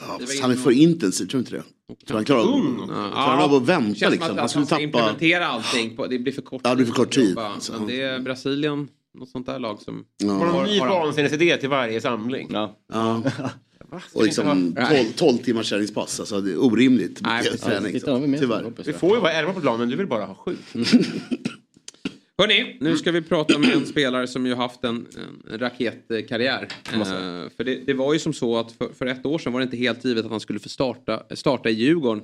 Ja, fast han är för intensiv, tror du inte det? Tror han klarar, klarar han av att vänta Känns liksom? Han att skulle han ska tappa... implementera allting. På, det blir för kort Ja, det blir för kort tid. Jobba. Så- Men det är Brasilien, något sånt där lag som... Ja. Har de en ny Har- har- vansinnesidé till varje samling? Ja. Ja. Och liksom 12, 12 timmars träningspass. Alltså det är orimligt Nej, träning. Med Tyvärr. Vi får ju vara elva på plan men du vill bara ha sju. Hörni, nu ska vi prata med en spelare som ju haft en, en raketkarriär. Eh, för det, det var ju som så att för, för ett år sedan var det inte helt givet att han skulle få starta, starta i Djurgården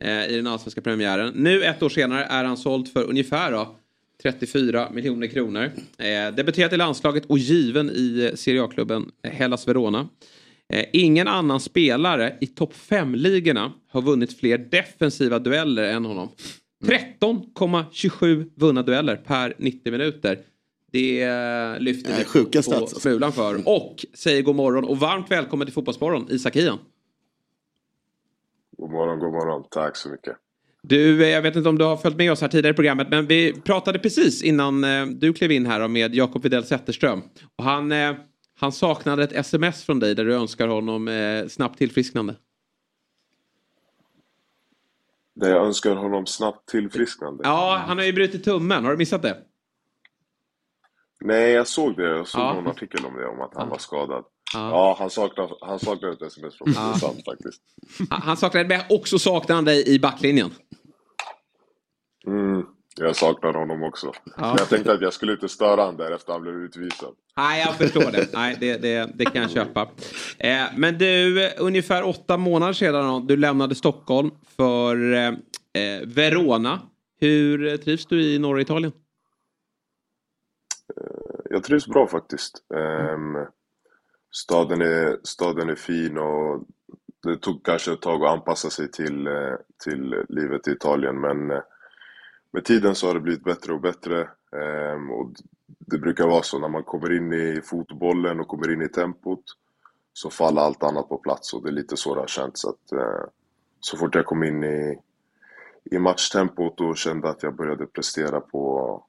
eh, i den allsvenska premiären. Nu ett år senare är han såld för ungefär då, 34 miljoner kronor. Eh, debuterat i landslaget och given i Serie A-klubben Hellas Verona. Eh, ingen annan spelare i topp 5-ligorna har vunnit fler defensiva dueller än honom. 13,27 vunna dueller per 90 minuter. Det lyfter vi sjuka på alltså. smulan för. Och säger god morgon och varmt välkommen till Fotbollsmorgon, Isak Hien. God morgon, god morgon. Tack så mycket. Du, eh, jag vet inte om du har följt med oss här tidigare i programmet, men vi pratade precis innan eh, du klev in här med Jakob Widell Zetterström. Och han, eh, han saknade ett sms från dig där du önskar honom snabbt tillfrisknande. Där jag önskar honom snabbt tillfrisknande. Ja, han har ju brutit tummen. Har du missat det? Nej, jag såg det. Jag såg Ja. någon artikel om det, om att han var skadad. Ja. Ja, han, saknar, han saknar ett sms från. Ja. Sant faktiskt. Han- saknade men också saknar han dig i backlinjen. Mm, jag saknar honom också. Ja. Jag tänkte att jag skulle inte störa honom där efter han blev utvisad. Nej, jag förstår det. Nej, det, det, det kan jag köpa. Eh, men du, ungefär åtta månader sedan du lämnade Stockholm för eh, eh, Verona. Hur eh, trivs du i norra Italien? Jag trivs bra faktiskt. Ehm, staden, är, staden är fin och det tog kanske ett tag att anpassa sig till, eh, till livet i Italien men eh, med tiden så har det blivit bättre och bättre. Ehm, och det brukar vara så när man kommer in i fotbollen och kommer in i tempot så faller allt annat på plats och det är lite så det har känts. Att, eh, så fort jag kom in i, i matchtempot och kände att jag började prestera på,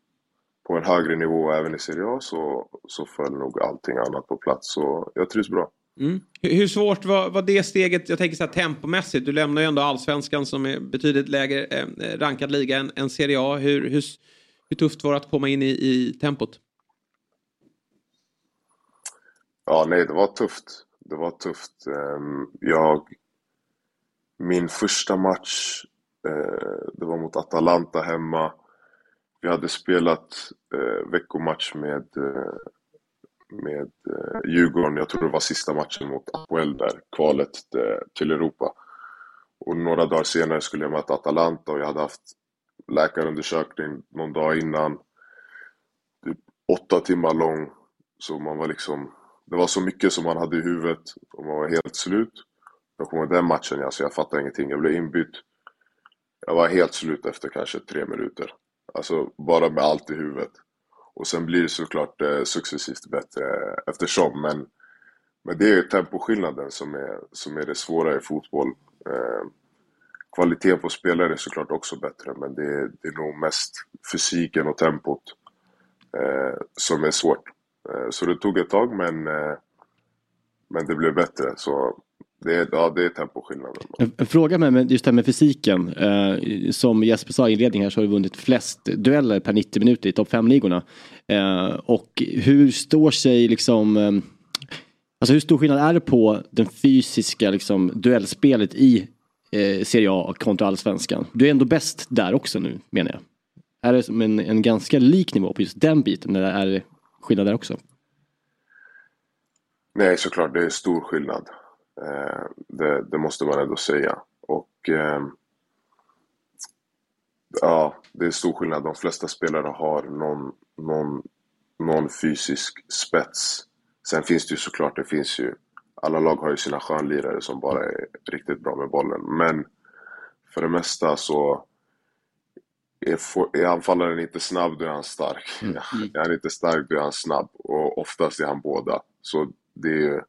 på en högre nivå även i Serie A så, så föll nog allting annat på plats. Så jag trivs bra. Mm. Hur, svårt var, var det steget, jag tänker så här tempomässigt, du lämnar ju ändå allsvenskan som är betydligt lägre eh, rankad liga än, än Serie A. Hur, hur, hur tufft var det att komma in i, i tempot? Ja, nej, det var tufft. Det var tufft. Ehm, Jag... Min första match, eh, det var mot Atalanta hemma. Vi hade spelat eh, veckomatch med, eh, med eh, Djurgården. Jag tror det var sista matchen mot Apoel där, kvalet eh, till Europa. Och några dagar senare skulle jag möta Atalanta och jag hade haft läkarundersökning någon dag innan. Typ åtta timmar lång. Så man var liksom, det var så mycket som man hade i huvudet och man var helt slut. Jag kommer ihåg den matchen, alltså jag fattade ingenting. Jag blev inbytt. Jag var helt slut efter kanske tre minuter. Alltså bara med allt i huvudet. Och sen blir det såklart eh, successivt bättre eftersom. Men, men det är temposkillnaden som är, som är det svåra i fotboll. Eh, kvaliteten på spelare är såklart också bättre men det är, det är nog mest fysiken och tempot eh, som är svårt. Eh, så det tog ett tag men, eh, men det blev bättre. Så det är, ja, det är temposkillnaden. En, en fråga med, just det här med fysiken. Eh, som Jesper sa i inledningen här så har du vunnit flest dueller per 90 minuter i topp 5-ligorna. Eh, och hur står sig liksom eh, Alltså hur stor skillnad är det på den fysiska liksom, duellspelet i eh, Serie A kontra Allsvenskan? Du är ändå bäst där också nu menar jag. Är det som en, en ganska lik nivå på just den biten? Eller är det skillnad där också? Nej, såklart det är stor skillnad. Eh, det, det måste man ändå säga. Och eh, ja, det är stor skillnad. De flesta spelare har någon, någon, någon fysisk spets. Sen finns det ju såklart, det finns ju alla lag har ju sina skönlirare som bara är riktigt bra med bollen. Men för det mesta så är, är anfallaren inte snabb, då är han stark. Är han inte stark, då är han snabb. Och oftast är han båda. Så det är,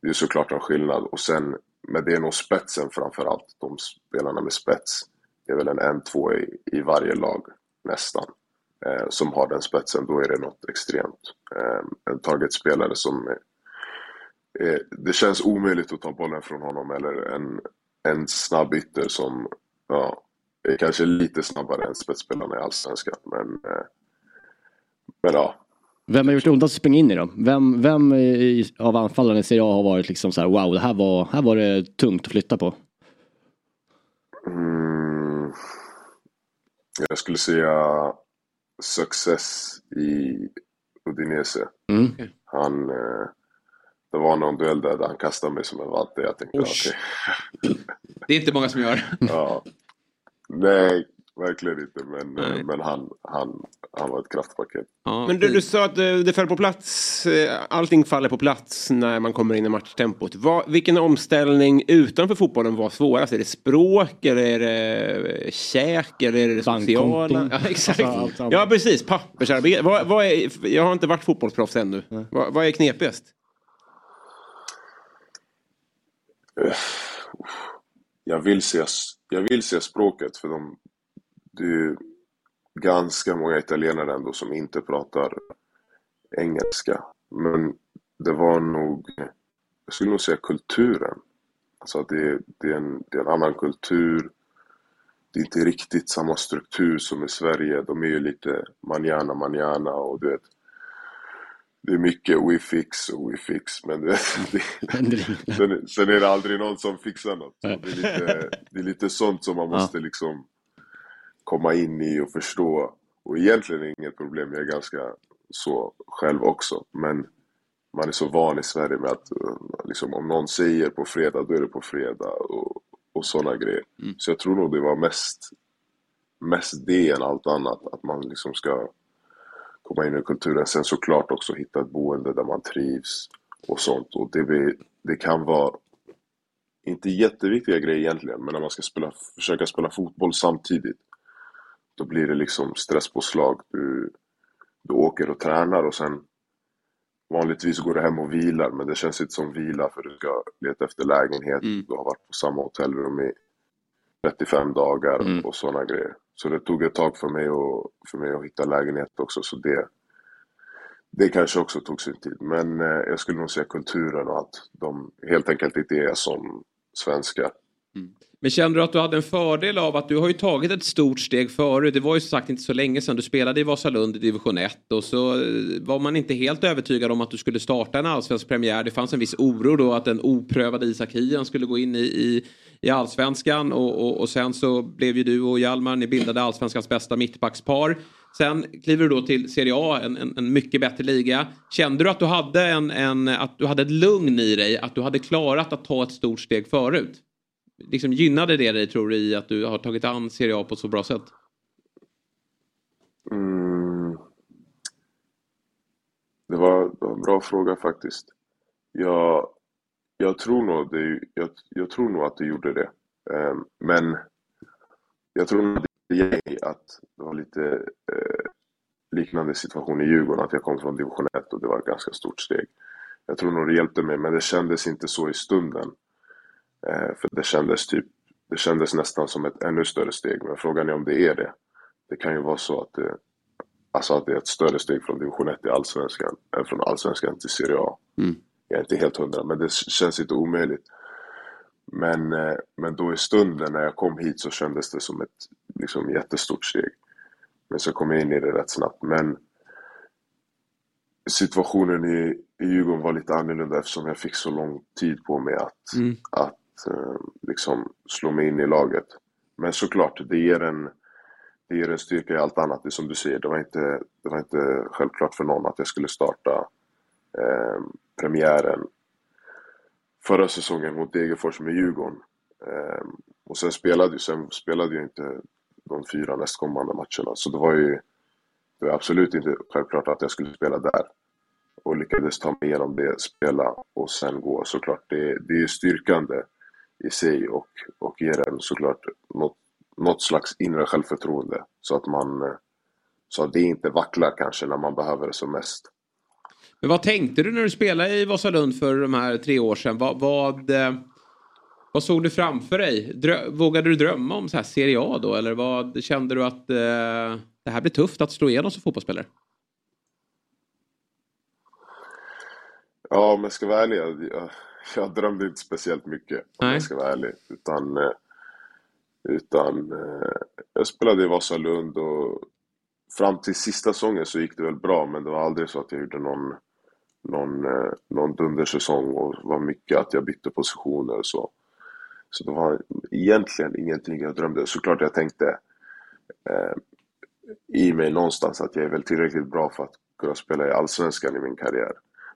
det är såklart en skillnad. Och sen, men det är nog spetsen framför allt. De spelarna med spets. Det är väl en en, två i, i varje lag, nästan. Eh, som har den spetsen, då är det något extremt. Eh, en targetspelare som är, eh, det känns omöjligt att ta bollen från honom. Eller en, en snabb ytter som ja, är kanske lite snabbare än spetsspelarna i Allsvenskan. Men, eh, men ja, vem har gjort ondast att springa in i då? Vem, vem i, av anfallarna i Serie A har varit liksom så här wow, det här var, här var det tungt att flytta på? Mm, jag skulle säga Success i Udinese. Mm. Han, eh, det var någon duell där, där han kastade mig som en vante. Jag tänkte okej. Det är inte många som gör. ja. Nej, verkligen inte. Men, Nej. men han, han, han var ett kraftpaket. Men du, du sa att eh, det föll på plats, eh, allting faller på plats när man kommer in i matchtempot. Vad, vilken omställning utanför fotbollen var svårast? Är det språk, eller är det eh, käk, eller är det sociala? Ja, exakt. Alltså. Ja, precis. Pappersarbete. Vad, vad är, jag har inte varit fotbollsproffs ännu. Vad, vad är knepigast? Jag vill se, jag vill se språket för de, det är ju ganska många italienare ändå som inte pratar engelska. Men det var nog, jag skulle nog säga kulturen. Alltså att det, det, är en, det är en annan kultur. Det är inte riktigt samma struktur som i Sverige. De är ju lite manana manana och du vet. Det är mycket we fix och we fix men det, det, sen, sen är det aldrig någon som fixar något. Det är lite, det är lite sånt som man måste liksom komma in i och förstå. Och egentligen är det inget problem, jag är ganska så själv också. Men man är så van i Sverige med att eh, liksom, om någon säger på fredag, då är det på fredag och, och sådana grejer. Så jag tror nog det var mest, mest det än allt annat. Att man liksom ska komma in i kulturen. Sen såklart också hitta ett boende där man trivs och sånt. Och det, blir, det kan vara inte jätteviktiga grejer egentligen, men när man ska spela, försöka spela fotboll samtidigt. Då blir det liksom stresspåslag. Du, du åker och tränar och sen vanligtvis går du hem och vilar, men det känns inte som vila för du ska leta efter lägenhet. Du har varit på samma hotellrum i 35 dagar och sådana grejer. Så det tog ett tag för mig, att, för mig att hitta lägenhet också, så det, det kanske också tog sin tid. Men eh, jag skulle nog säga kulturen och att de helt enkelt inte är som svenskar. Mm. Men kände du att du hade en fördel av att du har ju tagit ett stort steg förut. Det var ju som sagt inte så länge sedan du spelade i Vasalund i division 1 och så eh, var man inte helt övertygad om att du skulle starta en allsvensk premiär. Det fanns en viss oro då att den oprövade Isak Hien skulle gå in i, i, i allsvenskan och, och, och sen så blev ju du och Hjalmar, ni bildade allsvenskans bästa mittbackspar. Sen kliver du då till Serie A, en, en, en mycket bättre liga. Kände du att du hade en, en, att du hade ett lugn i dig, att du hade klarat att ta ett stort steg förut? Liksom gynnade det dig tror du i att du har tagit an Serie A på ett så bra sätt? Mm. Det, var, det var en bra fråga faktiskt. Jag, jag, tror nog det, jag, jag tror nog att det gjorde det. Ehm, men jag tror nog det att det var lite eh, liknande situation i Djurgården, att jag kom från division 1 och det var ett ganska stort steg. Jag tror nog det hjälpte mig, men det kändes inte så i stunden. Eh, för det kändes typ, det kändes nästan som ett ännu större steg. Men frågan är om det är det. Det kan ju vara så att det, alltså att det är ett större steg från division 1 till allsvenskan än från allsvenskan till Serie A. Jag är inte helt hundra, men det känns inte omöjligt. Men, eh, men då i stunden när jag kom hit så kändes det som ett liksom, jättestort steg. Men så kom jag in i det rätt snabbt. Men situationen i, i Djurgården var lite annorlunda eftersom jag fick så lång tid på mig att, Mm. att Eh, liksom slå mig in i laget. Men såklart, det ger en, det ger en styrka i allt annat. Det är som du säger, det var inte, det var inte självklart för någon att jag skulle starta eh, premiären förra säsongen mot Degerfors med Djurgården. Eh, och sen spelade, ju- sen spelade jag inte de fyra nästkommande matcherna. Så det var ju det var absolut inte självklart att jag skulle spela där. Och lyckades ta mig igenom det, spela och sen gå. Såklart, det, det är styrkande i sig och, och ger en såklart något, något slags inre självförtroende. Så att man eh, så att det inte vacklar kanske när man behöver det som mest. Men vad tänkte du när du spelade i Vasalund för de här tre år sedan? Vad, vad, eh, vad såg du framför dig? Drö vågade du drömma om så här Serie A då? Eller vad kände du att eh, det här blir tufft att slå igenom som fotbollsspelare? Ja, om jag ska vara ärlig, jag, jag, drömde inte speciellt mycket. Om Nej. jag ska vara ärlig. Utan, eh, utan eh, jag spelade i Vasalund och fram till sista säsongen så gick det väl bra, men det var aldrig så att jag gjorde någon, någon, eh, någon dundersäsong och det var mycket att jag bytte positioner och så. Så det var egentligen ingenting jag drömde. Såklart jag tänkte, eh, i mig någonstans att jag är väl tillräckligt bra för att kunna spela i Allsvenskan i min karriär.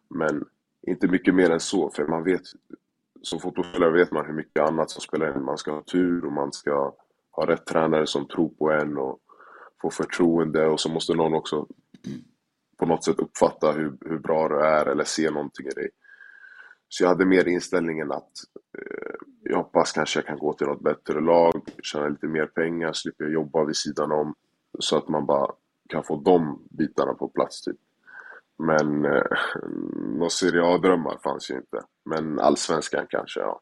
Men inte mycket mer än så, för man vet, som fotbollsspelare vet man hur mycket annat som spelar in. Man ska ha tur och man ska ha rätt tränare som tror på en och få förtroende och så måste någon också på något sätt uppfatta hur, hur bra du är eller se någonting i dig. Så jag hade mer inställningen att eh, jag hoppas kanske jag kan gå till något bättre lag, tjäna lite mer pengar, slipper jobba vid sidan om. Så att man bara kan få de bitarna på plats typ. Men eh, några Serie A-drömmar fanns ju inte. Men allsvenskan kanske, ja.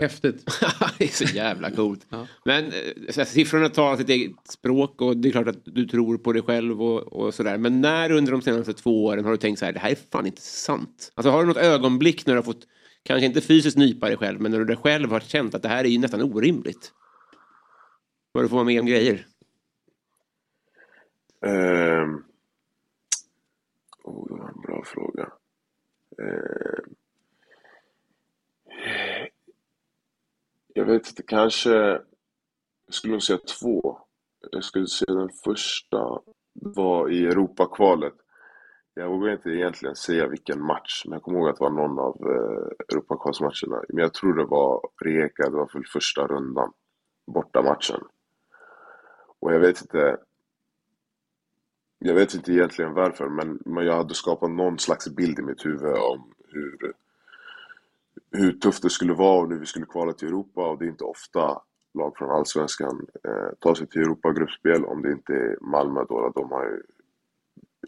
Häftigt. det är så jävla coolt. Men eh, så här, siffrorna talar sitt eget språk och det är klart att du tror på dig själv och, och sådär. Men när under de senaste två åren har du tänkt så här, det här är fan inte sant? Alltså har du något ögonblick när du har fått, kanske inte fysiskt nypa dig själv, men när du själv har känt att det här är ju nästan orimligt? Vad du får vara med om grejer? Ehm. Oh, det var en bra fråga. Eh, Jag vet inte, kanske... Jag skulle nog säga två. Jag skulle säga den första var i Europakvalet. Jag vågar inte egentligen säga vilken match, men jag kommer ihåg att det var någon av eh, Europakvalsmatcherna. Men jag tror det var Rijeka, det var väl första rundan, Bortamatchen. Och jag vet inte, jag vet inte egentligen varför, men, men jag hade skapat någon slags bild i mitt huvud om hur, hur tufft det skulle vara och nu vi skulle kvala till Europa och det är inte ofta lag från Allsvenskan eh, tar sig till Europa-gruppspel om det inte är Malmö då, de har ju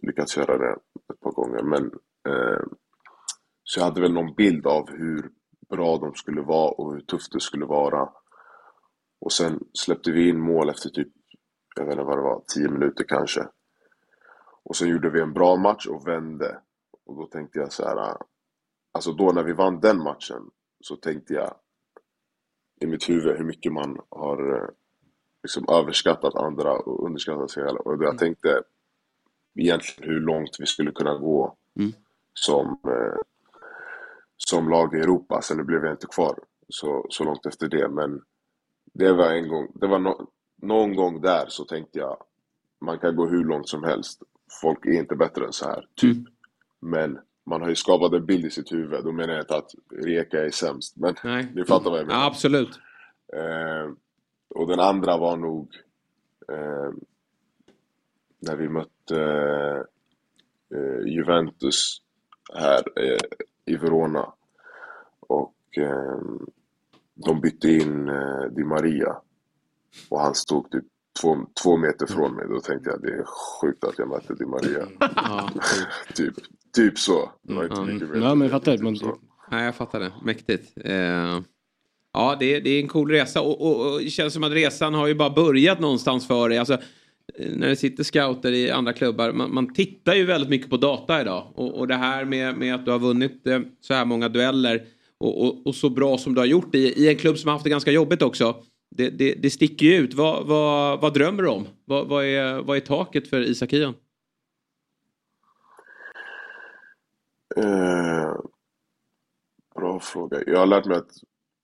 lyckats göra det ett par gånger. Men, eh, så jag hade väl någon bild av hur bra de skulle vara och hur tufft det skulle vara. Och sen släppte vi in mål efter typ, jag vet inte vad det var, 10 minuter kanske. Och sen gjorde vi en bra match och vände. Och då tänkte jag så här, alltså då när vi vann den matchen så tänkte jag i mitt huvud hur mycket man har eh, liksom överskattat andra och underskattat sig själv. Och jag tänkte egentligen hur långt vi skulle kunna gå Mm. som, eh, som lag i Europa. Sen nu blev jag inte kvar så, så långt efter det. Men det var en gång, det var no, någon gång där så tänkte jag man kan gå hur långt som helst. Folk är inte bättre än så här, typ. Men man har ju skapat en bild i sitt huvud. Då menar jag inte att Rijeka är sämst. Men ni fattar vad jag menar. Ja, absolut. Eh, och den andra var nog eh, när vi mötte eh, Juventus här eh, i Verona. Och eh, de bytte in eh, Di Maria. Och han stod typ två, två meter från mig. Då tänkte jag det är sjukt att jag mötte Di Maria. typ, typ så. Det var inte mycket mer. Ja, men jag fattar. Man, Nej, jag fattar det. Mäktigt. Eh, ja, det, är- det är en cool resa och, och, och det känns som att resan har ju bara börjat någonstans för dig. Alltså, eh, när det sitter scouter i andra klubbar, man, man tittar ju väldigt mycket på data idag. Och, och det här med, med att du har vunnit eh, så här många dueller och, och, och så bra som du har gjort i, i en klubb som har haft det ganska jobbigt också. Det, det, det sticker ju ut. Vad, vad, vad drömmer du om? Vad, vad, är, vad är taket för Isak Ian? Eh, bra fråga. Jag har lärt mig att,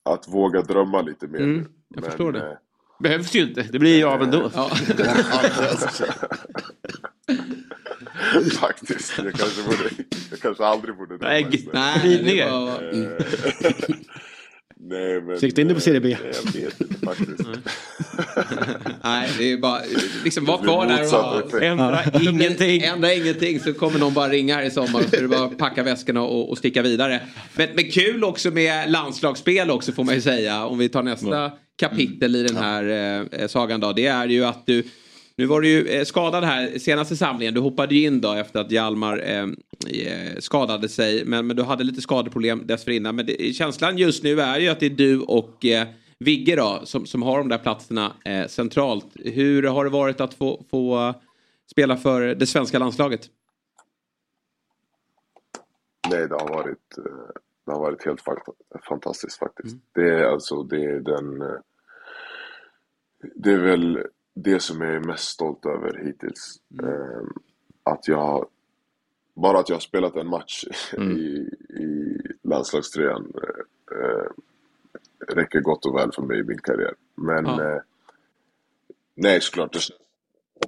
att våga drömma lite mer. Mm, jag förstår det. eh, Behövs ju inte, det blir ju av ändå. Ja. Faktiskt, jag kanske, borde, jag kanske aldrig borde drömma Nej, istället. nej, Nej men... Sikta in dig på Serie B. eh, Jag vet inte faktiskt. Nej, det är bara liksom var kvar där och ha. Ändra ingenting. Ändra ingenting så kommer någon bara ringa här i sommar och så är det bara att packa väskorna och, och sticka vidare. Men, men kul också med landslagsspel också får man ju säga. Om vi tar nästa kapitel i den här eh, sagan då. Det är ju att du nu var du ju eh, skadad här senaste samlingen. Du hoppade ju in då efter att Hjalmar eh, eh, skadade sig. Men, men du hade lite skadeproblem dessförinnan. Men det, känslan just nu är ju att det är du och eh, Vigge då som, som har de där platserna eh, centralt. Hur har det varit att få, få spela för det svenska landslaget? Nej, det har varit, eh, det har varit helt fantastiskt faktiskt. Det är alltså, det är den... Det är väl det som jag är mest stolt över hittills. Eh, Att jag... Bara att jag har spelat en match i, i landslagströjan eh, eh, räcker gott och väl för mig i min karriär. Men... Ja. Eh, nej, såklart. Det känns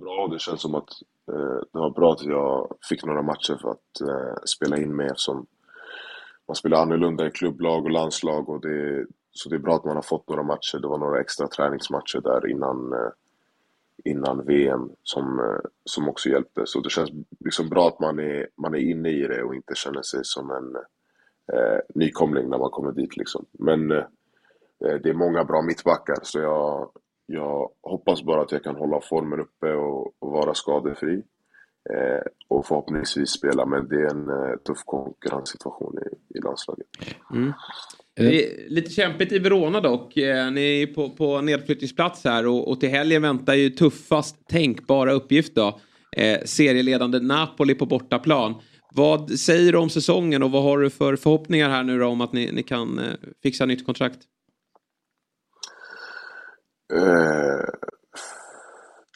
bra. Det känns som att eh, det var bra att jag fick några matcher för att spela in mig eftersom man spelar annorlunda i klubblag och landslag. Och det, så det är bra att man har fått några matcher. Det var några extra träningsmatcher där innan, innan VM som, eh, som också hjälpte. Så det känns liksom bra att man är, man är inne i det och inte känner sig som en eh, nykomling när man kommer dit. Liksom. Men eh, eh, det är många bra mittbackar så jag, jag hoppas bara att jag kan hålla formen uppe och, och vara skadefri. Eh, och förhoppningsvis spela, men det är en eh, tuff konkurrenssituation i, i landslaget. Mm. Det är lite kämpigt i Verona dock. Eh, Ni är på, på nedflyttningsplats här och, och till helgen väntar ju tuffast tänkbara uppgift då. Eh, serieledande Napoli på bortaplan. Vad säger du om säsongen och vad har du för förhoppningar här nu då om att ni, ni kan eh, fixa nytt kontrakt? Eh,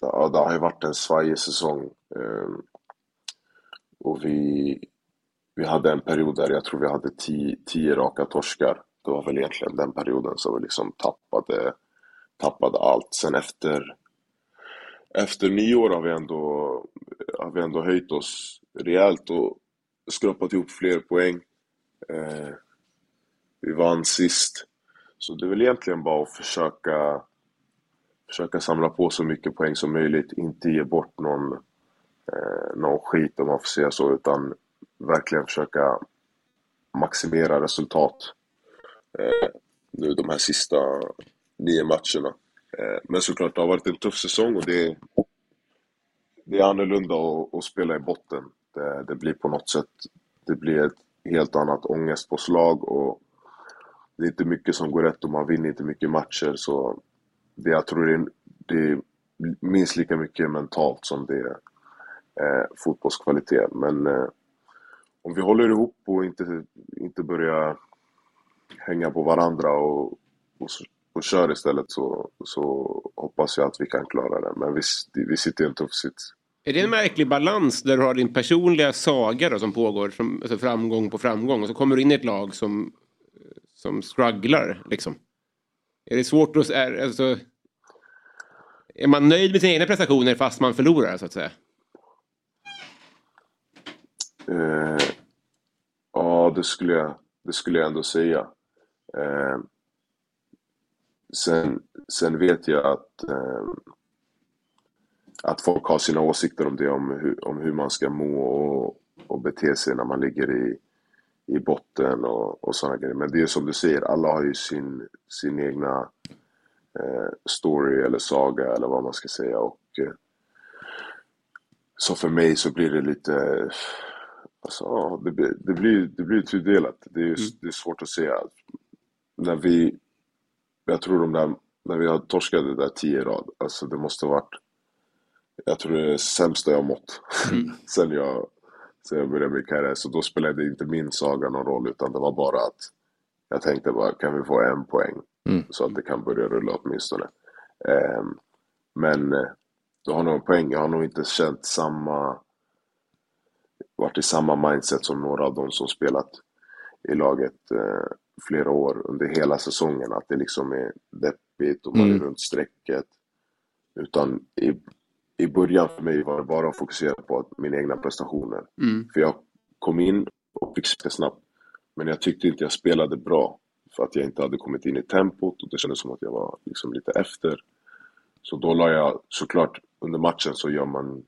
ja, det har ju varit en svajig säsong. Eh, och vi, vi hade en period där jag tror vi hade tio, tio raka torskar. Det var väl egentligen den perioden som vi liksom tappade, tappade allt. Sen efter, efter nyår har vi, ändå, har vi ändå höjt oss rejält och skrapat ihop fler poäng. Eh, vi vann sist. Så det är väl egentligen bara att försöka försöka samla på så mycket poäng som möjligt, inte ge bort någon, eh, någon skit om man får säga så, utan verkligen försöka maximera resultat eh, nu de här sista nio matcherna. Eh, men såklart, det har varit en tuff säsong och det, det är annorlunda att, att spela i botten. Det, det blir på något sätt, det blir ett helt annat ångestpåslag och det är inte mycket som går rätt och man vinner inte mycket matcher så det, jag tror det är, det är minst lika mycket mentalt som det är eh, fotbollskvalitet. Men eh, om vi håller ihop och inte, inte börjar hänga på varandra och, och, och kör istället så, så hoppas jag att vi kan klara det. Men vi, vi sitter i en tuff sits. Är det en märklig balans där du har din personliga saga då, som pågår, som, alltså framgång på framgång, och så kommer du in i ett lag som, som strugglar liksom? Är det svårt att... Är, alltså, är man nöjd med sina egna prestationer fast man förlorar så att säga? Eh, ja, det skulle, jag, det skulle jag ändå säga. Eh, sen, sen vet jag att, eh, att folk har sina åsikter om det, om hur, om hur man ska må och, och bete sig när man ligger i, i botten och, och sådana grejer. Men det är som du säger, alla har ju sin, sin egna eh, story eller saga eller vad man ska säga. Och, eh, så för mig så blir det lite, alltså, det, blir, det, blir, det blir tudelat. Det är, mm. det är svårt att säga. När vi, jag tror de där, när vi har torskat det där tio rad, alltså det måste varit, jag tror det är det sämsta jag mått mm. sen jag sen jag började min karriär. Så då spelade inte min saga någon roll utan det var bara att jag tänkte bara, kan vi få en poäng? Mm. Så att det kan börja rulla åtminstone. Um, men eh, du har nog en poäng. Jag har nog inte känt samma, varit i samma mindset som några av de som spelat i laget eh, flera år under hela säsongen. Att det liksom är deppigt och man är mm. runt strecket. Utan i, i början för mig var det bara att fokusera på mina egna prestationer. Mm. För jag kom in och fick spela snabbt. Men jag tyckte inte jag spelade bra. För att jag inte hade kommit in i tempot och det kändes som att jag var liksom lite efter. Så då la jag, såklart under matchen så gör man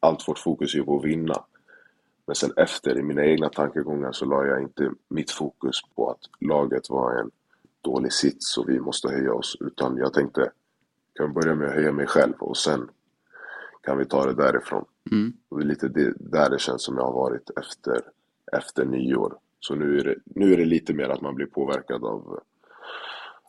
allt vårt fokus på att vinna. Men sen efter, i mina egna tankegångar, så la jag inte mitt fokus på att laget var en dålig sits och vi måste höja oss. Utan jag tänkte, kan börja med att höja mig själv och sen kan vi ta det därifrån. Mm. Och det är lite det, där det känns som jag har varit efter, efter nyår. Så nu är, det, nu är det lite mer att man blir påverkad av,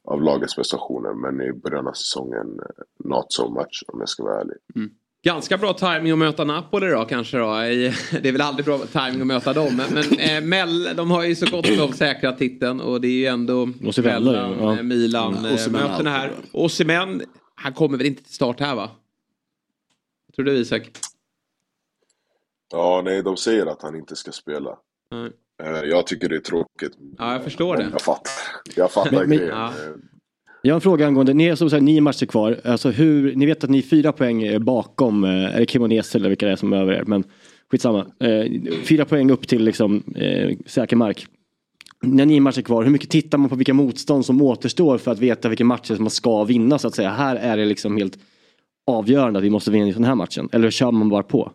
av lagets prestationer. Men i början av säsongen, not so much om jag ska vara ärlig. Mm. Ganska bra timing att möta Napoli då kanske då. Det är väl aldrig bra timing att möta dem. Men, men eh, Mell, de har ju så gott som säkrat titeln och det är ju ändå mellan ja. Milan ja, eh, mötena här. Osimhen, han kommer väl inte till start här va? Tror du Isak? Ja, nej, de säger att han inte ska spela. Mm. Jag tycker det är tråkigt. Ja, jag förstår det. Jag fattar, jag fattar men, grejen. Ja. Jag har en fråga angående, ni är som sagt nio matcher kvar. Alltså hur, ni vet att ni är fyra poäng eh, bakom, eh, är det Kimonese eller vilka det är som är över er? Men skitsamma. Eh, fyra poäng upp till liksom, säker mark. När nio matcher kvar, hur mycket tittar man på vilka motstånd som återstår för att veta vilka matcher som man ska vinna så att säga? Här är det liksom helt avgörande att vi måste vinna i den här matchen. Eller kör man bara på?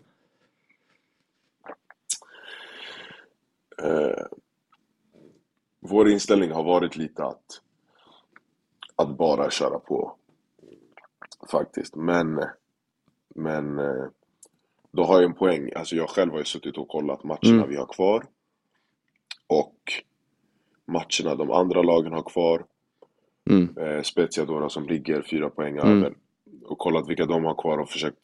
Uh, vår inställning har varit lite att, att bara köra på. Faktiskt. Men, men eh, då har jag en poäng. Alltså jag själv har ju suttit och kollat matcherna Mm. vi har kvar. Och matcherna de andra lagen har kvar. Mm. Eh, då som ligger fyra poäng Mm. över. Och kollat vilka de har kvar och försökt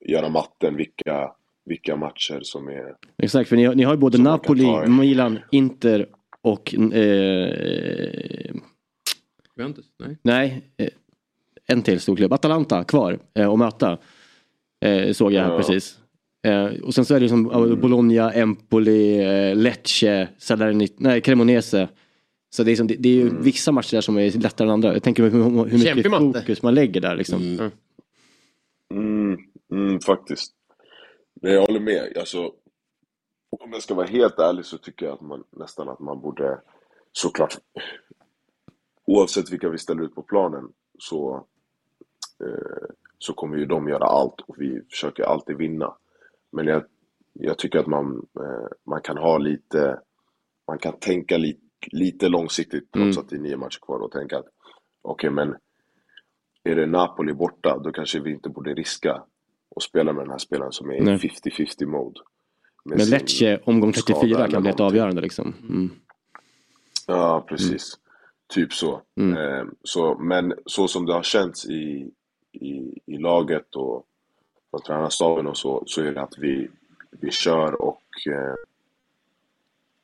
göra matten vilka, vilka matcher som är Exakt, för ni, ni har ju både Napoli. Milan, Inter och... Eh, Juventus? Nej. nej, eh, en till storklubb. Atalanta kvar eh, att möta. Eh, såg jag här Ja. precis. Och sen så är det som eh, Bologna, Empoli, Lecce, Salernit, nej, Cremonese. Så det är, som, det, det är ju vissa matcher där som är lättare än andra. Jag tänker hur, hur mycket Kämpig matte. fokus man lägger där liksom. Mm, mm, faktiskt. Men jag håller med. Alltså, om jag ska vara helt ärlig så tycker jag att man nästan att man borde såklart oavsett vilka vi ställer ut på planen så, eh, så kommer ju de göra allt och vi försöker alltid vinna. Men jag, jag tycker att man, eh, man kan ha lite, man kan tänka li, lite långsiktigt trots Mm. att det är nio matcher kvar och tänka att okej men är det Napoli borta då kanske vi inte borde riska och spela med den här spelaren som är i Nej. 50-50 mode. Men Lecce omgång skada 34 eller kan bli ett avgörande liksom. Mm. Ja, precis. Typ så. Mm. Eh, så. Men så som det har känts i, i, i laget och från tränarstaben och så, så är det att vi, vi kör och eh,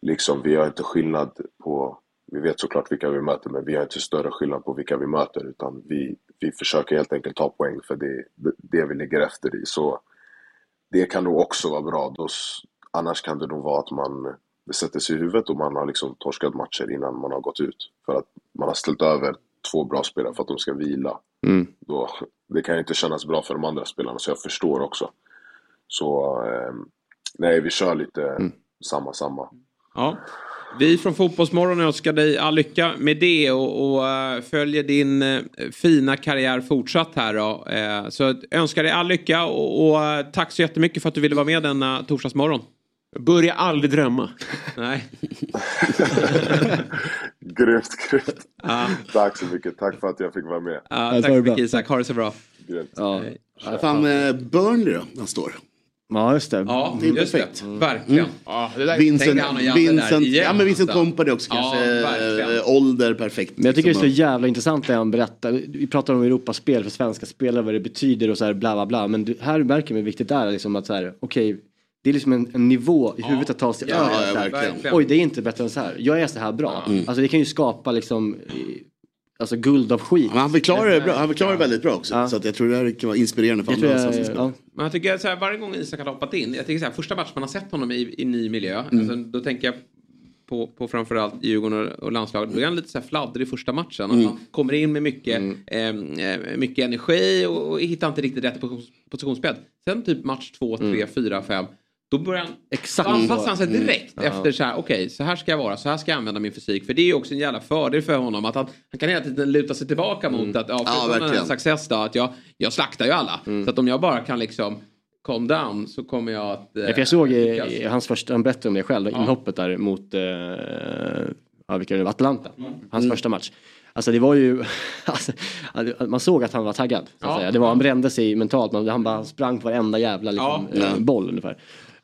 liksom vi har inte skillnad på, vi vet såklart vilka vi möter men vi har inte större skillnad på vilka vi möter utan vi, vi försöker helt enkelt ta poäng för det, det, det vi ligger efter i. Så det kan nog också vara bra. Då, annars kan det nog vara att man det sätter sig i huvudet och man har liksom torskat matcher innan man har gått ut. För att man har ställt över två bra spelare för att de ska vila. Mm. Då, det kan ju inte kännas bra för de andra spelarna, så jag förstår också. Så eh, nej, vi kör lite samma, samma. Ja. Vi från Fotbollsmorgon önskar dig all lycka med det och, och eh, följer din eh, fina karriär fortsatt här då. Eh, så önskar dig all lycka och, och tack så jättemycket för att du ville vara med denna torsdagsmorgon. Börja aldrig drömma. Nej. Grymt, grymt. Tack så mycket. Tack för att jag fick vara med. Ja, tack så mycket Isak, ha det så bra. Grymt. Ja. Ja, fan, eh, Burnley då, han står. Ja, just det. Ja, Det är just perfekt. det. Verkligen. Mm. Ja, det där- Vincent, där Vincent, igen, ja, men Vincent alltså. Company också Ja, kanske. verkligen. Eh, ålder perfekt. Men jag tycker det är så liksom. jävla intressant det han berättar. Vi pratar om Europaspel för svenska spelare, vad det betyder och så här bla bla bla. Men här märker man hur viktigt det är liksom att så här, okej, det är liksom en, en nivå i huvudet att ta sig Ja, över. ja, verkligen. Oj, det är inte bättre än så här. Jag är så här bra. Mm. Alltså det kan ju skapa liksom, alltså guld av skit. Men han förklarar det bra. Han förklarar det väldigt bra också. Så att jag tror det här kan vara inspirerande för andra. jag, spelar. ja. Men jag tycker så här, varje gång Isak har hoppat in, jag tycker så här, första matchen man har sett honom i, i ny miljö, Mm. alltså, då tänker jag på, på framförallt Djurgården och, och landslaget, då är han lite så här fladdrig i första matchen. Mm. Han kommer in med mycket, eh, eh, mycket energi och, och hittar inte riktigt rätt positions- positionsspel. Sen typ match två, tre, Mm. fyra, fem. Då börjar han, Exakt då anpassar han sig så. direkt Mm. Ja. efter så här, okej, så här ska jag vara, så här ska jag använda min fysik. För det är ju också en jävla fördel för honom att han, han kan hela tiden luta sig tillbaka mot Mm. att, ja, Ja, förutom verkligen. success då, att jag, jag slaktar ju alla. Mm. Så att om jag bara kan liksom calm down så kommer jag att... eh, Ja, jag såg i, i hans första, han berättade om det själv, inhoppet där mot eh, ja, vilka det, Atlanta. Hans Mm. första match. Alltså det var ju, alltså, man såg att han var taggad. Ja. Det var, han brände sig mentalt, man, han bara sprang på varenda jävla liksom, Ja. eh, boll ungefär.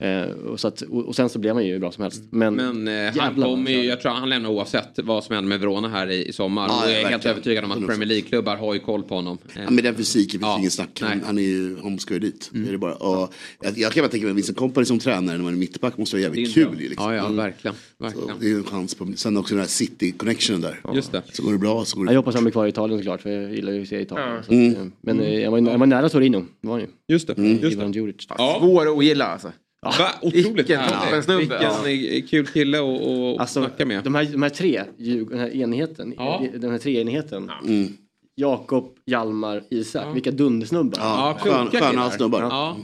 Eh, och, så att, och, och sen så blev han ju hur bra som helst. Men, Men eh, han kommer han ju, jag tror han lämnar oavsett vad som händer med Verona här i, i sommar. Ja, och jag är ja, helt verkligen. övertygad om att 100%. Premier League-klubbar har ju koll på honom. Eh, Ja, med den fysiken finns Ja, ingen snack. Han. Mm. han är ju, han ska ju dit. Det är det bara. Och jag, jag kan bara tänka mig Vincent Company som tränare när man är mittback måste vara Det är jävligt kul. Liksom. Ja, ja, Mm. verkligen. Så verkligen. det är ju en chans på, sen också den här city-connectionen där. Just det. Så går det bra så går det jag hoppas han blir kvar i Italien såklart, för jag gillar ju att se Italien. Ja. Så att, Mm. eh, Men eh, jag, var, jag var nära Torino, det var han ju. Just det. Mm. Just det. Svår att ogilla alltså. Va? Otroligt Vilken toppensnubbe, Vilken ja. eh, kul kille att att Alltså, snacka med. de här, de här tre, den här enheten, Ja. den här treenigheten. Mm. Jakob, Hjalmar, Isak. Vilka dundersnubbar. Ja, skön- sköna snubbar. Ja.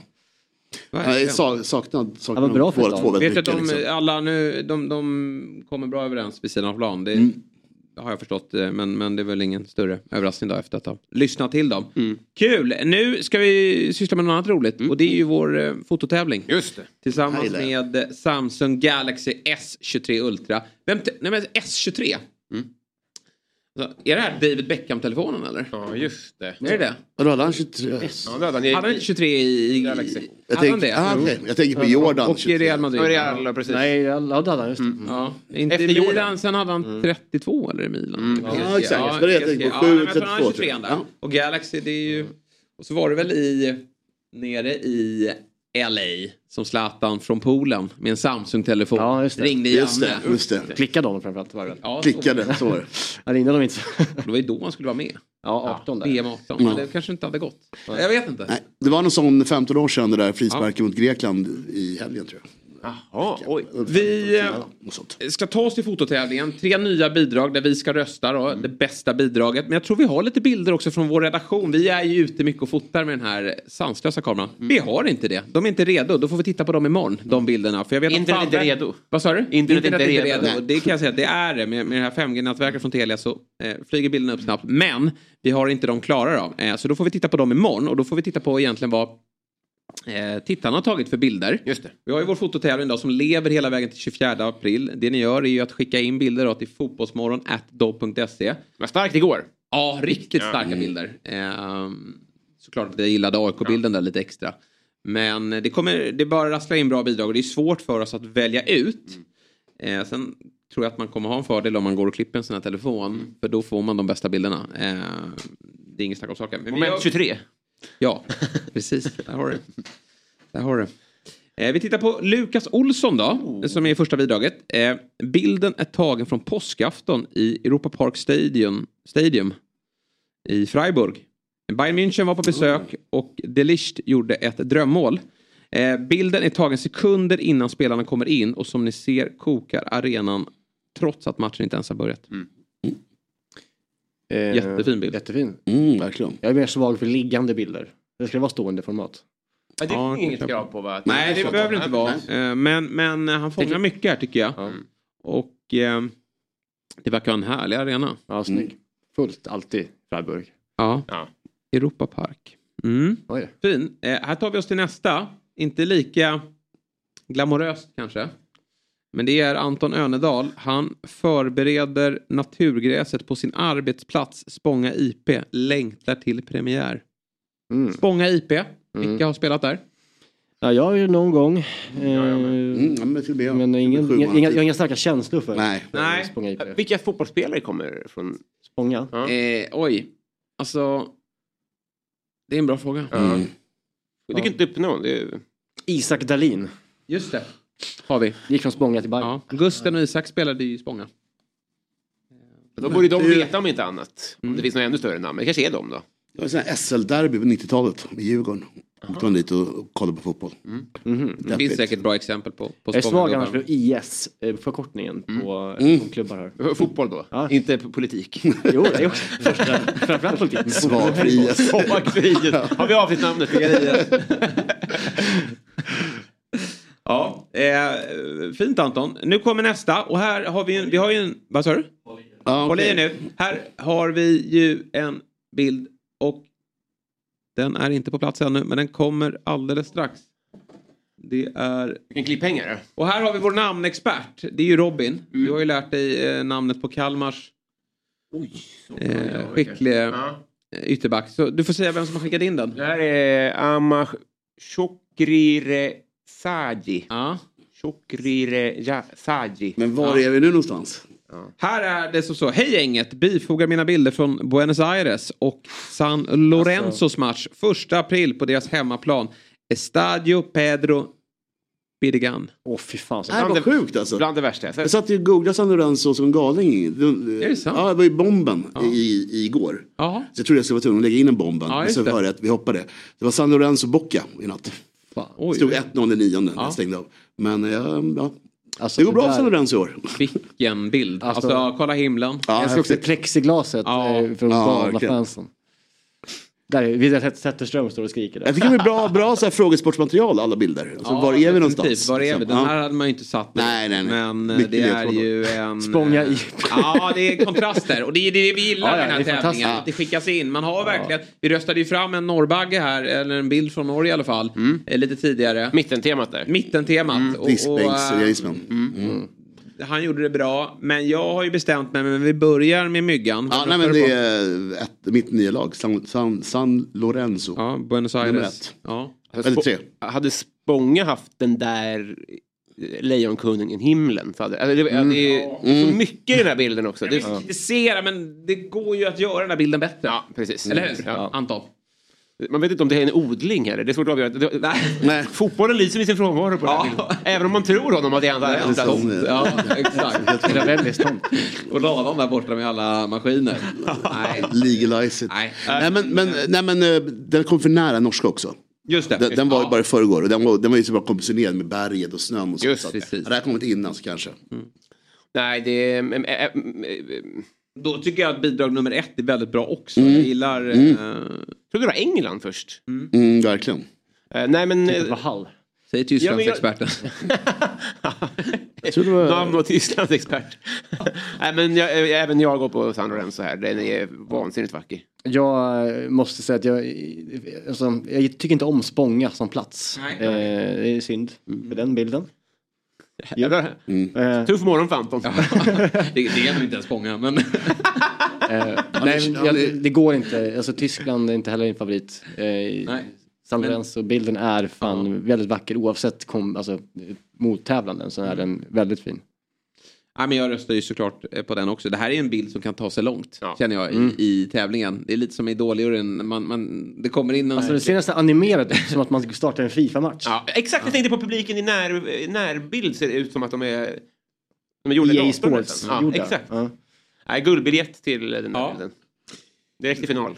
Nej, sa- saknad, saknad Ja, bra för båda två väldigt Vet du att mycket. de, Liksom. alla nu, de, de kommer bra överens vid sidan av plan. Det Mm. Har jag förstått. eh, Men, men det är väl ingen större överraskning då efter att ha lyssnat till dem. Mm. Kul! Nu ska vi syssla med något annat roligt. Och det är ju vår eh, fototävling. Just det. Tillsammans med Samsung Galaxy S23 Ultra. Vem nej men S23? Så, är det här David Beckham-telefonen eller? Ja, just det. Är det det? Vadå, hade han 23? Ja, det hade han inte 23 i... i Galaxy. Jag hade han tänker, det? ah, okej. jag tänker på Jordan. Och i Real Madrid. Ja, Real, precis. Nej, ja, det hade han just det. Ja, inte Efter i Milan, Jordan. sen hade han 32 eller i Milan. Mm. Ja, exakt. Det var det jag tänkte på. Ja, men jag 7, tror han hade 32, 23 där. Ja. Och Galaxy det är ju... Och så var det väl i... Nere i LA som Zlatan från Polen med en Samsung-telefon. Ja, just det. Ringde Just det, just det. Klickade honom framförallt var det väl? Ja, Klickade, så var det. Jag ringde honom inte. Det var ju då han skulle vara med. Ja, 18 där. VM 18. Men det kanske inte hade gått. Jag vet inte. Nej, det var någon sån 15 år sedan det där frisparken mot Grekland i helgen tror jag. Jaha, oj. Vi eh, ska ta oss till fototävlingen. Tre nya bidrag där vi ska rösta då. Mm. Det bästa bidraget. Men jag tror vi har lite bilder också från vår redaktion. Vi är ju ute mycket och fotar med den här sanslösa kameran. Mm. Vi har inte det. De är inte redo. Då får vi titta på dem imorgon. De bilderna. För jag vet Internet är inte redo. Vad sa du? Internet är inte redo. redo. Det kan jag säga. Det är det. Med, med det här 5G-nätverket från Telia så eh, flyger bilderna upp snabbt. Men vi har inte de klara då. Eh, så då får vi titta på dem imorgon. Och då får vi titta på egentligen vad eh, tittarna har tagit för bilder. Just det. Vi har ju vår fototävling då som lever hela vägen till 24 april. Det ni gör är ju att skicka in bilder då till fotbollsmorgon dobb.se. Vad starkt igår. Ja, riktigt starka bilder. Ehm, såklart att jag gillade AIK-bilden där lite extra. Men det, kommer, det bara rassla in bra bidrag och det är svårt för oss att välja ut. Eh, sen tror jag att man kommer ha en fördel om man går och klipper en sån här telefon. För då får man de bästa bilderna. Eh, det är inget snack om saken. Men Moment gör- 23. Ja, precis. Där har du. Där har du. Eh, vi tittar på Lukas Olsson då, som är i första bidraget. Eh, bilden är tagen från påskafton i Europa Park Stadium, Stadium i Freiburg. Bayern München var på besök och De Ligt gjorde ett drömmål. Eh, bilden är tagen sekunder innan spelarna kommer in och som ni ser kokar arenan trots att matchen inte ens har börjat. Eh, Jättefin bild. Jättefin. Mm, verkligen. Jag är mer svag för liggande bilder. Det ska vara stående format. Ja, det är Ja, inget krav på va? Nej, det behöver det inte vara. Eh, Men, men han fångar mycket här tycker jag. Och eh, det verkar vara en härlig arena. Ja, snygg. Fullt alltid Freiburg. Ja. Ja. Europa Park. Mm. Fin. Eh, här tar vi oss till nästa. Inte lika glamoröst kanske. Men det är Anton Önedal. Han förbereder naturgräset på sin arbetsplats Spånga IP. Längtar till premiär. Mm. Spånga IP. Vilka har spelat där? Ja, jag har ju någon gång. Eh, Mm, ja, men och med. men ingen, inga, jag har inga starka känslor för Nej. för Nej. Spånga IP. Vilka fotbollsspelare kommer från... Spånga. Ja. Eh, oj. Alltså. Det är en bra fråga. Mm. Jag tycker inte upp någon. Det är... Isak Dahlin. Just det. Har vi. Gick från Spånga till Bayern. Ja. Gusten och Isak spelade i Spånga. Då borde de veta om inte annat. Om det finns några ännu större namn. Men det kanske är de då. Det var här SL-derby på 90-talet i Djurgården. Åkte man dit och kollade på fotboll. Mhm. Det finns säkert bra exempel på, på Jag är svag annars för IS, eh, förkortningen på Mm. på klubbar här. Fotboll då? Ja. Inte politik. Jo, det är också första, framförallt politik. Svag för IS. Svag för IS. Har vi avsnittsnamnet? Ja, eh, fint Anton. Nu kommer nästa och här har vi en, vi har ju en, vad sa du? Håll i okej. er nu. Här har vi ju en bild och den är inte på plats ännu men den kommer alldeles strax. Det är... Vilken klipphängare. Och här har vi vår namnexpert. Det är ju Robin. Du har ju lärt dig eh, namnet på Kalmars eh, skickliga Ja. ytterback. Så du får säga vem som har skickat in den. Det här är Amah Chokrire Saji. Ja. Chokrire ja, Saji. Men var är vi nu någonstans? Här är det som så. Hej gänget! Bifogar mina bilder från Buenos Aires och San Lorenzos match. Första april på deras hemmaplan. Estadio Pedro Bidegan. Åh fy fan. Så Det här var sjukt alltså. Bland det värsta. Så, Jag satt ju och googlade San Lorenzo som en galning. Är det sant? Ja, det var ju bomben i, i igår. Jaha. Så jag trodde jag skulle vara tvungen att lägga in en bomben. Ja, men så det. hörde jag att vi hoppade. Det var San Lorenzo Bocca i natt. Oj. stod 1-0 i nionde när Ja. jag stängde av. Men ja, ja. Alltså, det går bra för Lorenzo i år. Vilken bild. Alltså, Alltså- kolla himlen. jag ska också plexiglaset Ja. eh, från Ja, Gala-fansen. Där är Vidar Zetterström står och skriker där. Jag tycker det är bra, bra så här frågesportsportmaterial alla bilder. Alltså, var är vi någonstans? Var är vi? Liksom. Den Ja. här hade man ju inte satt. Nej, nej, nej. Men eh, Mycket det är ju en... Spånga i. Ja, det är kontraster. Och det är det vi gillar Ja, ja, med den här tävlingen. Att det skickas in. Man har verkligen... Vi röstade ju fram en norrbagge här, eller en bild från Norge i alla fall. eh, Lite tidigare. Mittentemat där. Mittentemat. Och- och, Diskbänksrealismen. Mm. Han gjorde det bra, men jag har ju bestämt mig, men vi börjar med myggan. Ja, nej, men det är ett, mitt nya lag, San, San, San Lorenzo. Ja, Buenos Nummer Aires. ett. Ja. Eller tre. Hade Spånga haft den där eh, Lejonkungen i himlen. Så hade, alltså, det, Mm. det är så mycket i den här bilden också. Jag Det, vill kritisera, men det går ju att göra den här bilden bättre. ja, precis. Eller hur? Ja. Anton? Man vet inte om det är en odling här. Det är svårt att avgöra. Det, Nej. Nej. Fotbollen lyser med sin frånvaro på den här Ja. Även om man tror honom att det är han där. Det är Alltså, som, Ja, exakt. Ravellis tomt. Och ladan där borta med alla maskiner. Nej. Legalize it. Nej. Nej, men, men, nej, men eh, den kom för nära norska också. Just det. Den, den var ju Ja. bara i förrgår och den var, den var ju så bra komponerad med berget och snön och så. Just så att- precis. Hade det här kommit innan så kanske. Nej, det är... mm, eh, eh, Då tycker jag att bidrag nummer ett är väldigt bra också. Mm. Jag gillar... Mm. Eh, trodde det var England först. Mm, verkligen. Eh, nej, men... Det eh, var Hall. säg Ja, Tysklandsexperten. Jag tror det var... Namn och Tysklands expert. Nej, men jag, eh, även jag går på San Lorenzo här. Den är vansinnigt vacker. Jag eh, måste säga att jag, alltså, jag tycker inte om Spånga som plats. Nej. Eh, det är synd för den bilden. Jävlar. Mm. Eh, Tuff morgon för Anton. det, det är nog inte ens Spånga, men... eh, nej, men jag, det går inte. Alltså, Tyskland är inte heller en favorit. Eh, Nej. San Men- Lorenzo, bilden är fan väldigt vacker oavsett kom, alltså, mottävlanden så är den väldigt fin. Nej, men jag röstar ju såklart eh, på den också. Det här är en bild som kan ta sig långt, Ja. känner jag, i, Mm. i tävlingen. Det är lite som Idol-juryn. Man, man, det kommer in en... Alltså det senaste animerade som att man startar en Fifa-match. Ja, exakt, jag tänkte på publiken i när, närbild ser det ut som att de är... De är gjorda i EA Sports nästan. Ja, gjorda. exakt. Ja. Nej, guldbiljett till den där Ja. bilden. Direkt i final.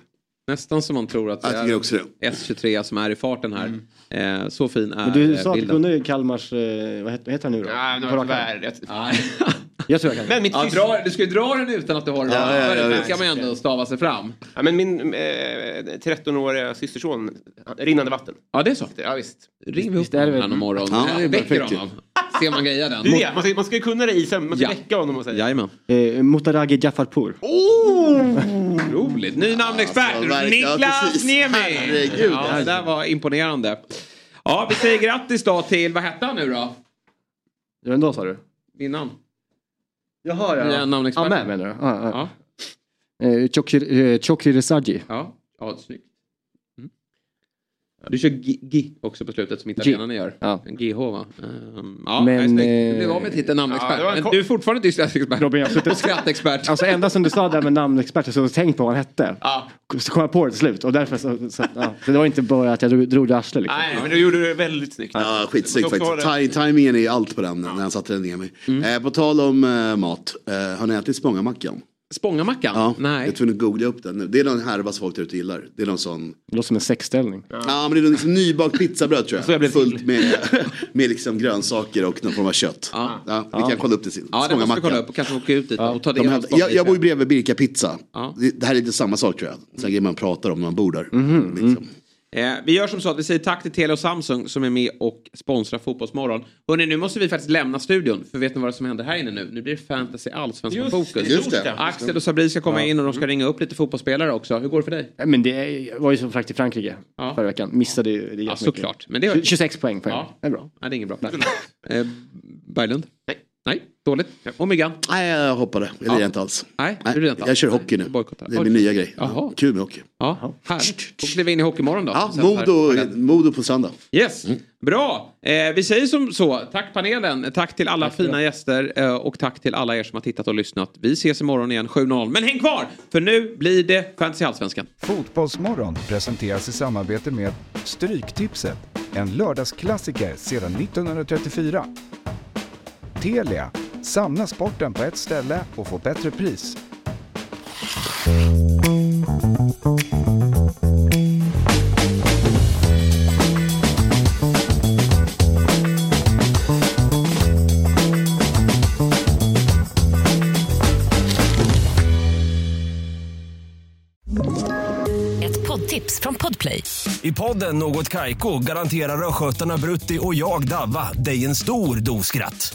Nästan som man tror att det är också det. S23 som är i farten här. Eh, så fin är Men du sa att du bilden. kunde Kalmars, eh, vad heter, vad heter han nu då? På rak arm. tyvärr. Jag, tror jag kan. men mitt Ja, dra, du ska ju dra den utan att du har den Ja, ja, ja, ja. Det ska man ju ändå stava sig fram. Ja, men min eh, 13-åriga systerson, rinnande vatten. Ja, det är så. Ja, visst. Ring vi upp Visst är det väl- honom någon morgon. Ja, Ja, det är väcker perfekt. honom. Ser man greja den. Det är det, man ska, man ska ju kunna det i sömn. Man ska Ja. väcka honom och säga. Jajamän. Eh, Motaragi Jafarpur. Roligt. Ny namnexpert. Ja, Niklas. Niemi. Herregud. Ja, det där var imponerande. Ja, vi säger grattis då till, vad hette han nu då? Vem då sa du? Innan. Jaha ja. Nya namnexperten. Ahmed menar du? Ja, ja. Ja. Eh, Chokri- eh, Chokri Resaji. Ja, ja snyggt. Mm. Du kör G, också på slutet som italienarna gör. Ja. GH va? Um, ja, Men, Men, snyggt. Du eh, blev av med titeln ja, namnexpert. det var en men du är fortfarande Tysklandsexpert. Robin, jag har suttit- Och skrattexpert. Alltså ända som du sa där med namnexperter så tänkte på vad han hette. Ja. Så kom jag på det till slut och därför så, så, ja. så det var inte bara att jag drog, drog det arslet liksom. Nej, men du gjorde det väldigt snyggt. Ja, skitsnyggt Jag faktiskt. Ti- Timingen är allt på den när han satte den ner mig. Eh, på tal om eh, mat, eh, har ni ätit Spångamackan? Spångamackan? Ja, Nej. jag tror att googla upp den nu. Det är någon härva som folk där ute gillar. Det är någon sån, Det låter som en sexställning. ja, men det är liksom nybakt pizzabröd tror Så jag jag. blev Fullt med, med liksom grönsaker och någon form av kött. Ja. Ja, vi kan kolla upp det sen. Ja, det måste vi kolla upp och kanske åka ut dit och ta del De hävdar, jag, jag bor ju bredvid Birka Pizza. Ja. Det, det här är lite samma sak tror jag. Sen grejer man pratar om när man bor där. Mhm, liksom. Eh, vi gör som så att vi säger tack till Telia och Samsung som är med och sponsrar Fotbollsmorgon. Hörrni, nu måste vi faktiskt lämna studion. För vet ni vad som händer här inne nu? Nu blir det fantasy allsvenskan fokus. just det. Axel och Sabri ska komma in och de ska ringa upp lite fotbollsspelare också. Hur går det för dig? Ja, Men det var ju som sagt i Frankrike Ja. förra veckan. Missade ju det Ja, såklart. Men det är... 26 poäng på en. Ja. Det är bra. Nej, det är inget bra. Eh, Berglund? Nej. Nej, dåligt. Och Myggan? Nej, jag hoppade. Jag lirar Ja. inte alls. Nej, Nej, du lirar inte jag kör hockey nu. Du bojkottar. Det är min nya grej. Jaha. Kul med hockey. Ja, härligt. Då kliver vi in i Hockeymorgon då. Ja. Modo, Modo på söndag. Yes, bra. Eh, vi säger som så. Tack panelen, tack till alla fina gäster eh, och tack till alla er som har tittat och lyssnat. Vi ses imorgon igen 7.00. Men häng kvar, för nu blir det Fantasy Allsvenskan. Fotbollsmorgon presenteras i samarbete med Stryktipset, en lördagsklassiker sedan 1934. Telia. Samla sporten på ett ställe och få bättre pris. Ett poddtips från Podplay. I podden Något Kaiko garanterar östgötarna Brutti och jag, Davva, dig en stor dos skratt.